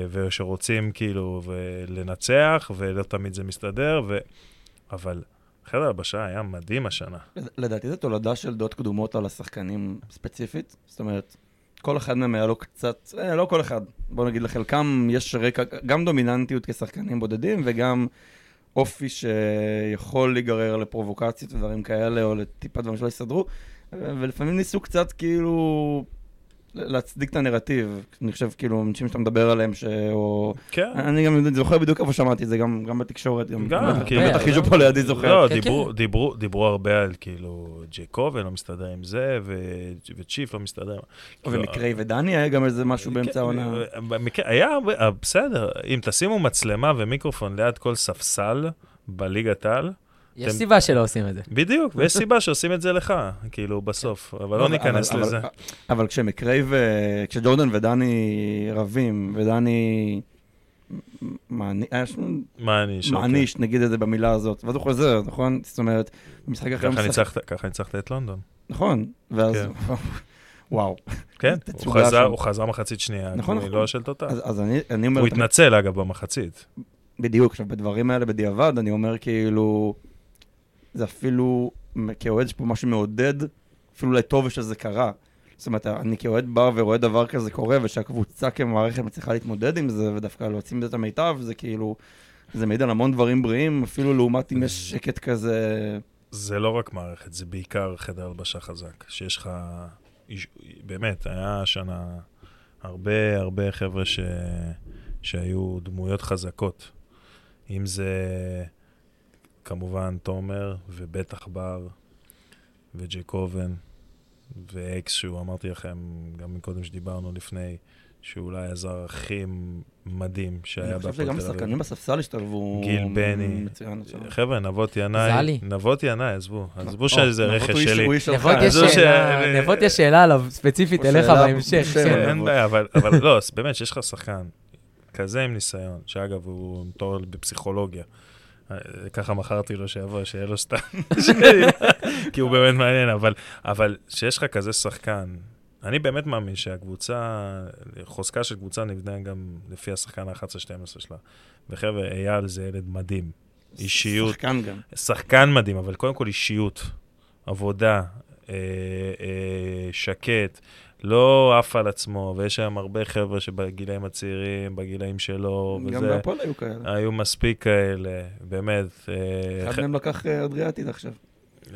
ושרוצים כאילו. לנצח, ולא תמיד זה מסתדר, ו... אבל חדר הלבשה היה מדהים השנה. לד- לדעתי זו תולדה של דעות קדומות על השחקנים ספציפית. זאת אומרת, כל אחד מהם היה לו קצת, אה, לא כל אחד, בוא נגיד לחלקם יש רקע, גם דומיננטיות כשחקנים בודדים וגם אופי שיכול להיגרר לפרובוקציות ודברים כאלה, או לטיפה דברים שלא יסתדרו, ולפעמים ניסו קצת כאילו להצדיק את הנרטיב. אני חושב כאילו, אנשים שאתה מדבר עליהם, ש... או... כן. אני גם זוכר בדיוק איפה שמעתי את זה, גם, גם בתקשורת, גם, גם, כאילו- בטח חישוב פה לידי זוכר. לא, כן, דיברו, כן. דיברו, דיברו הרבה על כאילו ג'ייקובן לא מסתדר עם זה, ו- וצ'יף לא מסתדר. כאילו, ומקריי ודני היה גם איזה משהו באמצע כן, העונה. במקרה- היה, הרבה- אה, בסדר, אם תשימו מצלמה ומיקרופון ליד כל ספסל בליגת העל, יש אתם- סיבה שלא עושים את זה. בדיוק, ויש סיבה שעושים את זה לך, כאילו, בסוף, אבל לא ניכנס אבל- לזה. אבל- אבל כשמקריי ו... כשג'ורדן ודני רבים, ודני מעני- היה שם- מה אני שוקל? מעניש, נגיד את זה במילה הזאת, ואז הוא חוזר, נכון? זאת אומרת, במשחק אחר ככה משחק- ניצחת- ככה ניצחת את לונדון. נכון, ואז... כן. <laughs> וואו. כן, <laughs> הוא חזר-. הוא חזר מחצית שנייה, נכון, כי נכון. לא של תותח. אז אז אני אני אומר... הוא התנצל, אגב, במחצית. בדיוק, עכשיו, בדברים האלה בדיעבד, אני אומר כאילו, זה אפילו, כאוהד יש פה משהו מעודד, אפילו אולי טוב שזה קרה. זאת אומרת, אני כאוהד בא ורואה דבר כזה קורה, ושהקבוצה כמערכת מצליחה להתמודד עם זה, ודווקא להוציא מזה את המיטב, זה כאילו, זה מעיד על המון דברים בריאים, אפילו לעומת אם יש שקט כזה... זה לא רק מערכת, זה בעיקר חדר הלבשה חזק. שיש לך... באמת, היה השנה הרבה הרבה חבר'ה ש... שהיו דמויות חזקות. אם זה כמובן תומר, ובטח בר, וג'קובן, ואקס, שהוא אמרתי לכם גם מקודם שדיברנו לפני, שהוא אולי הזר הכי מדהים שהיה אני חושב בהפועל שגם תל אביב. השחקנים בספסל השתלבו... גיל בני. חבר'ה, נבות ינאי, זלי. נבות ינאי, עזבו, עזבו או, שזה רכש שלי. נבות יש שאלה- עליו ספציפית אליך בהמשך. כן. אין בעיה, אבל, לא, באמת, שיש לך שחקן כזה עם ניסיון, שאגב, הוא תואר בפסיכולוגיה. ככה מכרתי לו שיבוא, שיהיה לו סתם, <laughs> כי הוא באמת מעניין, אבל, אבל שיש לך כזה שחקן, אני באמת מאמין שהקבוצה, חוזקה של קבוצה נבנה גם לפי השחקן ה-11-12 שלה. וחבר'ה, אייל זה ילד מדהים. אישיות, שחקן גם. שחקן מדהים, אבל קודם כל אישיות, עבודה, אה, אה, שקט, לא עף על עצמו, ויש היום הרבה חבר'ה שבגילאים הצעירים, בגילאים שלו, גם וזה, בהפועל היו כאלה. היו מספיק כאלה, באמת. אה, אחד מהם לקח אה, אדריאטית עכשיו.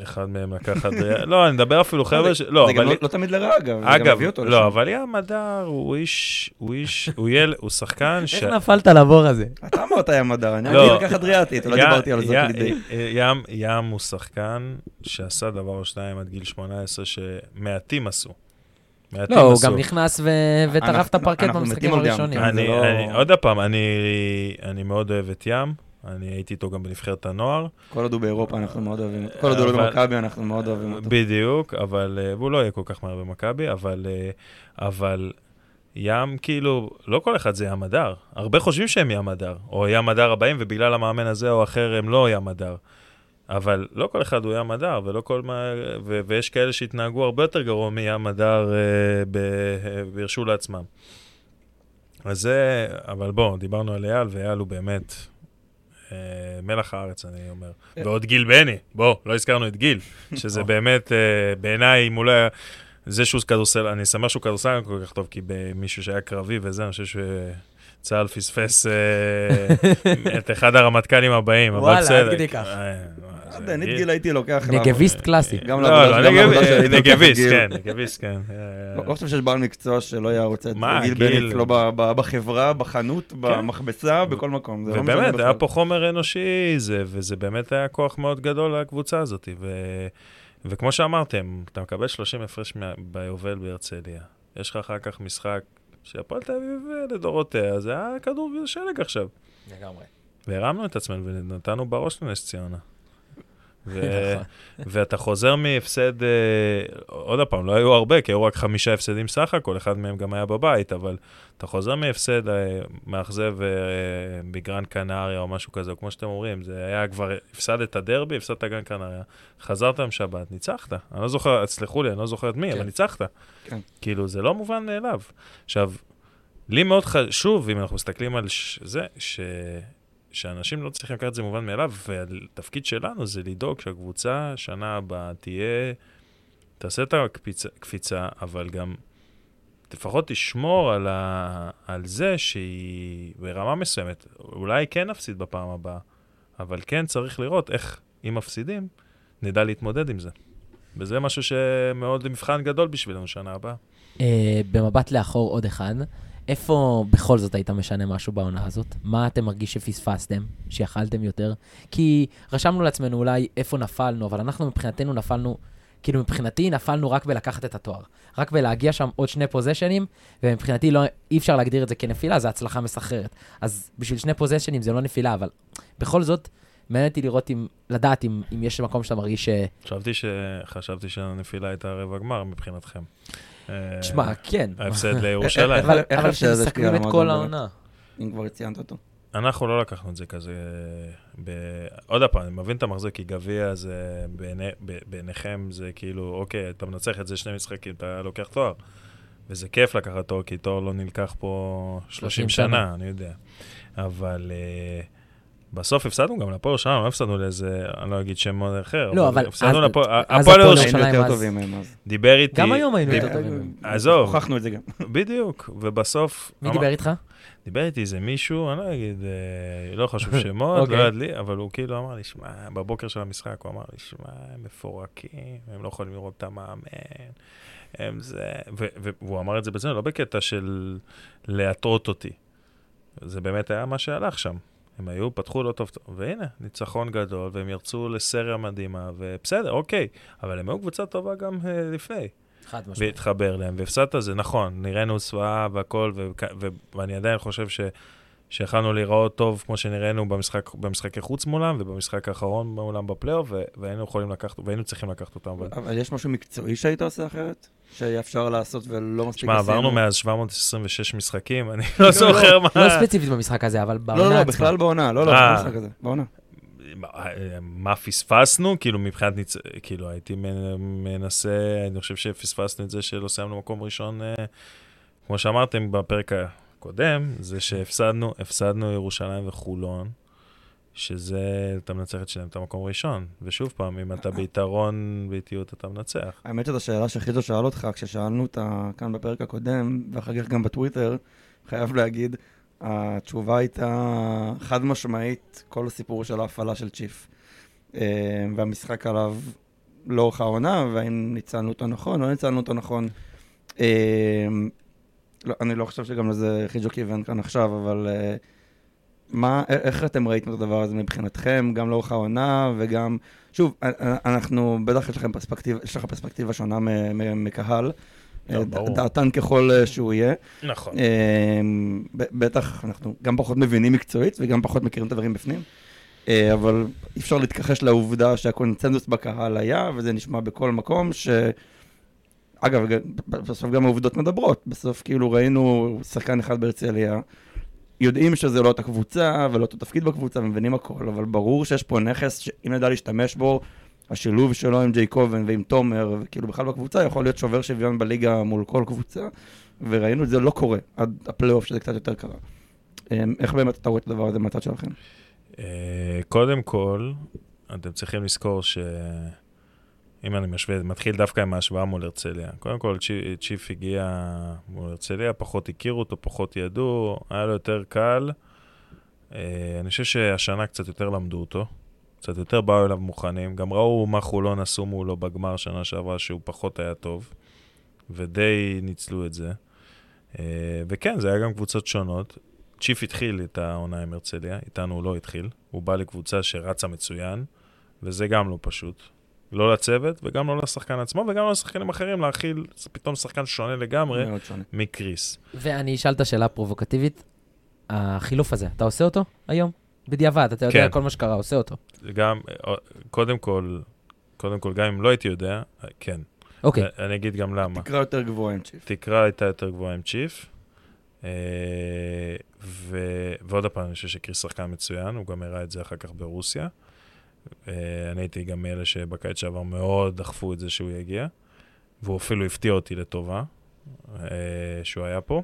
אחד מהם לקח אדריה, <laughs> לא, אני מדבר אפילו חבר'ה ש... לא, זה גם אבל... לא- לא תמיד לרע, אגב. גם אגב, לשם. לא, אבל ים הדר הוא איש, הוא איש, הוא ילד, הוא שחקן ש... איך נפלת לבור הזה? אתה אמרת ים הדר, אני לא. אני לקח אדריאטית, לא דיברתי על זה כדי. ים, ים הוא שחקן שעשה דבר או שניים עד גיל 18 שמעטים עשו. לא, הוא. גם נכנס ו- וטרף את הפרקט במשחקים הראשונים. זה אני, לא- אני, עוד פעם, אני, מאוד אוהב את ים, אני הייתי איתו גם בנבחרת הנוער, כל עוד הוא באירופה אנחנו מאוד אוהבים. כל עוד הוא לא במכבי אנחנו מאוד אוהבים אותו. בדיוק, אבל, אה, והוא לא יהיה כל כך מהר במכבי, אבל, אה, אבל ים, כאילו, לא כל אחד זה ים הדר. הרבה חושבים שהם ים הדר, או ים הדר הבאים, ובגלל המאמן הזה או אחר הם לא ים הדר. אבל לא כל אחד הוא ים הדר, ולא כל מה... ו- ויש כאלה שהתנהגו הרבה יותר גרוע מים הדר אה, ב- והרשו לעצמם. אז זה, אבל בואו, דיברנו על אייל, ואייל הוא באמת אה, מלח הארץ, אני אומר. ועוד גיל בני, בוא, לא הזכרנו את גיל, שזה באמת, אה, בעיניי, אם אולי... זה שהוא כדורסל, אני שמח שהוא כדורסל כל כך טוב, כי מישהו שהיה קרבי וזה, אני חושב שצה"ל פספס אה, <laughs> את אחד הרמטכ"לים הבאים, אבל וואלה, בסדר. עד כדי כך. אה, לא את גיל הייתי לוקח... נגביסט קלאסי. גם לא, לעבודה- לא, שלי נגביסט. כן, נגביסט, כן. לא לא חושב שיש בעל מקצוע שלא היה רוצה את מה, גיל בני גיל- אצלו ב- ב- בחברה, בחנות, במכבסה, בכל מקום. לא ובאמת, היה. פה חומר אנושי, זה, וזה באמת היה כוח מאוד גדול לקבוצה הזאת. ו, וכמו שאמרתם, אתה מקבל 30 הפרש ביובל בהרצליה. יש לך אחר כך משחק שהפועל תל אביב לדורותיה, זה היה כדור שלג עכשיו. לגמרי. והרמנו את עצמנו ונתנו בראש לנס ציונה. ו... נכון. ואתה חוזר מהפסד, אה, עוד פעם, לא היו הרבה, כי היו רק חמישה הפסדים סך הכל, אחד מהם גם היה בבית, אבל אתה חוזר מהפסד אה, מאכזב אה, בגרן קנריה או משהו כזה, או כמו שאתם אומרים, זה היה כבר, הפסדת דרבי, הפסדת גרן קנריה, חזרת עם שבת, ניצחת. אני לא זוכר, סלחו לי, אני לא זוכר את מי, כן. אבל ניצחת. כן. כאילו, זה לא מובן מאליו. עכשיו, לי מאוד חשוב, אם אנחנו מסתכלים על ש... זה, ש... שאנשים לא צריכים לקחת את זה מובן מאליו, והתפקיד שלנו זה לדאוג שהקבוצה שנה הבאה תהיה, תעשה את הקפיצה, קפיצה, אבל גם לפחות תשמור על, ה... על זה שהיא ברמה מסוימת, אולי כן נפסיד בפעם הבאה, אבל כן צריך לראות איך, אם מפסידים, נדע להתמודד עם זה. וזה משהו שמאוד מבחן גדול בשבילנו שנה הבאה. אה, במבט לאחור עוד אחד, איפה בכל זאת היית משנה משהו בעונה הזאת? מה אתם מרגיש שפספסתם, שיכלתם יותר? כי רשמנו לעצמנו אולי איפה נפלנו, אבל אנחנו מבחינתנו נפלנו, כאילו מבחינתי נפלנו רק בלקחת את התואר. רק בלהגיע שם עוד שני פוזיישנים, ומבחינתי לא, אי אפשר להגדיר את זה כנפילה, זה הצלחה מסחררת. אז בשביל שני פוזיישנים זה לא נפילה, אבל בכל זאת, מעניין אותי לראות אם, לדעת אם, אם יש מקום שאתה מרגיש ש... חשבתי, ש... חשבתי שהנפילה הייתה רבע גמר מבחינתכם. אה, תשמע, כן. ההפסד <laughs> לירושלים. אבל על את כל העונה. אם כבר ציינת אותו. אנחנו לא לקחנו את זה כזה... ב... עוד פעם, אני מבין את המחזיק, כי גביע זה... בעיני... ב- בעיניכם זה כאילו, אוקיי, אתה מנצח את זה שני משחקים, אתה לוקח תואר. וזה כיף לקחת תואר, כי תואר לא נלקח פה 30 שנה. שנה, אני יודע. אבל... אה, בסוף הפסדנו גם להפועל ירושלים, לא הפסדנו לאיזה, אני לא אגיד שם אחר, לא, אבל הפסדנו להפועל, הפועל ירושלים יותר אז- טובים מהם אז. דיבר איתי, גם היום היינו יותר טובים. עזוב. הוכחנו את זה גם. <laughs> בדיוק, ובסוף... מי דיבר איתך? דיבר איתי איזה מישהו, אני לא אגיד, אה, לא חשוב <laughs> שמות, אוקיי. לא יד לי, אבל הוא כאילו אמר לי, שמע, בבוקר של המשחק הוא אמר לי, שמע, הם מפורקים, הם לא יכולים לראות את המאמן, הם זה, והוא אמר את זה בזה, לא בקטע של להטעות אותי. זה באמת היה מה שהלך שם. הם היו, פתחו לא טוב, והנה, ניצחון גדול, והם ירצו לסריה מדהימה, ובסדר, אוקיי, אבל הם היו קבוצה טובה גם אה, לפני. חד משמעית. והתחבר להם, והפסדת זה נכון, נראינו זוועה והכל, ו- ו- ואני עדיין חושב ש... שיכלנו להיראות טוב כמו שנראינו במשחק, במשחקי חוץ מולם, ובמשחק האחרון מולם בפלייאוף, והיינו יכולים לקחת, והיינו צריכים לקחת אותם. אבל... אבל יש משהו מקצועי שהיית עושה אחרת? שהיה אפשר לעשות ולא מספיק תשמע, עברנו עשינו? מאז 726 משחקים, אני לא זוכר מה... לא ספציפית במשחק הזה, אבל בעונה לא, לא, עצמה. בכלל בעונה, לא, לא, אה. במשחק הזה, בעונה. מה- מה פספסנו? כאילו מבחינת ניצ... כאילו הייתי מנ- מנסה, אני חושב שפספסנו את זה שלא סיימנו מקום ראשון, אה, כמו שאמרתם בפרק הקודם, זה שהפסדנו, הפסדנו ירושלים וחולון, שזה, אתה מנצח את שלהם את המקום הראשון. ושוב פעם, אם אתה ביתרון באיטיות, אתה מנצח. האמת שזו שאלה שחיזו שאל אותך כששאלנו אותה כאן בפרק הקודם, ואחר כך גם בטוויטר, חייב להגיד, התשובה הייתה חד משמעית כל הסיפור של ההפעלה של צ'יף. אה, והמשחק עליו לאורך העונה, והאם ניצלנו אותו נכון לא ניצלנו אותו נכון. אה, לא, אני לא חושב שגם לזה חיג'ו כיוון כאן עכשיו, אבל אה, מה, א- איך אתם ראיתם את הדבר הזה מבחינתכם, גם לאורך העונה וגם... שוב, א- א- אנחנו, בטח יש לכם פרספקטיבה, יש לך פרספקטיבה שונה מ- מ- מקהל. לא, אה, דעתן ככל אה, שהוא יהיה. נכון. אה, בטח אנחנו גם פחות מבינים מקצועית וגם פחות מכירים את הדברים בפנים. אה, אבל אי אפשר להתכחש לעובדה שהקונצנזוס בקהל היה, וזה נשמע בכל מקום, ש... אגב, בסוף גם העובדות מדברות. בסוף כאילו ראינו שחקן אחד בהרצליה, יודעים שזה לא אותה קבוצה ולא אותו תפקיד בקבוצה ומבינים הכל, אבל ברור שיש פה נכס שאם נדע להשתמש בו, השילוב שלו עם ג'יי קובן ועם תומר, וכאילו בכלל בקבוצה, יכול להיות שובר שוויון בליגה מול כל קבוצה, וראינו את זה לא קורה עד הפלייאוף שזה קצת יותר קרה. אמ, איך באמת אתה רואה את הדבר הזה מהצד שלכם? אה, קודם כל, אתם צריכים לזכור ש... אם אני משווה, מתחיל דווקא עם ההשוואה מול הרצליה. קודם כל, צ'י- צ'יף הגיע מול הרצליה, פחות הכירו אותו, פחות ידעו, היה לו יותר קל. אה, אני חושב שהשנה קצת יותר למדו אותו, קצת יותר באו אליו מוכנים. גם ראו מה חולון עשו מולו בגמר שנה שעברה, שהוא פחות היה טוב, ודי ניצלו את זה. אה, וכן, זה היה גם קבוצות שונות. צ'יף התחיל את העונה עם הרצליה, איתנו הוא לא התחיל. הוא בא לקבוצה שרצה מצוין, וזה גם לא פשוט. לא לצוות, וגם לא לשחקן עצמו, וגם לא לשחקנים אחרים, להכיל זה פתאום שחקן שונה לגמרי שונה. מקריס. ואני אשאל את השאלה הפרובוקטיבית, החילוף הזה, אתה עושה אותו היום? בדיעבד, אתה יודע כן. כל מה שקרה, עושה אותו. גם, אה, קודם כל, קודם כל, גם אם לא הייתי יודע, אה, כן. אוקיי, אני אגיד גם למה. תקרה יותר גבוהה עם צ'יפ. תקרה הייתה יותר גבוהה עם צ'יף. אה, ו... ועוד פעם, אני חושב שקריס שחקן מצוין, הוא גם הראה את זה אחר כך ברוסיה. אה, אני הייתי גם מאלה שבקיץ שעבר מאוד דחפו את זה שהוא יגיע, והוא אפילו הפתיע אותי לטובה אה, שהוא היה פה.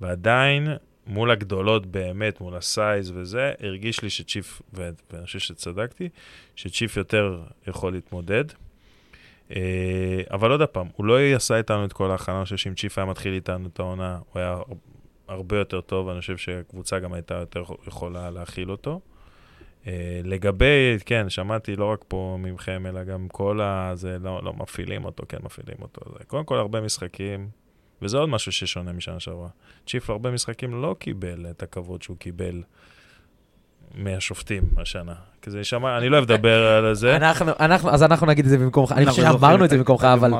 ועדיין, מול הגדולות באמת, מול הסייז וזה, הרגיש לי שצ'יף, ואני חושב שצדקתי, שצ'יף יותר יכול להתמודד. אה, אבל עוד פעם, הוא לא עשה איתנו את כל ההכנה, אני חושב שאם צ'יף היה מתחיל איתנו את העונה, הוא היה הר- הרבה יותר טוב, אני חושב שהקבוצה גם הייתה יותר יכולה להכיל אותו. אה, לגבי, כן, שמעתי לא רק פה ממכם, אלא גם כל ה... זה לא, לא מפעילים אותו, כן מפעילים אותו. זה, קודם כל, הרבה משחקים, וזה עוד משהו ששונה משנה שעברה. צ'יף הרבה משחקים לא קיבל את הכבוד שהוא קיבל מהשופטים השנה. כי זה שמע, אני לא אוהב לדבר על זה. אנחנו, אנחנו, אז אנחנו נגיד את זה במקומך, אני חושב שאמרנו את זה במקומך, אבל...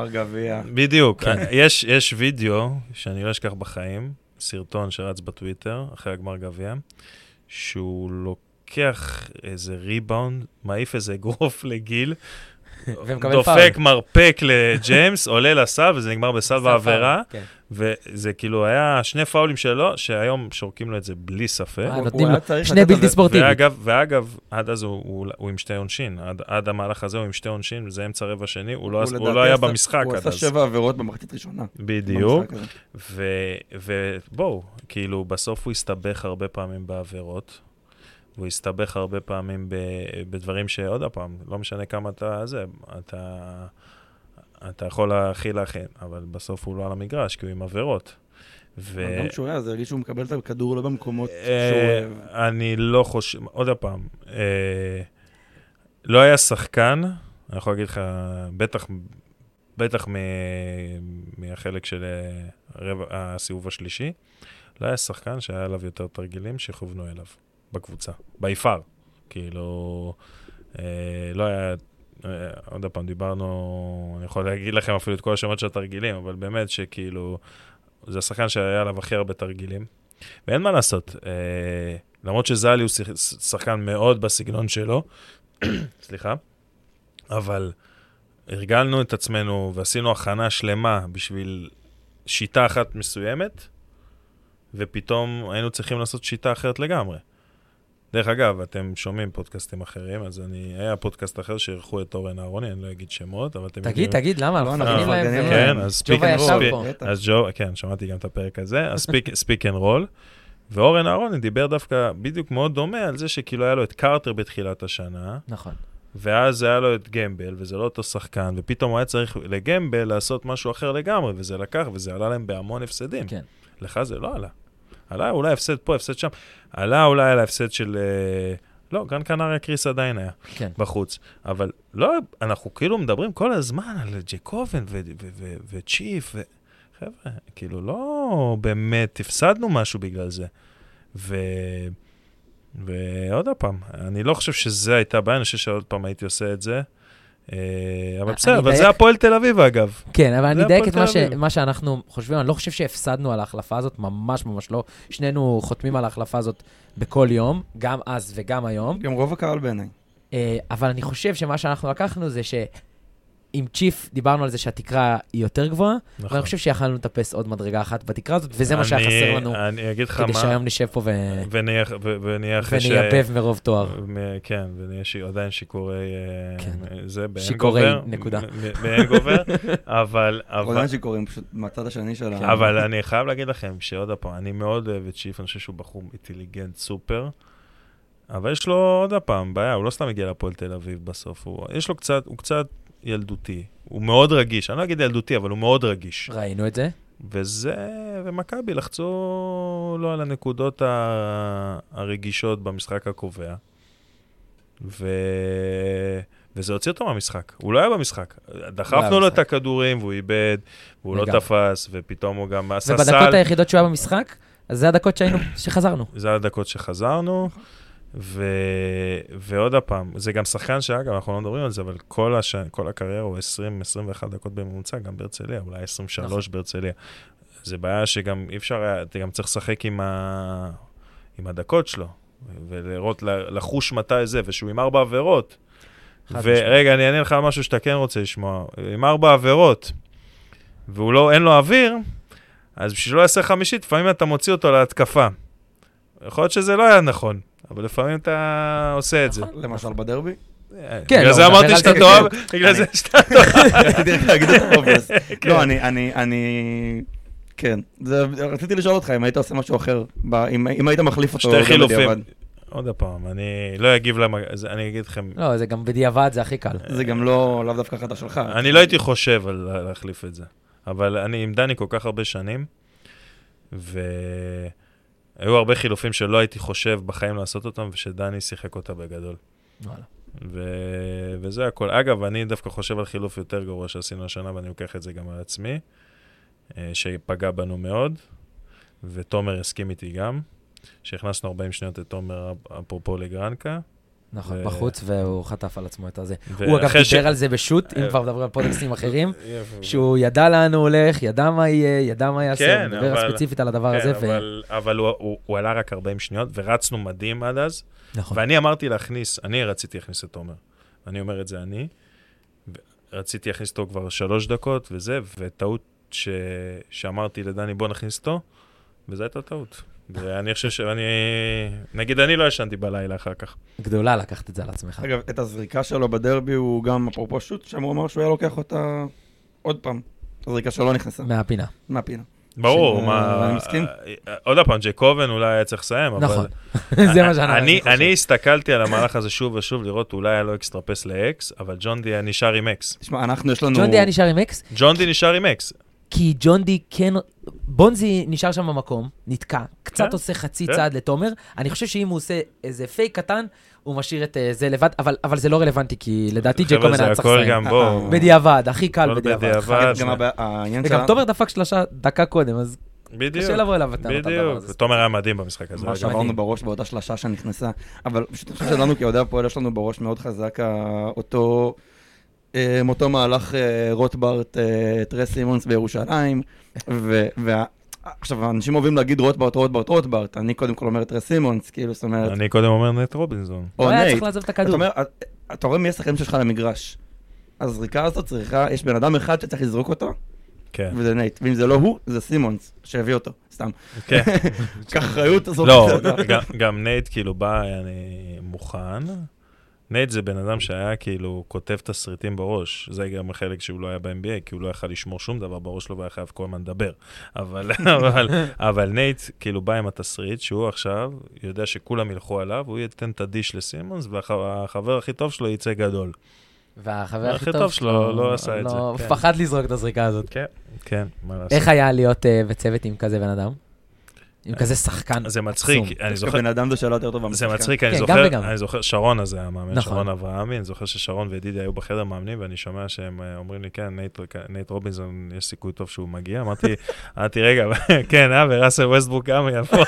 בדיוק. כן. יש, יש וידאו שאני לא אשכח בחיים, סרטון שרץ בטוויטר, אחרי הגמר גביע, שהוא לוקח איזה ריבאונד, מעיף איזה אגרוף <laughs> לגיל, דופק. מרפק לג'יימס, עולה לסל, וזה נגמר בסל בעבירה, כן. וזה כאילו היה שני פאולים שלו, שהיום שורקים לו את זה בלי ספק. אה, הוא- נותנים הוא לו שני בלתי לזה- ספורטיבי. ואגב, ואגב, עד אז הוא, הוא, הוא עם שתי עונשין, עד, עד המהלך הזה הוא עם שתי עונשין, וזה אמצע רבע שני, הוא, לא, הוא הוא לא היה עשה- במשחק הוא עד עשה אז. שבע עבירות במחצית ראשונה. בדיוק. ובואו, כאילו, בסוף הוא הסתבך הרבה פעמים בעבירות, והוא הסתבך הרבה פעמים ב, בדברים שעוד פעם, לא משנה כמה אתה זה, אתה, אתה יכול להכיל להכין, אבל בסוף הוא לא על המגרש, כי הוא עם עבירות. ו... גם כשהוא היה, זה הרגיש שהוא מקבל את הכדור לא במקומות שהוא אה, אוהב. אני לא חושב, עוד פעם, אה, לא היה שחקן, אני יכול להגיד לך, בטח, בטח מ, מהחלק של אה, רבע, הסיבוב השלישי, לא היה שחקן שהיה עליו יותר תרגילים שכוונו אליו בקבוצה, ביפר. כאילו, אה, לא היה, אה, עוד פעם, דיברנו, אני יכול להגיד לכם אפילו את כל השמות של התרגילים, אבל באמת שכאילו, זה השחקן שהיה עליו הכי הרבה תרגילים. ואין מה לעשות, אה, למרות שזלי הוא שחקן מאוד בסגנון שלו, <clears throat> סליחה, אבל הרגלנו את עצמנו ועשינו הכנה שלמה בשביל שיטה אחת מסוימת, ופתאום היינו צריכים לעשות שיטה אחרת לגמרי. דרך אגב, אתם שומעים פודקאסטים אחרים, אז אני, היה פודקאסט אחר שאירחו את אורן אהרוני, אני לא אגיד שמות, אבל אתם תגיד, תגיד, למה? לא, אנחנו אנחנו מפרגנים להם. כן, אז Speak and Roll. אז ג'ו, כן, שמעתי גם את הפרק הזה, אז Speak and Roll. ואורן אהרוני דיבר דווקא בדיוק מאוד דומה על זה שכאילו היה לו את קרטר בתחילת השנה, נכון. ואז היה לו את גמבל, וזה לא אותו שחקן, ופתאום הוא היה צריך לגמבל לעשות משהו אחר לגמרי, וזה לקח, וזה עלה להם בהמון הפסדים. כן. לך זה לא עלה. עלה אולי הפסד פה, הפסד שם. עלה אולי על ההפסד של... אה, לא, גרן קנריה קריס עדיין היה כן. בחוץ. אבל לא, אנחנו כאילו מדברים כל הזמן על ג'קובן ו- ו- ו- וצ'יף, ו... חבר'ה, כאילו לא באמת הפסדנו משהו בגלל זה. ו... ועוד פעם, אני לא חושב שזה הייתה בעיה, אני חושב שעוד פעם הייתי עושה את זה. אה, אבל בסדר, אבל. זה הפועל תל אביב אגב. כן, אבל אני אדייק את מה, ש... שאנחנו חושבים, אני לא חושב שהפסדנו על ההחלפה הזאת, ממש ממש לא. שנינו חותמים על ההחלפה הזאת בכל יום, גם אז וגם היום. גם רוב הקהל בעיניי. אה, אבל אני חושב שמה שאנחנו לקחנו זה שעם צ'יף דיברנו על זה שהתקרה היא יותר גבוהה, נכון. ואני חושב שיכלנו לטפס עוד מדרגה אחת בתקרה הזאת, וזה מה שהיה אני- חסר לנו, אני אגיד לך כדי מה, שהיום נשב פה ו... ונהיה ו- ונהיה אחרי ש... ונייבב מרוב תואר. מ- כן, ונהיה ש- עדיין שיכורי... אה, כן. זה באין שיכורי, גובר. נקודה. באין גובר, אבל... <laughs> אבל- עדיין שקוראים פשוט מהצד השני של כן. ה... אבל אני חייב להגיד לכם שעוד פעם, אני מאוד אוהב את שיף, אני חושב שהוא בחור אינטליגנט סופר, אבל יש לו עוד פעם בעיה, הוא לא סתם הגיע לפועל תל אביב בסוף, הוא, יש לו קצת, הוא קצת ילדותי. הוא מאוד רגיש, אני לא אגיד ילדותי, אבל הוא מאוד רגיש. ראינו את זה. וזה, ומכבי לחצו לו על הנקודות הרגישות במשחק הקובע. ו... וזה הוציא אותו מהמשחק. הוא לא היה במשחק. דחפנו לו במשחק. את הכדורים, והוא איבד, והוא לא. תפס, ופתאום הוא גם עשה ובדקות סל. היחידות שהוא היה במשחק, אז זה הדקות שהיינו, שחזרנו. זה הדקות שחזרנו, ו... ועוד פעם, זה גם שחקן שאגב, אנחנו לא מדברים על זה, אבל כל, הש... כל הקריירה הוא 20-21 דקות בממוצע, גם בהרצליה, אולי 23 נכון. בהרצליה. זה בעיה שגם אי אפשר, היה- אתה גם צריך לשחק עם, ה... עם הדקות שלו, ולראות, לחוש מתי זה, ושהוא עם ארבע עבירות. ורגע, אני אענה לך על משהו שאתה כן רוצה לשמוע. עם ארבע עבירות, והוא לא, אין לו אוויר, אז בשביל לא יעשה חמישית, לפעמים אתה מוציא אותו להתקפה. יכול להיות שזה לא היה נכון, אבל לפעמים אתה עושה את זה. נכון. למשל בדרבי? כן, בגלל לא, זה אמרתי על שאתה תאהב, כן. בגלל זה שאתה תאהב. <laughs> רציתי רק להגיד את ה obvious. <laughs> כן. לא, אני, אני, אני... כן. זה- רציתי לשאול אותך אם היית עושה משהו אחר, אם אם היית מחליף אותו. שתי גם חילופים. בדיעבד. עוד פעם, אני לא אגיב למה, אני אגיד לכם, לא, זה גם בדיעבד, זה הכי קל. זה גם לא, לאו דווקא החלטה שלך. אני לא הייתי חושב על לה- להחליף את זה, אבל אני עם דני כל כך הרבה שנים, והיו הרבה חילופים שלא הייתי חושב בחיים לעשות אותם, ושדני שיחק אותה בגדול. וואלה. ו... וזה הכל. אגב, אני דווקא חושב על חילוף יותר גרוע שעשינו השנה, ואני לוקח את זה גם על עצמי, אה, שפגע בנו מאוד, ותומר הסכים איתי גם, שהכנסנו 40 שניות את תומר, אפרופו לגרנקה. נכון, ו- בחוץ, והוא חטף על עצמו את הזה. ואחרי הוא אגב ש- דיבר על זה בשו"ת, אם אה, כבר מדברים על פודקאסטים אחרים, יפה. שהוא ידע לאן הוא הולך, ידע מה יהיה, ידע מה יעשה, כן, הוא מדבר אבל- ספציפית על הדבר כן, הזה, ו... אבל, אבל הוא, הוא, הוא עלה רק 40 שניות, ורצנו מדהים עד אז. נכון. ואני אמרתי להכניס, אני רציתי להכניס את תומר. אני אומר את זה אני. רציתי להכניס אותו כבר שלוש דקות וזה, וטעות ש... שאמרתי לדני, בוא נכניס אותו, וזו הייתה טעות. ואני חושב שאני... נגיד, אני לא ישנתי בלילה אחר כך. גדולה לקחת את זה על עצמך. אגב, את הזריקה שלו בדרבי הוא גם, אפרופו שוט, שם הוא אמר שהוא היה לוקח אותה עוד פעם. הזריקה שלו לא נכנסה, מהפינה. מהפינה. ברור, מה... אני מסכים. אה, עוד פעם, ג'קובן אולי היה צריך לסיים, אבל... נכון. <laughs> זה מה שאנחנו אני, חושבים. אני הסתכלתי על המהלך הזה שוב ושוב, לראות אולי היה לו extra pass לאקס, אבל ג'ון די היה נשאר עם אקס. תשמע, אנחנו, יש לנו... ג'ון די היה נשאר עם אקס, ג'ון די נשאר עם אקס. כי ג'ון די כן... בונזי נשאר שם במקום, נתקע, קצת כן, עושה חצי כן. צעד לתומר. אני חושב שאם הוא עושה איזה פייק קטן, הוא משאיר את אה, זה לבד, אבל אבל זה לא רלוונטי, כי לדעתי ג'קומן זה היה צריך לסיים. גם, בואו. בדיעבד, הכי קל בדיעבד. בדיעבד. וגם. תומר דפק שלושה דקה קודם, אז בדיוק. קשה לבוא אליו בדיוק. ותומר היה מדהים במשחק הזה. מה. שעברנו. בראש באותה שלושה שנכנסה, אבל פשוט אני חושב שלנו כאוהדי הפועל יש לנו בראש מאוד חזק אותו, אה, אותו מהלך אה, רוטברט, אה, טרס סימונס בירושלים, ו- וה- עכשיו, אנשים אוהבים להגיד רוטברט, רוטברט, רוטברט, אני קודם כל אומר טרס סימונס, כאילו, זאת אומרת, אני קודם אומר נייט רובינזון. או היה נייט, צריך לעזוב את הכדור. אתה רואה מי השחקנים שלך למגרש. הזריקה הזאת צריכה, יש בן אדם אחד שצריך לזרוק אותו, כן. וזה נייט, ואם זה לא הוא, זה סימונס, שהביא אותו, סתם. כן. <laughs> קח אחריות, זרוק לא, גם נייט כאילו בא, אני מוכן. נייט זה בן אדם שהיה כאילו כותב תסריטים בראש. זה גם החלק שהוא לא היה ב-NBA, כי הוא לא יכל לשמור שום דבר בראש שלו והיה חייב כל הזמן לדבר. אבל, <laughs> אבל, אבל נייט כאילו בא עם התסריט שהוא עכשיו יודע שכולם ילכו עליו, הוא ייתן את ה dish לסימונס, והחבר הכי טוב שלו יצא גדול. והחבר הכי טוב שלו לא עשה את זה, לא- כן. פחד לזרוק את הזריקה הזאת. כן, כן, מה לעשות. איך היה להיות אה, בצוות עם כזה בן אדם? עם כזה שחקן זה מצחיק. אני זוכר, בן אדם זה שאלה יותר טובה. זה. מצחיק, אני כן, גם זוכר, וגם. אני זוכר, שרון הזה היה מאמן, נכון. שרון אברהמי, אני זוכר ששרון וידידי היו בחדר מאמנים, ואני שומע שהם אה, אומרים לי, כן, נייט- רובינזון, יש סיכוי טוב שהוא מגיע. אמרתי, <laughs> אמרתי, רגע, <laughs> כן, אה, וראסל ווסטברוק גם יבוא,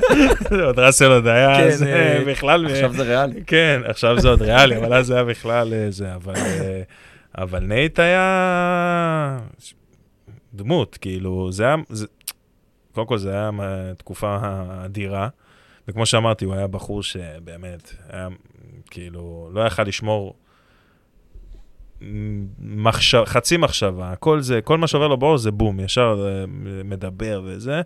<laughs> זה עוד ראסל עוד היה, כן, אז, אה, אה, בכלל, עכשיו זה ריאלי. כן, עכשיו זה עוד ריאלי, אבל אז זה היה בכלל זה, אבל, אבל נייט היה דמות, כאילו, זה היה, זה, קודם כל זה היה מה- תקופה אדירה, וכמו שאמרתי, הוא היה בחור שבאמת, היה כאילו, לא יכל לשמור מ- מחשב, חצי מחשבה, כל זה, כל מה שעובר לו בראש זה בום, ישר אה, מדבר וזה,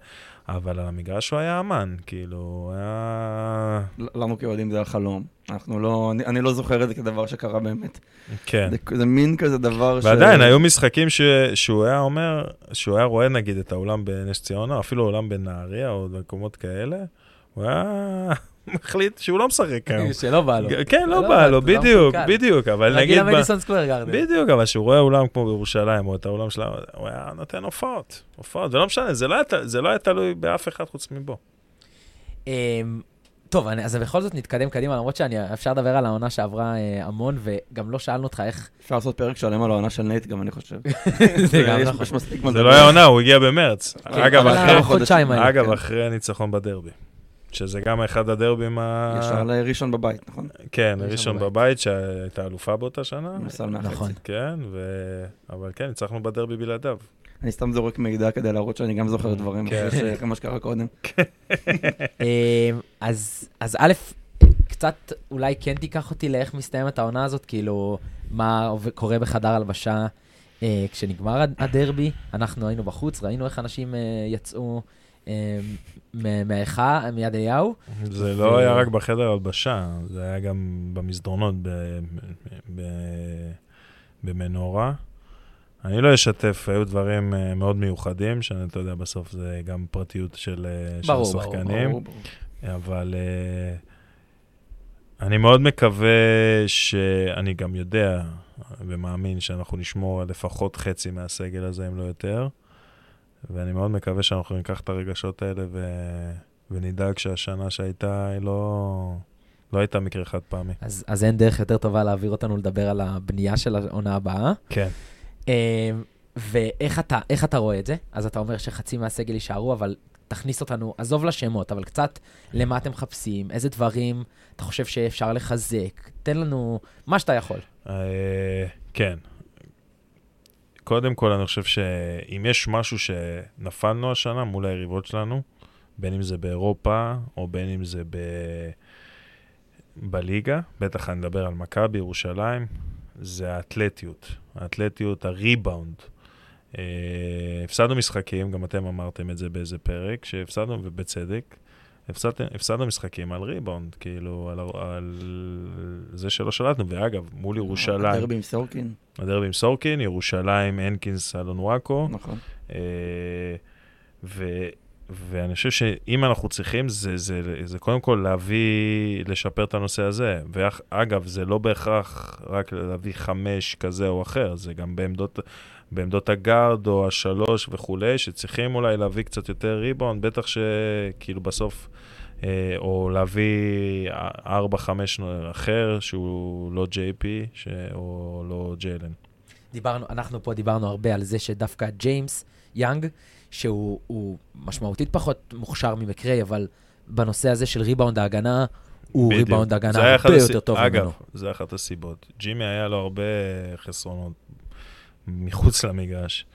אבל על המגרש הוא היה אמן, כאילו, היה... לנו כאוהדים זה החלום. אנחנו לא, אני, אני לא זוכר את זה כדבר שקרה באמת. כן. זה, זה מין כזה דבר ש... ועדיין, היו משחקים ש... שהוא היה אומר, שהוא היה רואה נגיד את האולם בנס ציונה, אפילו האולם בנהריה, או במקומות כאלה, הוא היה מחליט שהוא לא משחק היום. <laughs> שלא בא לו. כן, לא לא בא לו, לא בדיוק. בדיוק, אבל רגיל נגיד... ב- למדיסון סקוויר גארדן. בדיוק, אבל כשהוא רואה אולם כמו בירושלים, או את האולם שלה, הוא היה נותן הופעות. הופעות, זה לא משנה, זה לא היה לא תלוי באף אחד חוץ מבו. אמ, טוב, אני- אז בכל זאת נתקדם קדימה, למרות שאפשר לדבר על העונה שעברה אה, המון, וגם לא שאלנו אותך איך... אפשר לעשות פרק שלם על העונה של נייט גם, אני חושב. <laughs> זה גם נכון. זה לדבר. לא היה עונה, הוא הגיע במרץ. אגב, על אחרי-. אגב, כן. אחרי הניצחון בדרבי. שזה גם אחד הדרבים ה... ישר לראשון בבית, נכון? כן, ראשון ראשון בבית. בבית, שהייתה אלופה באותה שנה. נסע מהחצי. נכון. כן, ו... אבל כן, ניצחנו בדרבי בלעדיו. אני סתם זורק מידע כדי להראות שאני גם זוכר דברים, כן. אחרי מה שקרה קודם. <laughs> אמ, אז אז א', קצת אולי כן תיקח אותי לאיך מסתיימת העונה הזאת, כאילו, מה קורה בחדר הלבשה אה, כשנגמר הד- הדרבי. אנחנו היינו בחוץ, ראינו איך אנשים אה, יצאו אה, מ- מההיכל, מיד אליהו. זה לא היה רק בחדר הלבשה, זה היה גם במסדרונות. במנורה. אני לא אשתף, היו דברים אה, מאוד מיוחדים, שאתה יודע, בסוף זה גם פרטיות של, אה, של ברור, ברור, השחקנים. ברור, ברור. אבל uh, אני מאוד מקווה שאני גם יודע ומאמין שאנחנו נשמור על לפחות חצי מהסגל הזה, אם לא יותר. ואני מאוד מקווה שאנחנו ניקח את הרגשות האלה ו... ונדאג שהשנה שהייתה היא לא, לא הייתה מקרה חד פעמי. אז, אז אין דרך יותר טובה להעביר אותנו לדבר על הבנייה של העונה הבאה. כן. אה, ואיך אתה, איך אתה רואה את זה? אז אתה אומר שחצי מהסגל יישארו, אבל תכניס אותנו, עזוב לשמות, אבל קצת למה אתם מחפשים, איזה דברים אתה חושב שאפשר לחזק, תן לנו מה שאתה יכול. אה, כן. קודם כל, אני חושב שאם יש משהו שנפלנו השנה מול היריבות שלנו, בין אם זה באירופה, או בין אם זה ב... בליגה, בטח אני מדבר על מכבי, ירושלים, זה האתלטיות. האתלטיות, הריבאונד. אה, הפסדנו משחקים, גם אתם אמרתם את זה באיזה פרק, שהפסדנו, ובצדק, הפסדנו, הפסדנו משחקים על ריבאונד, כאילו, על, על זה שלא שלטנו, ואגב, מול ירושלים, הדרבי עם סורקין, הדרבי עם סורקין, ירושלים, הנקינס, אלון וואקו, נכון. אה, ו, ואני חושב שאם אנחנו צריכים, זה, זה, זה קודם כל להביא, לשפר את הנושא הזה. ואגב, זה לא בהכרח רק להביא חמש כזה או אחר, זה גם בעמדות, בעמדות הגארד או השלוש וכולי, שצריכים אולי להביא קצת יותר ריבאונד, בטח שכאילו בסוף, אה, או להביא ארבע, חמש אחר, שהוא לא JP, ש, או לא ג'יילן. דיברנו, אנחנו פה דיברנו הרבה על זה שדווקא ג'יימס יאנג, שהוא הוא משמעותית פחות מוכשר ממקריי, אבל בנושא הזה של ריבאונד ההגנה, הוא בדיוק. ריבאונד זה הגנה היה הרבה הס- יותר טוב אגב, ממנו. זה אחת הסיבות. ג'ימי היה לו הרבה חסרונות מחוץ למגרש,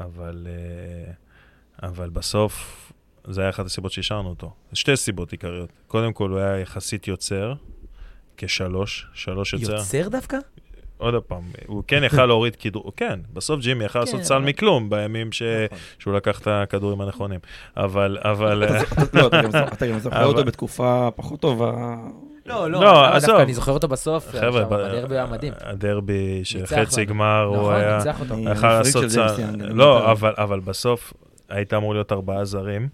אבל, אה, אבל בסוף זה היה אחת הסיבות שהשארנו אותו. שתי סיבות עיקריות. קודם כל, הוא היה יחסית יוצר, כשלוש, שלוש יוצר. יוצר דווקא? עוד פעם, הוא כן יכל להוריד כדור, כן, בסוף ג'ימי יכל לעשות כן, סל אבל- מכלום בימים ש... נכון. שהוא לקח את הכדורים הנכונים. אבל, אבל... לא, אתה גם זוכר- אתה גם זוכר אותו בתקופה פחות טובה. לא, לא, לא, לא, עזוב. דווקא אני זוכר אותו בסוף, חבר'ה, בדרבי היה מדהים. הדרבי של חצי. גמר, הוא נכון, היה... ניצח אותו. יכול לעשות לא. אבל, אבל בסוף היית אמור להיות ארבעה זרים.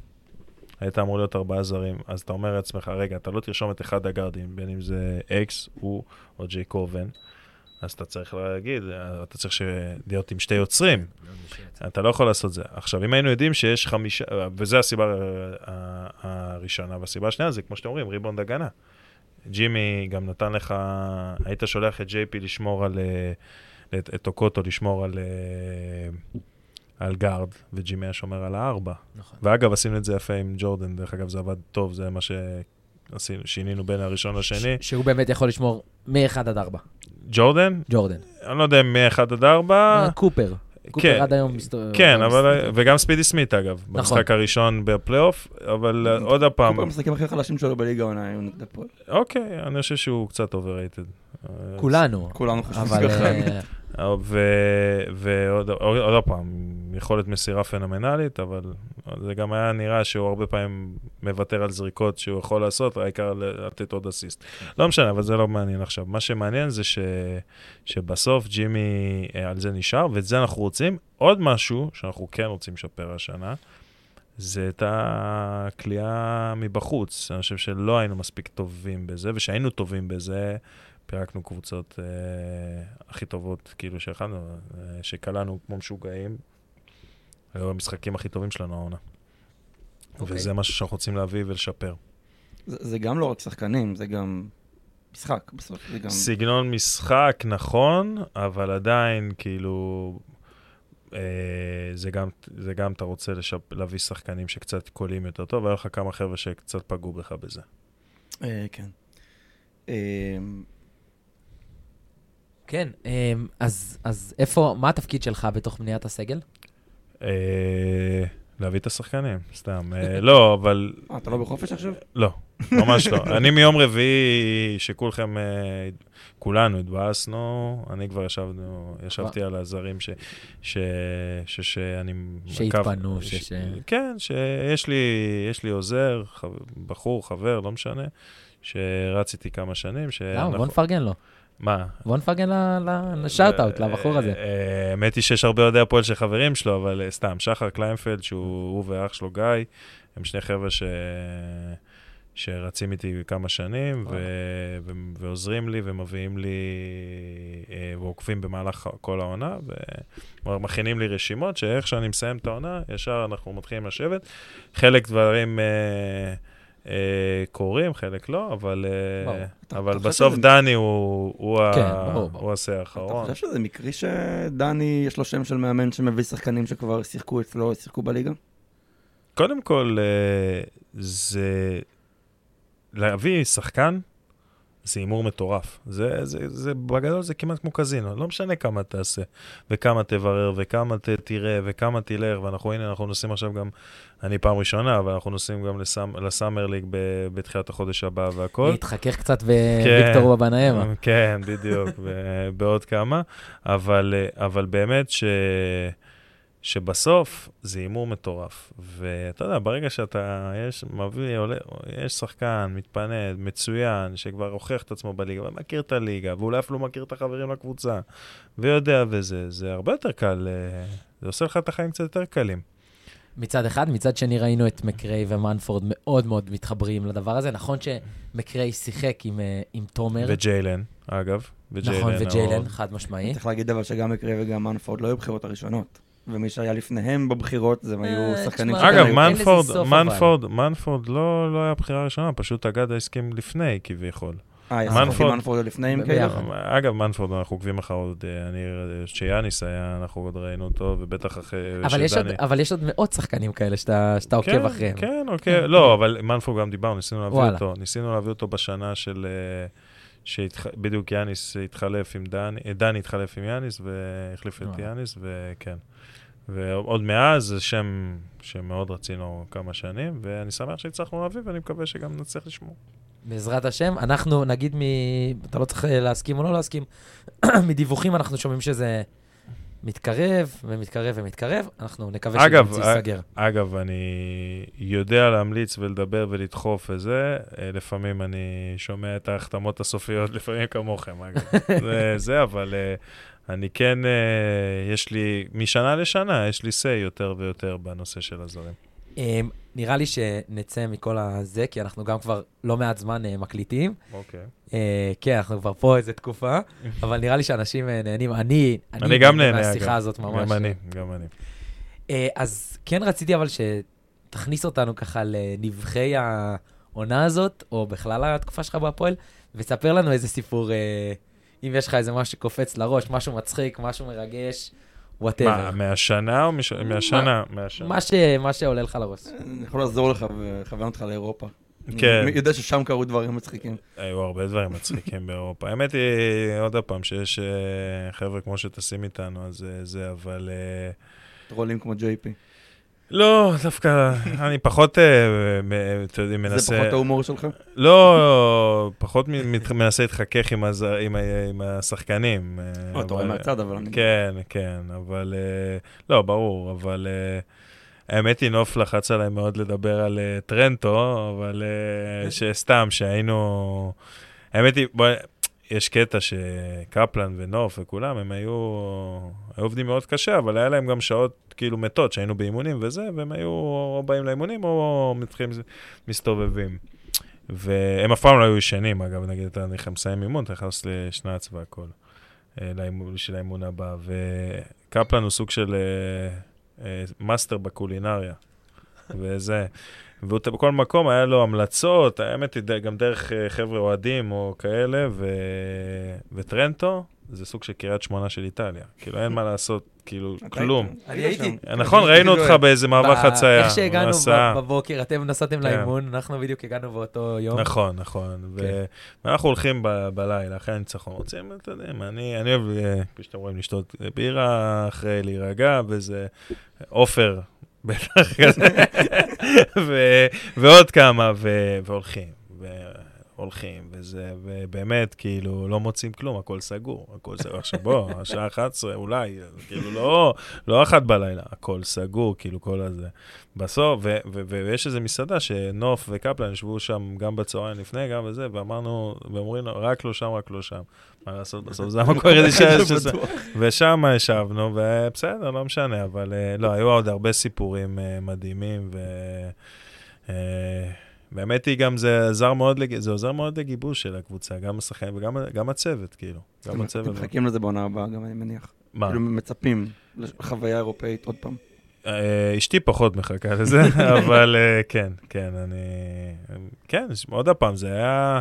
היית אמור להיות ארבעה זרים, אז אתה אומר לעצמך, רגע, אתה לא תרשום את אחד הגארדים, בין אם זה אקס, הוא או ג'יי קובן, אז אתה צריך להגיד, אתה צריך להיות עם שתי יוצרים. אתה לא יכול לעשות זה. עכשיו, אם היינו יודעים שיש חמישה, וזו הסיבה אה, הראשונה, והסיבה השנייה זה, כמו שאתם אומרים, ריבונד הגנה. ג'ימי גם נתן לך, היית שולח את ג'יי פי לשמור על, אה, את, את אוקוטו לשמור על, אה, על גארד, וג'ימי היה שומר על הארבע. נכון. ואגב, עשינו את זה יפה עם ג'ורדן, דרך אגב, זה עבד טוב, זה מה ששינינו בין הראשון לשני. ש- שהוא באמת יכול לשמור מ-1 עד 4, ג'ורדן, ג'ורדן. אני לא יודע אם מ-1 עד 4, אה, קופר. כן. קופר עד היום מסתובב. כן, אבל, וגם ספידי סמית אגב, נכון. במשחק הראשון בפלייאוף, אבל אה, עוד הפעם, כל המשחקים הכי חלשים שלו בליגה העונה היו נגד הפועל. אוקיי, אני חושב שהוא קצת overrated. כולנו. כולנו חושבים אבל ככה. אה, ו- ועוד עוד, יכולת מסירה פנומנלית, אבל זה גם היה נראה שהוא הרבה פעמים מוותר על זריקות שהוא יכול לעשות, העיקר לתת עוד אסיסט. לא משנה, אבל זה לא מעניין עכשיו. מה שמעניין זה ש, שבסוף ג'ימי אה, על זה נשאר, ואת זה אנחנו רוצים. עוד משהו שאנחנו כן רוצים לשפר השנה, זה את הכלייה מבחוץ. אני חושב שלא היינו מספיק טובים בזה, ושהיינו טובים בזה, פירקנו קבוצות אה, הכי טובות, כאילו שיכלנו, אה, שקלענו כמו משוגעים. היו המשחקים הכי טובים שלנו העונה. אוקיי. וזה משהו שאנחנו רוצים להביא ולשפר. זה, זה גם לא רק שחקנים, זה גם משחק בסוף, זה גם... סגנון משחק, נכון, אבל עדיין, כאילו, אה, זה, גם, זה גם אתה רוצה לשפ... להביא שחקנים שקצת קולים יותר טוב, והיו לך כמה חבר'ה שקצת פגעו בך בזה. אה, כן. אה, כן, אמ, אז, אז איפה, מה התפקיד שלך בתוך בניית הסגל? אה, להביא את השחקנים, סתם. אה, <laughs> לא, אבל... אה, אתה לא בחופש עכשיו? לא, ממש לא. אני מיום רביעי, שכולכם, כולנו התבאסנו, אני כבר ישבנו, ישבתי על הזרים ש... ש... ש... שאני... שהתפנו, ש- כן, שיש לי, יש לי עוזר. בחור, חבר, לא משנה, שרץ איתי כמה שנים. למה? בוא נפרגן לו. מה? בוא נפרגן ל shout-out, לבחור הזה. אה, האמת היא שיש הרבה אוהדי הפועל של חברים שלו, אבל אה, סתם, שחר קליינפלד, שהוא הוא ואח שלו גיא, הם שני חבר'ה ש... שרצים איתי כמה שנים, ו... ו... ועוזרים לי ומביאים לי, אה, ועוקבים במהלך כל העונה, ומכינים לי רשימות, שאיך שאני מסיים את העונה, ישר אנחנו מתחילים לשבת. חלק דברים... אה, אה, קורים, חלק לא, אבל, אה, ברור. אתה- אבל אתה בסוף שזה- דני הוא, הוא, כן, ה... ברור, ברור. הוא השיא אתה האחרון. חושב שזה מקרי שדני, יש לו שם של מאמן שמביא שחקנים שכבר שיחקו אצלו, שיחקו בליגה? קודם כל, אה, זה... להביא שחקן, זה הימור מטורף. זה, זה, זה, בגדול זה כמעט כמו קזינו, לא משנה כמה תעשה, וכמה תברר, וכמה ת, תראה, וכמה תלך, ואנחנו, הנה, אנחנו נוסעים עכשיו גם, אני פעם ראשונה, אבל אנחנו נוסעים גם לסאמ, לסאמר ליג ב, בתחילת החודש הבא והכל. להתחכך קצת בוויקטור בבנאמה. כן, בדיוק, ו- בעוד כמה, אבל, אבל באמת ש... שבסוף זה הימור מטורף. ואתה יודע, ברגע שאתה, יש, מביא, עולה, יש שחקן, מתפנה, מצוין, שכבר הוכיח את עצמו בליגה, ומכיר את הליגה, ואולי אפילו מכיר את החברים לקבוצה, ויודע וזה, זה הרבה יותר קל, אה, זה עושה לך את החיים קצת יותר קלים. מצד אחד, מצד שני ראינו את מקריי ומנפורד מאוד מאוד מתחברים לדבר הזה. נכון שמקריי שיחק עם, אה, עם תומר, וג'יילן, אגב. וג'יילן נכון, וג'יילן, מאוד. חד משמעי. צריך להגיד אבל שגם מקרי וגם מנפורד לא היו בבחירות הראשונות. ומי שהיה לפניהם בבחירות, זה הם היו אה, שחקנים שכן אגב, מנפורד. מנפורד, מנפורד לא, לא היה בחירה ראשונה, פשוט אגדה הסכים לפני, כביכול. אה, מנפורד- מנפורד, מנפורד לפני עם ביחד. קייל? אגב, מנפורד, אנחנו עוקבים אחר עוד, אה, אני, כשיאניס היה, אנחנו עוד ראינו אותו, ובטח אחרי אבל יש, עוד, שדני- אבל יש עוד מאות שחקנים כאלה שאתה, עוקב כן, אחריהם. כן, אוקיי, לא, אבל מנפורד גם דיברנו, ניסינו להביא. אותו, ניסינו להביא אותו בשנה של, אה, שבדיוק יאניס התחלף עם דני, אה, דני התחלף עם יאניס והחליף את. יאניס, וכן. ועוד מאז זה שם שמאוד רצינו כמה שנים, ואני שמח שהצלחנו להביא, ואני מקווה שגם נצליח לשמור. בעזרת השם, אנחנו נגיד מ... אתה לא צריך להסכים או לא להסכים, <clears throat> מדיווחים אנחנו שומעים שזה מתקרב ומתקרב ומתקרב, אנחנו נקווה שזה אה, ייסגר. אגב, אני יודע להמליץ ולדבר ולדחוף וזה, אה, לפעמים אני שומע את ההחתמות הסופיות, <laughs> לפעמים כמוכם, אגב. <laughs> זה, זה, אבל אה, אני כן, אה, יש לי, משנה לשנה, יש לי say יותר ויותר בנושא של הזרים. אמ, נראה לי שנצא מכל הזה, כי אנחנו גם כבר לא מעט זמן אה, מקליטים. אוקיי. אה, כן, אנחנו כבר פה איזה תקופה, <laughs> אבל נראה לי שאנשים אה, נהנים. אני, אני גם נהנה, מהשיחה אגב. הזאת ממש. גם אני, גם אני. אה, אז כן רציתי אבל שתכניס אותנו ככה לנבחי העונה הזאת, או בכלל התקופה שלך בהפועל, וספר לנו איזה סיפור, אה, אם יש לך איזה משהו שקופץ לראש, משהו מצחיק, משהו מרגש, וואטאבר. מה, מהשנה או מש... מהשנה? מהשנה. מה, ש... מה שעולה לך לראש. אני יכול לעזור לך ולכוון אותך לאירופה. כן. אני יודע ששם קרו דברים מצחיקים. היו הרבה דברים מצחיקים באירופה. האמת היא, עוד פעם, שיש אה, חבר'ה כמו שטסים איתנו, אז אה, זה, אבל... אה, טרולים כמו ג'יי פי. לא, דווקא, אני פחות, אה, אתם יודעים, מנסה... זה פחות ההומור שלך? לא, פחות מנסה להתחכך עם, השחקנים. אה, אתה רואה מהצד, אבל. כן, כן, אבל... אה, לא, ברור, אבל... האמת היא, נוף לחץ עליי מאוד לדבר על טרנטו, אבל שסתם, שהיינו... האמת היא, בוא, יש קטע שקפלן ונוף וכולם, הם היו, היו עובדים מאוד קשה, אבל היה להם גם שעות כאילו מתות, שהיינו באימונים וזה, והם היו או באים לאימונים או מתחילים מסתובבים. והם אף פעם לא היו ישנים, אגב, נגיד אתה מסיים אימון, אתה נכנס לשנץ והכל, אה, בשביל האימון הבא. וקפלן הוא סוג של אה, אה, מאסטר בקולינריה. וזה, והוא בכל מקום היה לו המלצות, האמת היא גם דרך חבר'ה אוהדים או כאלה, ו... וטרנטו, זה סוג של קריית שמונה של איטליה. כאילו, אין מה לעשות, כאילו, כלום. אני הייתי. נכון, ראינו אותך באיזה מעבר חצייה. איך שהגענו בבוקר, אתם נסעתם כן. לאימון, אנחנו בדיוק הגענו באותו יום. נכון, נכון. כן. ואנחנו הולכים בלילה, אחרי הניצחון. רוצים, אתה יודע, אני אוהב, אה, כפי שאתם רואים, לשתות בירה אחרי להירגע, וזה עופר, בטח כזה, <laughs> ועוד כמה, והולכים. הולכים, וזה, ובאמת, כאילו, לא מוצאים כלום, הכל סגור, הכל סגור. עכשיו בוא, <laughs> השעה 11, אולי, כאילו, לא, לא אחת בלילה, הכל סגור, כאילו, כל הזה. בסוף, ו, ו, ו, ויש איזו מסעדה שנוף וקפלן ישבו שם גם בצהריים לפני, גם וזה, ואמרנו, ואומרים, רק לא שם, רק לא שם. מה לעשות בסוף, זה המקור <laughs> היחידי שיש, ושם ישבנו, ובסדר, לא משנה, אבל אה, לא, היו עוד הרבה סיפורים אה, מדהימים, ו... באמת היא גם, זה עזר מאוד, לג... זה עוזר מאוד לגיבוש של הקבוצה, גם השחקנים וגם הצוות, כאילו. גם הצוות. אתם מחכים לזה בעונה הבאה, גם אני מניח. מה? כאילו מצפים לחוויה אירופאית עוד פעם. אה, אשתי פחות מחכה לזה, <laughs> אבל אה, כן, כן, אני... כן, עוד פעם, זה היה...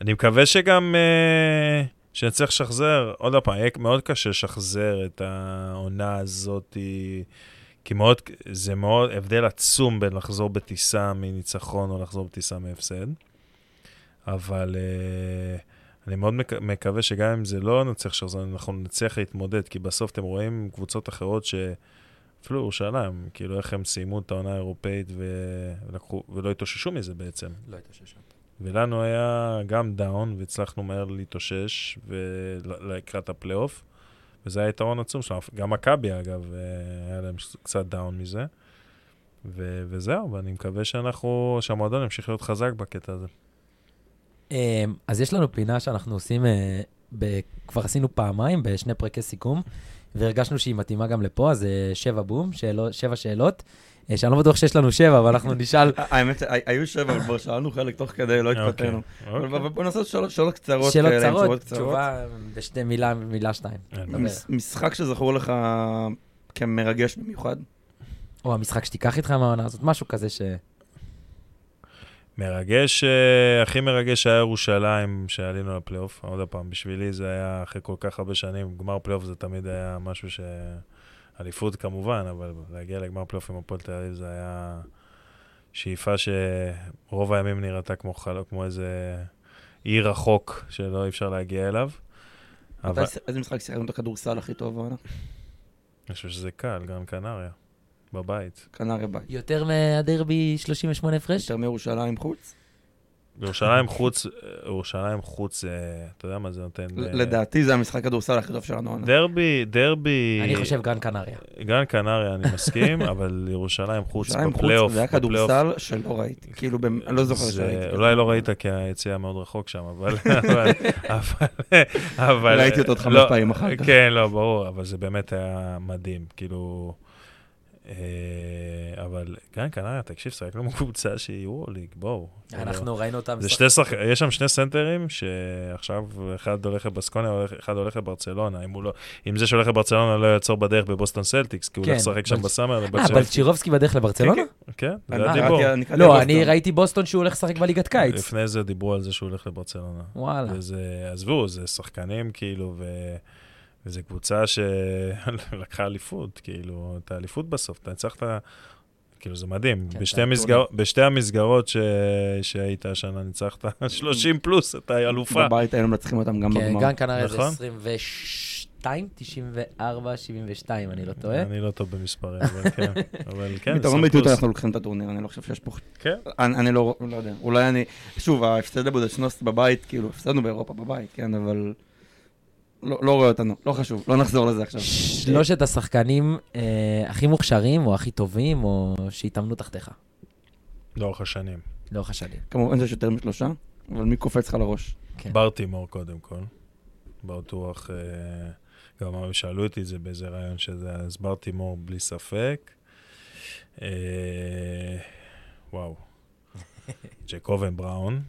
אני מקווה שגם... אה, שנצליח לשחזר, עוד פעם, יהיה מאוד קשה לשחזר את העונה הזאתי. כי מאוד, זה מאוד הבדל עצום בין לחזור בטיסה מניצחון או לחזור בטיסה מהפסד. אבל uh, אני מאוד מק- מקווה שגם אם זה לא נצליח שחזור, אנחנו נצליח להתמודד, כי בסוף אתם רואים קבוצות אחרות ש... אפילו ירושלים, כאילו איך הם סיימו את העונה האירופאית ולקחו, ולא התאוששו מזה בעצם. לא התאוששו. ולנו היה גם down, והצלחנו מהר להתאושש לקראת הפלייאוף. וזה היתרון עצום שלנו. גם מכבי, אגב, אה, היה להם קצת down מזה. ו- וזהו, ואני מקווה שאנחנו, שהמועדון ימשיך להיות חזק בקטע הזה. אמ, אז יש לנו פינה שאנחנו עושים, אה, ב- כבר עשינו פעמיים בשני פרקי סיכום, והרגשנו שהיא מתאימה גם לפה, אז אה, שבע בום, שאלות, שבע שאלות. אה, שאני לא בטוח שיש לנו שבע, אבל אנחנו נשאל... <laughs> האמת, היו שבע, אבל כבר שאלנו חלק תוך כדי, לא התפתינו. אוקיי, אוקיי. בוא נעשה שאלות קצרות שאלות קצרות, תשובה בשתי מילה, מילה שתיים. משחק שזכור לך כמרגש במיוחד? או המשחק שתיקח איתך מהעונה הזאת, משהו כזה ש... מרגש, אה, הכי מרגש היה ירושלים, שעלינו לפלייאוף. עוד פעם, בשבילי זה היה אחרי כל כך הרבה שנים, גמר פלייאוף זה תמיד היה משהו ש... אליפות כמובן, אבל להגיע לגמר פלייאוף עם הפועל תל אביב זה היה שאיפה שרוב הימים נראתה כמו חלוק, כמו איזה אי רחוק שלא אי אפשר להגיע אליו. אבל... איזה משחק שיחקנו את הכדורסל הכי טוב בעונה? אני חושב שזה קל, גם קנריה, בבית. קנריה בית. יותר מהדרבי 38 הפרש? יותר מירושלים חוץ? ירושלים חוץ, ירושלים חוץ, אה, אתה יודע מה זה נותן? לדעתי זה המשחק כדורסל הכי טוב שלנו. דרבי, דרבי... אני חושב גן קנריה. גן קנריה, אני מסכים, <laughs> אבל ירושלים חוץ בפלייאוף. זה היה כדורסל שלא ראיתי, כאילו, אני לא זוכר שראיתי. אולי לא ראית כי היציאה מאוד רחוק שם, <laughs> אבל... ראיתי אותו עוד חמש לא, פעמים אחר כך. כן, לא, ברור, אבל זה באמת היה מדהים, כאילו... אה, אבל גן קנריה, תקשיב, שחק לנו קבוצה שהיא ווליג, בואו. אנחנו ראינו אותם. יש שם שני סנטרים, שעכשיו אחד הולך לבסקוניה, אחד הולך לברצלונה. לא- אם זה שהולך לברצלונה לא יעצור בדרך בבוסטון סלטיקס, כי הוא הולך כן, לשחק שם בסאמר. אה, בלצ'ירובסקי בדרך לברצלונה? כן, כן זה הדיבור. לא, אני ראיתי בוסטון שהוא הולך לשחק בליגת קיץ. לפני זה דיברו על זה שהוא הולך לברצלונה. וואלה. עזבו, זה שחקנים כאילו, ו... וזו קבוצה שלקחה אליפות, כאילו, את האליפות בסוף, אתה הצלחת, כאילו, זה מדהים. כן, בשתי, המסגר... בשתי המסגרות ש... שהיית השנה ניצחת <laughs> 30 פלוס, אתה אלופה. בבית היינו מנצחים אותם גם כן, בגמר. כן, גם כנראה זה 22, 94, 72, אני לא טועה. אני לא טוב במספרים, אבל כן. <laughs> אבל כן, מטעון ביתיות אנחנו לוקחים את הטורניר, אני לא חושב שיש פה... כן? אני לא, לא יודע, אולי אני... שוב, ההפסד לבודדשנוסט בבית, כאילו, הפסדנו באירופה בבית, כן, אבל... לא, לא רואה אותנו, לא חשוב, לא נחזור לזה עכשיו. שלושת השחקנים אה, הכי מוכשרים, או הכי טובים, או שהתאמנו תחתיך. לאורך השנים. לאורך השנים. כמובן שיש יותר משלושה, אבל מי קופץ לך לראש? כן. ברטימור קודם כל. בטוח. אה, גם שאלו אותי את זה באיזה רעיון שזה, אז ברטימור בלי ספק. אה, וואו. <laughs> ג'קובן בראון,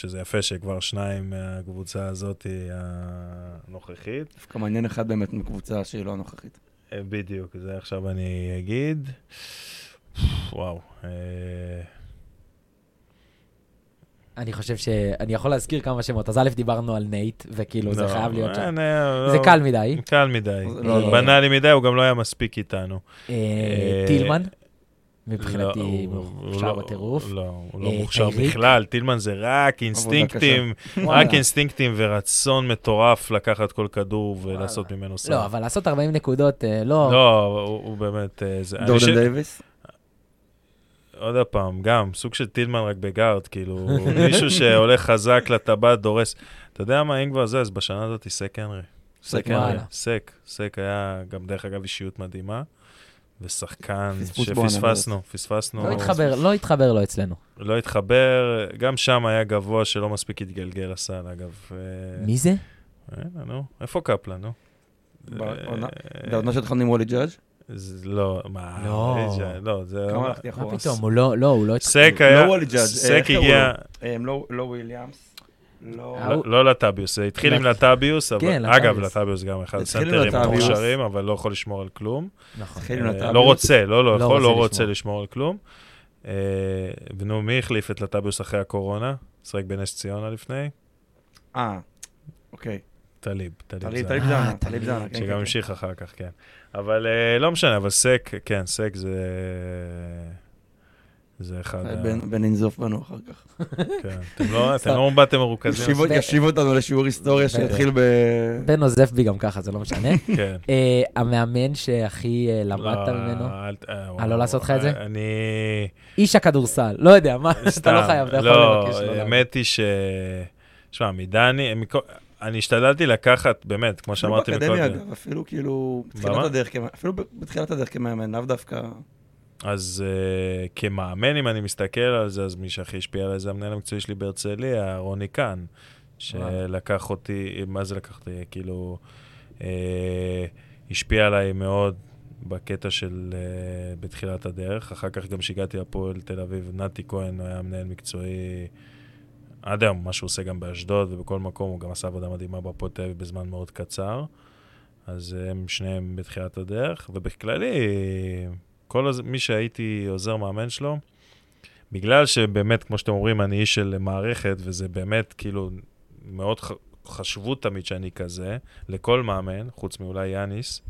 שזה יפה שכבר שניים מהקבוצה הזאת הנוכחית. דווקא מעניין אחד באמת מקבוצה שהיא לא הנוכחית. אה, בדיוק, זה עכשיו אני אגיד. וואו. אה, אני חושב שאני יכול להזכיר כמה שמות. אז א', דיברנו על נייט, וכאילו, זה לא, חייב להיות שם. אה, לא, זה קל מדי. קל מדי. לא. בנאלי מדי, הוא גם לא היה מספיק איתנו. אה, אה, טילמן, מבחינתי, הוא- מוכשר לא- בטירוף. לא, הוא לא אה, מוכשר? בכלל. טילמן זה רק אינסטינקטים. רק אינסטינקטים ורצון מטורף לקחת כל כדור ולעשות ממנו סל. לא, אבל לעשות 40 נקודות, אה, לא. לא, הוא באמת... אה, ג'ורדן דייוויס? עוד פעם, גם, סוג של טילמן רק בגארד, כאילו, <laughs> מישהו שהולך חזק לטבעת, דורס. אתה יודע מה, אם כבר זה, אז בשנה הזאת סק הנרי. סק הנרי. סק. סק היה גם, דרך אגב, אישיות מדהימה, ושחקן שפספסנו, פספסנו. לא התחבר, לא התחבר לו אצלנו. לא התחבר, גם שם היה גבוה שלא מספיק התגלגל לסל, אגב. אה, מי זה? אה, נו, איפה קפלן, נו? בעונה- אה, שהתחלנו עם וולי ג'אדג'? זה- לא, מה, לא. לא, זה... כמה הלכתי מה אחורה? פתאום, הוא לא, לא, הוא לא... סק לא היה, אה, סק הגיע? אה, לא- לא וויליאמס. לא... אה, לא לא לטביוס, זה התחיל עם לטביוס, אבל כן, אגב, לטביוס. לטביוס גם אחד התחיל עם סנטרים לטביוס. מוכשרים, אבל לא יכול לשמור על כלום. נכון. אה, לטביוס. לא רוצה, לא לא לא יכול, לא רוצה לשמור. על כלום. אה, ונו, מי החליף את לטביוס אחרי הקורונה? שחק בנס ציונה לפני? אה, אוקיי. טליב, טליב זנה. טליב אה, זנה, טליב. טליב זנה. כן, שגם כן, המשיך אחר כך, כן. אבל אה, לא משנה, אבל סק, כן, סק זה... זה אחד. ה... בן- בן ינזוף בנו אחר כך. כן. אתם לא- <laughs> לא באתם מרוכזים. ישיב- ב- ישיב אותנו לשיעור היסטוריה. שיתחיל ב... בן עוזב בי גם ככה, זה לא משנה. <laughs> כן. אה, המאמן שהכי אה, למדת לא, ממנו? אה, לא לעשות לך את זה? אני... איש הכדורסל, לא יודע, מה, <laughs> אתה לא חייב, אתה יכול לא, לבקש. לא האמת היא ש... שמע, מדני, אני השתדלתי לקחת, באמת, כמו אפילו שאמרתי באקדמיה, מקודם. אגב, אפילו כאילו, בתחילת במה? הדרך, כמאמן- אפילו בתחילת הדרך כמאמן, לאו דווקא... אז uh, כמאמן, אם אני מסתכל על זה, אז מי שהכי השפיע עליי זה המנהל המקצועי שלי בהרצליה, רוני קאן, שלקח אותי, מה זה לקח אותי? כאילו, uh, השפיע עליי מאוד בקטע של uh, בתחילת הדרך. אחר כך גם שהגעתי לפועל תל אביב, נתי כהן היה מנהל מקצועי עד היום, מה שהוא עושה גם באשדוד ובכל מקום, הוא גם עשה עבודה מדהימה בהפועל תל אביב בזמן מאוד קצר. אז הם שניהם בתחילת הדרך, ובכללי, כל הז... מי שהייתי עוזר מאמן שלו, בגלל שבאמת, כמו שאתם אומרים, אני איש של מערכת, וזה באמת, כאילו, מאוד ח... חשבו תמיד שאני כזה, לכל מאמן, חוץ מאולי יאניס,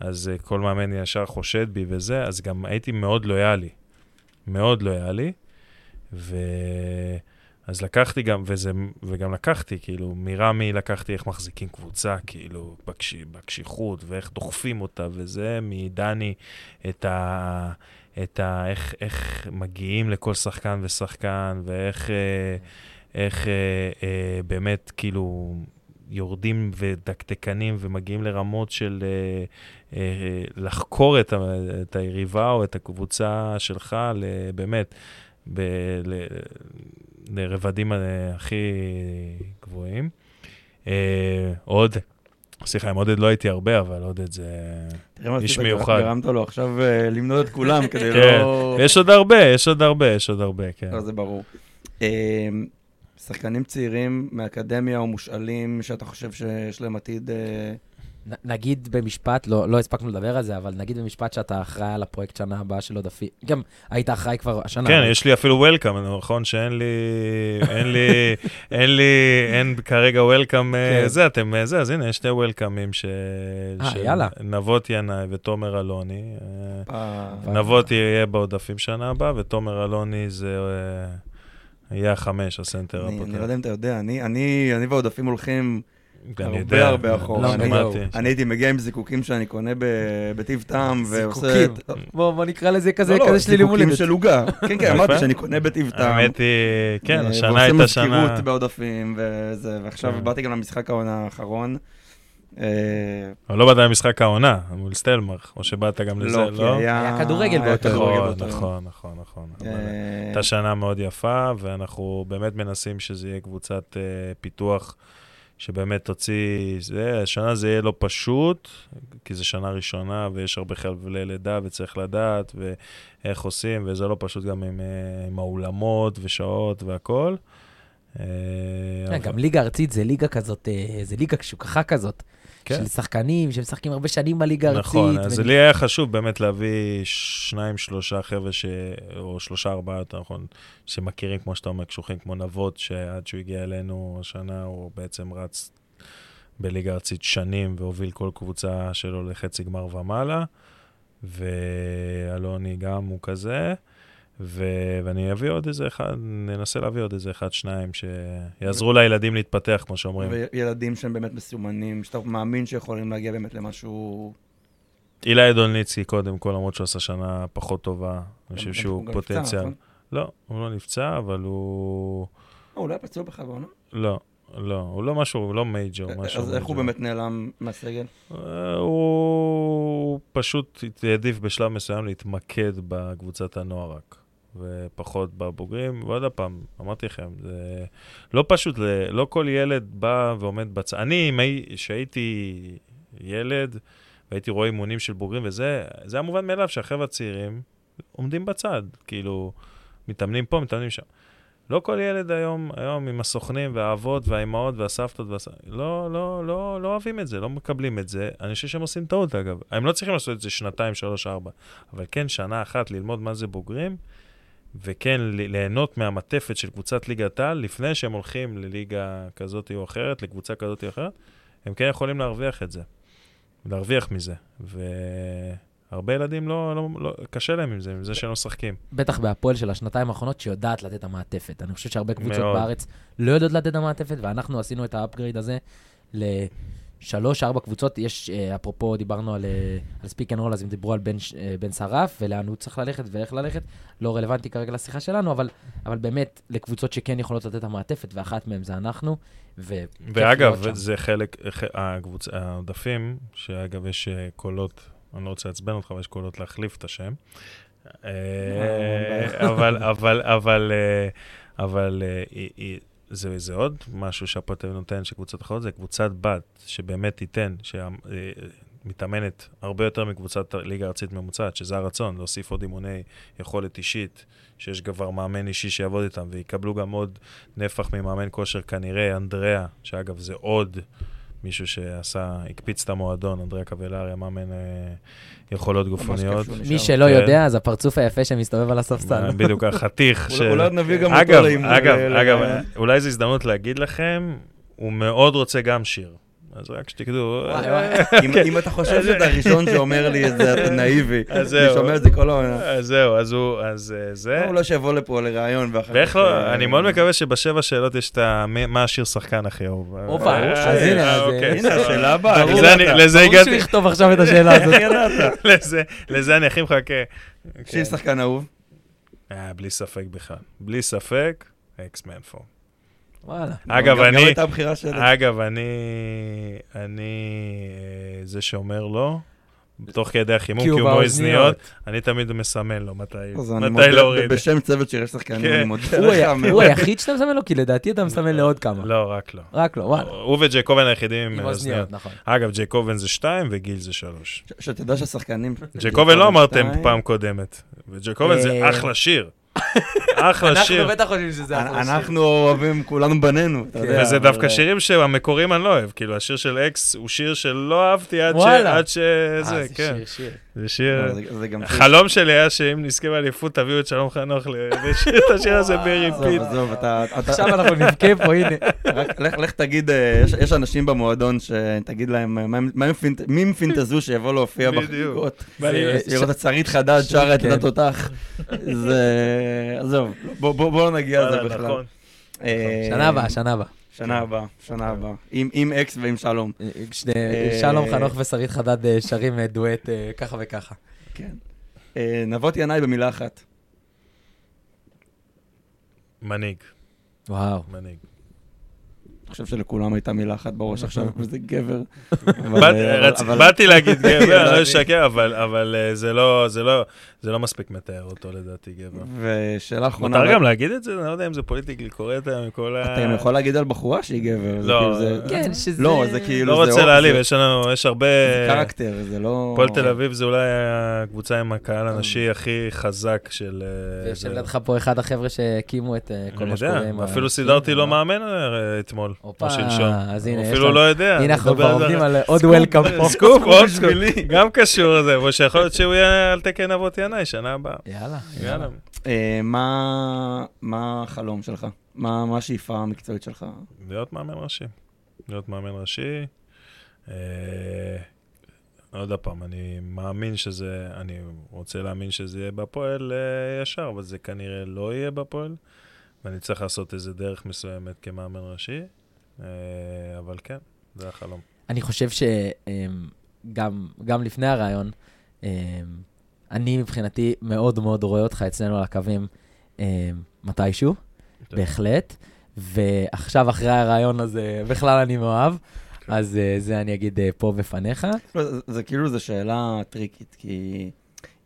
אז uh, כל מאמן ישר חושד בי וזה, אז גם הייתי מאוד לויאלי. מאוד לויאלי. ו... אז לקחתי גם, וזה, וגם לקחתי, כאילו, מרמי לקחתי איך מחזיקים קבוצה, כאילו, בקש, בקשיחות, ואיך דוחפים אותה וזה, מדני את ה... את ה... איך, איך מגיעים לכל שחקן ושחקן, ואיך אה, איך, אה, אה, באמת, כאילו, יורדים ודקדקנים ומגיעים לרמות של אה, אה, לחקור את, ה, את היריבה או את הקבוצה שלך, באמת, ב, ל, לרבדים אה, הכי גבוהים. אה, עוד, סליחה, עם עודד לא הייתי הרבה, אבל עודד זה... איש מיוחד. גרמת לו עכשיו אה, למנות את כולם כדי כן, לא... ויש עוד הרבה, יש עוד הרבה, יש עוד הרבה, כן. לא, זה ברור. שחקנים צעירים מאקדמיה או מושאלים שאתה חושב שיש להם עתיד... אה, נגיד במשפט, לא, לא הספקנו לדבר על זה, אבל נגיד במשפט שאתה אחראי על הפרויקט שנה הבאה של עודפים. גם היית אחראי כבר השנה. כן, יש לי אפילו וולקאם, נכון שאין לי, אין לי, אין לי, אין כרגע וולקאם כן. זה, אתם אה, זה, אז הנה, יש שני וולקאמים ש... אה, של יאללה. נבות ינאי ותומר אלוני. אה, נבות יהיה בעודפים שנה הבאה, ותומר אלוני זה אה, יהיה החמש, הסנטר אני אני לא הפותח. יודע אם אתה יודע, אני- אני אני והעודפים הולכים... אני הרבה יודע, הרבה אחורה. לא, אני- שמעתי. אני הייתי מגיע עם זיקוקים שאני קונה ב- בטיב טעם, ועושה... זיקוקים. את- בוא, בוא נקרא לזה כזה, לא, לא, כזה שלילי זיקוקים מולדת. של עוגה. <laughs> כן, כן, אמרתי. שאני קונה בטיב טעם. האמת היא, כן, אה, השנה הייתה שנה... ועושה מזכירות בעודפים וזה, ועכשיו כן. באתי גם למשחק העונה האחרון. אה, אבל לא באת למשחק העונה, מול סטלמך, או שבאת גם לזה, לא, כי לא? היה... היה כדורגל באותו יום. נכון. נכון, נכון, נכון. אה, הייתה שנה מאוד יפה, ואנחנו באמת מנסים שזה יהיה קבוצת פיתוח שבאמת תוציא, זה, השנה זה יהיה לא פשוט, כי זו שנה ראשונה ויש הרבה חבלי לידה וצריך לדעת ואיך עושים, וזה לא פשוט גם עם, אה, עם האולמות ושעות והכול. אה, אבל- גם ליגה ארצית זה ליגה כזאת, אה, זה ליגה קשוקחה כזאת. כן. של שחקנים שמשחקים הרבה שנים בליגה הארצית. נכון, אז ו- לי היה חשוב באמת להביא שניים, שלושה חבר'ה, ש... או שלושה, ארבעה, יותר נכון, שמכירים, כמו שאתה אומר, קשוחים כמו נבות, שעד שהוא הגיע אלינו השנה, הוא בעצם רץ בליגה ארצית שנים והוביל כל קבוצה שלו לחצי גמר ומעלה, ואלוני גם הוא כזה. ו... ואני אביא עוד איזה אחד, ננסה להביא עוד איזה אחד, שניים, שיעזרו לילדים להתפתח, כמו שאומרים. וילדים שהם באמת מסומנים, שאתה מאמין שיכולים להגיע באמת למשהו... אילי דולניצקי, קודם כל, למרות שהוא עשה שנה פחות טובה, אני חושב שהוא הוא גם נפצע, פוטנציאל. נכון? לא, הוא לא נפצע, אבל הוא... אה, הוא לא היה פצוע בכלל בעונה? לא, לא, הוא לא משהו, הוא לא מייג'ור, משהו. אז איך הוא. באמת נעלם מהסגל? אה, הוא פשוט העדיף בשלב מסוים להתמקד בקבוצת הנוער רק, ופחות בבוגרים. ועוד פעם, אמרתי לכם, זה לא פשוט, לא כל ילד בא ועומד בצד. אני, כשהייתי ילד, והייתי רואה אימונים של בוגרים וזה, זה היה מובן מאליו שהחבר'ה הצעירים עומדים בצד, כאילו, מתאמנים פה, מתאמנים שם. לא כל ילד היום, היום עם הסוכנים והאבות והאימהות והסבתות, והס... לא, לא, לא, לא אוהבים את זה, לא מקבלים את זה. אני חושב שהם עושים טעות, אגב. הם לא צריכים לעשות את זה שנתיים, שלוש, ארבע, אבל כן שנה אחת ללמוד מה זה בוגרים, וכן ל- ליהנות מהמעטפת של קבוצת ליגת העל, לפני שהם הולכים לליגה כזאת או אחרת, לקבוצה כזאת או אחרת, הם כן יכולים להרוויח את זה, להרוויח מזה. והרבה ילדים לא, לא, לא, קשה להם עם זה, עם זה שהם לא משחקים. בטח בהפועל של השנתיים האחרונות, שיודעת לתת את המעטפת. אני חושב שהרבה קבוצות מאוד. בארץ לא יודעות לתת את המעטפת, ואנחנו עשינו את האפגריד הזה לשלוש, ארבע קבוצות. יש, אה, אפרופו, דיברנו על, אה, על Speak and Roll, אז הם דיברו על בן, אה, בן שרף, ולאן הוא צריך ללכת ואיך ללכת. לא רלוונטי כרגע לשיחה שלנו, אבל, אבל באמת, לקבוצות שכן יכולות לתת את המעטפת, ואחת מהן זה אנחנו, וכיף ואגב. זה חלק, הקבוצ... העודפים, שאגב, יש קולות, אני לא רוצה לעצבן אותך, אבל יש קולות להחליף את השם. אבל, אבל, אבל, אבל היא- זה, זה עוד משהו שהפועל נותן, שקבוצות אחרות, זה קבוצת בת, שבאמת תיתן, שמתאמנת הרבה יותר מקבוצת ליגה ארצית ממוצעת, שזה הרצון, להוסיף עוד אימוני יכולת אישית, שיש כבר מאמן אישי שיעבוד איתם, ויקבלו גם עוד נפח ממאמן כושר, כנראה אנדריאה, שאגב, זה עוד מישהו שעשה, הקפיץ את המועדון, אנדריאה קבלרי, המאמן אה, יכולות גופניות. מי. שלא כן. יודע, אז הפרצוף היפה שמסתובב על הספסל. אה, בדיוק, החתיך. אולי- נביא גם אותו אגב, לאימון. אגב, ל- אגב, אולי זו הזדמנות להגיד לכם, הוא מאוד רוצה גם שיר. אז רק שתקדעו. וואי, אה, וואי. אם- אתה חושב שאתה הראשון שאומר לי את זה, אתה <laughs> נאיבי. אז אני זהו. שומע את זה כל העונה. אז זהו, אז הוא, אז אה, זה. אולי שיבוא לפה לראיון ואחר ואיך כך, לא, אה, אני מאוד מקווה שבשבע שאלות יש את מה השיר שחקן הכי אהוב. הופה, אה, אז הנה, אה, אז, אוקיי, אה, הנה. השאלה הבאה. לזה אני-? לזה ברור שהוא הגעתי, יכתוב עכשיו את השאלה <laughs> הזאת. <laughs> לזה- אני הכי מחכה. שיר שחקן אהוב. אה, בלי ספק בכלל. בלי ספק, אקסמן פור. וואלה. אגב, גם- גם אני- הייתה הבחירה שלי. אגב, אני, אני אה, זה שאומר לא, תוך כדי החימום, כי הוא באוזניות. אני תמיד מסמן לו מתי להוריד. בשם צוות שירי שחקנים, כן. אני מודה הוא היחיד שאתה מסמן לו? כי לדעתי אתה מסמן לעוד כמה. לא, רק לא. רק לא, וואלה. הוא וג'ייקובן היחידים עם אוזניות. נכון. אגב, ג'ייקובן זה שתיים וגיל זה שלוש. ש- שתדע שהשחקנים... ג'ייקובן לא אמרתם. פעם קודמת. וג'ייקובן זה אה, אחלה שיר. אחלה שיר. אנחנו בטח חושבים שזה אחלה שיר. אנחנו אוהבים כולנו בנינו, אתה יודע. וזה דווקא אה, שירים שהמקוריים אני לא אוהב. כאילו, השיר של אקס הוא שיר שלא אהבתי עד ש... וואלה. עד שזה, אה, כן. שיר, שיר. זה שיר... לא, זה- זה גם שיר- החלום שלי היה שאם נזכה באליפות, תביאו את שלום חנוך <laughs> לשיר את השיר הזה עזוב, ב repeat. עזוב, אתה... אתה- עכשיו אנחנו נבכה פה, הנה. רק לך- לך תגיד, אה, יש- יש אנשים במועדון שתגיד להם, אה, מי הם פינטזו שיבוא להופיע בדיוק. בחגיגות. זה- לראות את שרית חדד שרה את כן. התותח. זה... עזוב, בוא- בוא בוא לא נגיע לזה בכלל. נכון. אה, שנה הבאה, שנה הבאה. שנה הבאה, שנה הבאה. עם- אקס ועם שלום. שני- אה, שלום חנוך ושרית חדד אה, שרים אה, דואט אה, ככה וככה. כן. אה, נבות ינאי במילה אחת. מנהיג, וואו. מנהיג. חושב שלכולם הייתה מילה אחת בראש עכשיו, וזה גבר. באתי- אה, להגיד גבר, אני לא ידעתי. אשקר, אבל- אה, זה לא- זה לא- לא מספיק מתאר אותו לדעתי גבר. ושאלה אחרונה, מותר גם להגיד את זה? אני לא יודע אם זה politically correct היום עם כל ה... אתה גם יכול להגיד על בחורה שהיא גבר. לא, כאילו זה- כן, שזה... לא, זה כאילו... לא רוצה להעליב, יש לנו, יש הרבה... זה קרקטר, זה לא... הפועל תל אביב זה אולי הקבוצה עם הקהל הנשי הכי חזק של... אה, ויושב. לידך פה אחד החבר'ה שהקימו את אה, כל אני מה שקורה יודע, עם אפילו ה- סידרתי לו אה, מאמן אה, אתמול, או שלשום. אז הנה, אפילו לא יודע. הנה אנחנו כבר. עובדים על עוד סקופ, welcome פה. סקופ. גם קשור לזה, אבל שיכול להיות שהוא יהיה על תקן אבות ינאי שנה הבאה. יאללה, יאללה. אה, מה מה החלום שלך? מה מה השאיפה המקצועית שלך? להיות מאמן ראשי. להיות מאמן ראשי. אה, עוד פעם, אני מאמין שזה, אני רוצה להאמין שזה יהיה בפועל אה, ישר, אבל זה כנראה לא יהיה בפועל, ואני צריך לעשות איזה דרך מסוימת כמאמן ראשי, אבל כן, זה החלום. אני חושב שגם גם לפני הרעיון, אני מבחינתי מאוד מאוד רואה אותך אצלנו על הקווים אמ, מתישהו, בהחלט. ועכשיו, אחרי הרעיון הזה, בכלל אני מאוהב, כן. אז אה, זה אני אגיד אה, פה בפניך. לא, זה- זה כאילו, זו שאלה טריקית, כי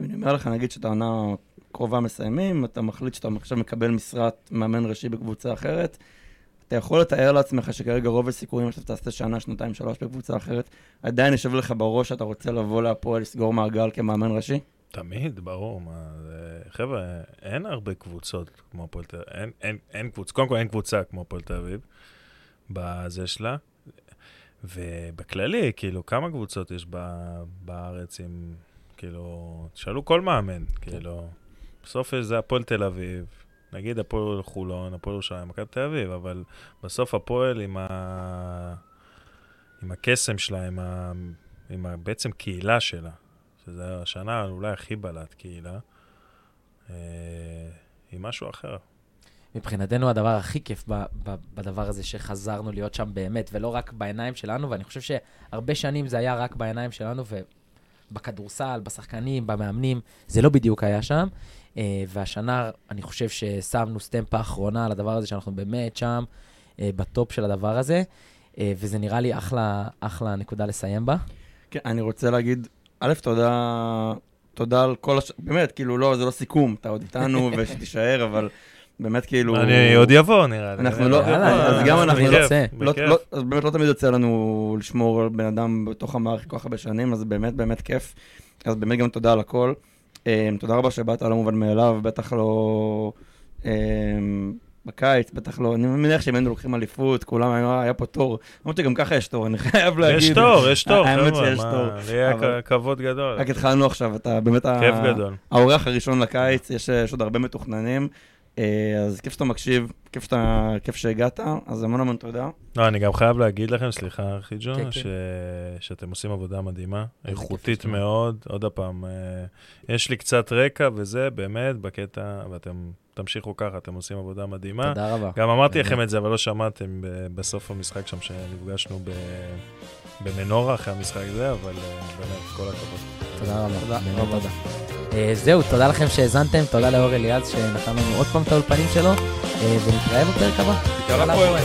אם אני אומר לך, נגיד שאתה עונה קרובה מסיימים, אתה מחליט שאתה עכשיו מקבל משרת מאמן ראשי בקבוצה אחרת, אתה יכול לתאר לעצמך שכרגע רוב הסיכויים שאתה תעשה שנה, שנתיים, שלוש בקבוצה אחרת, עדיין יושב לך בראש שאתה רוצה לבוא להפועל, לסגור מעגל כמאמן ראשי? תמיד, ברור, מה, זה... חבר'ה, אין הרבה קבוצות כמו הפועל תל אביב, אין, קבוצה, קודם כל אין קבוצה כמו הפועל תל אביב, בזה שלה, ובכללי, כאילו, כמה קבוצות יש ב- בארץ עם, כאילו, תשאלו כל מאמן, כאילו, בסוף זה הפועל תל אביב, נגיד הפועל חולון, הפועל ירושלים, מכבי תל אביב, אבל בסוף הפועל עם ה... עם הקסם שלה, עם, ה... עם ה... בעצם קהילה שלה, שזה השנה אולי הכי בלט קהילה, אה, היא משהו אחר. מבחינתנו הדבר הכי כיף ב- ב- בדבר הזה שחזרנו להיות שם באמת, ולא רק בעיניים שלנו, ואני חושב שהרבה שנים זה היה רק בעיניים שלנו, ובכדורסל, בשחקנים, במאמנים, זה לא בדיוק היה שם. אה, והשנה אני חושב ששמנו סטמפה אחרונה על הדבר הזה, שאנחנו באמת שם, אה, בטופ של הדבר הזה, אה, וזה נראה לי אחלה, אחלה נקודה לסיים בה. כן, אני רוצה להגיד, א', תודה, תודה על כל הש... באמת, כאילו, לא, זה לא סיכום, אתה עוד איתנו <laughs> ושתישאר, אבל באמת, כאילו... אני עוד יבוא, נראה לי. אנחנו לא- יאללה, אז גם אנחנו לא-. לא. לא, אז באמת לא תמיד יוצא לנו לשמור על בן אדם בתוך המערכת כל כך הרבה שנים, אז באמת באמת כיף. אז באמת גם תודה על הכל. אה, תודה רבה שבאת, לא מובן מאליו, בטח לא אה, בקיץ, בטח לא, אני מניח שאם היינו לוקחים אליפות, כולם היה, היה פה תור. למרות שגם ככה יש תור, אני חייב להגיד. יש תור, יש תור, האמת שיש תור. לי היה אבל- כ- כבוד גדול. רק התחלנו עכשיו, אתה באמת כיף גדול. האורח הראשון לקיץ, יש, יש עוד הרבה מתוכננים. אה, אז כיף שאתה מקשיב, כיף, שאתה, כיף שהגעת, אז המון המון תודה. לא, אני גם חייב להגיד לכם, סליחה, אחי כן, ג'ון, כן. ש... שאתם עושים עבודה מדהימה, איכותית. מאוד. עוד פעם, אה, יש לי קצת רקע וזה, באמת, בקטע, ואתם תמשיכו ככה, אתם עושים עבודה מדהימה. תודה רבה. גם אמרתי. לכם את זה, אבל לא שמעתם ב- בסוף המשחק שם, שנפגשנו ב... במנורה אחרי המשחק הזה, אבל אה, באמת, כל הכבוד. תודה רבה. תודה באמת רבה. תודה. אה, זהו, תודה לכם שהאזנתם, תודה לאור אליעז שנתן לנו עוד פעם את האולפנים שלו, אה, ונתראה בפרק הבא. יאללה, הפועל.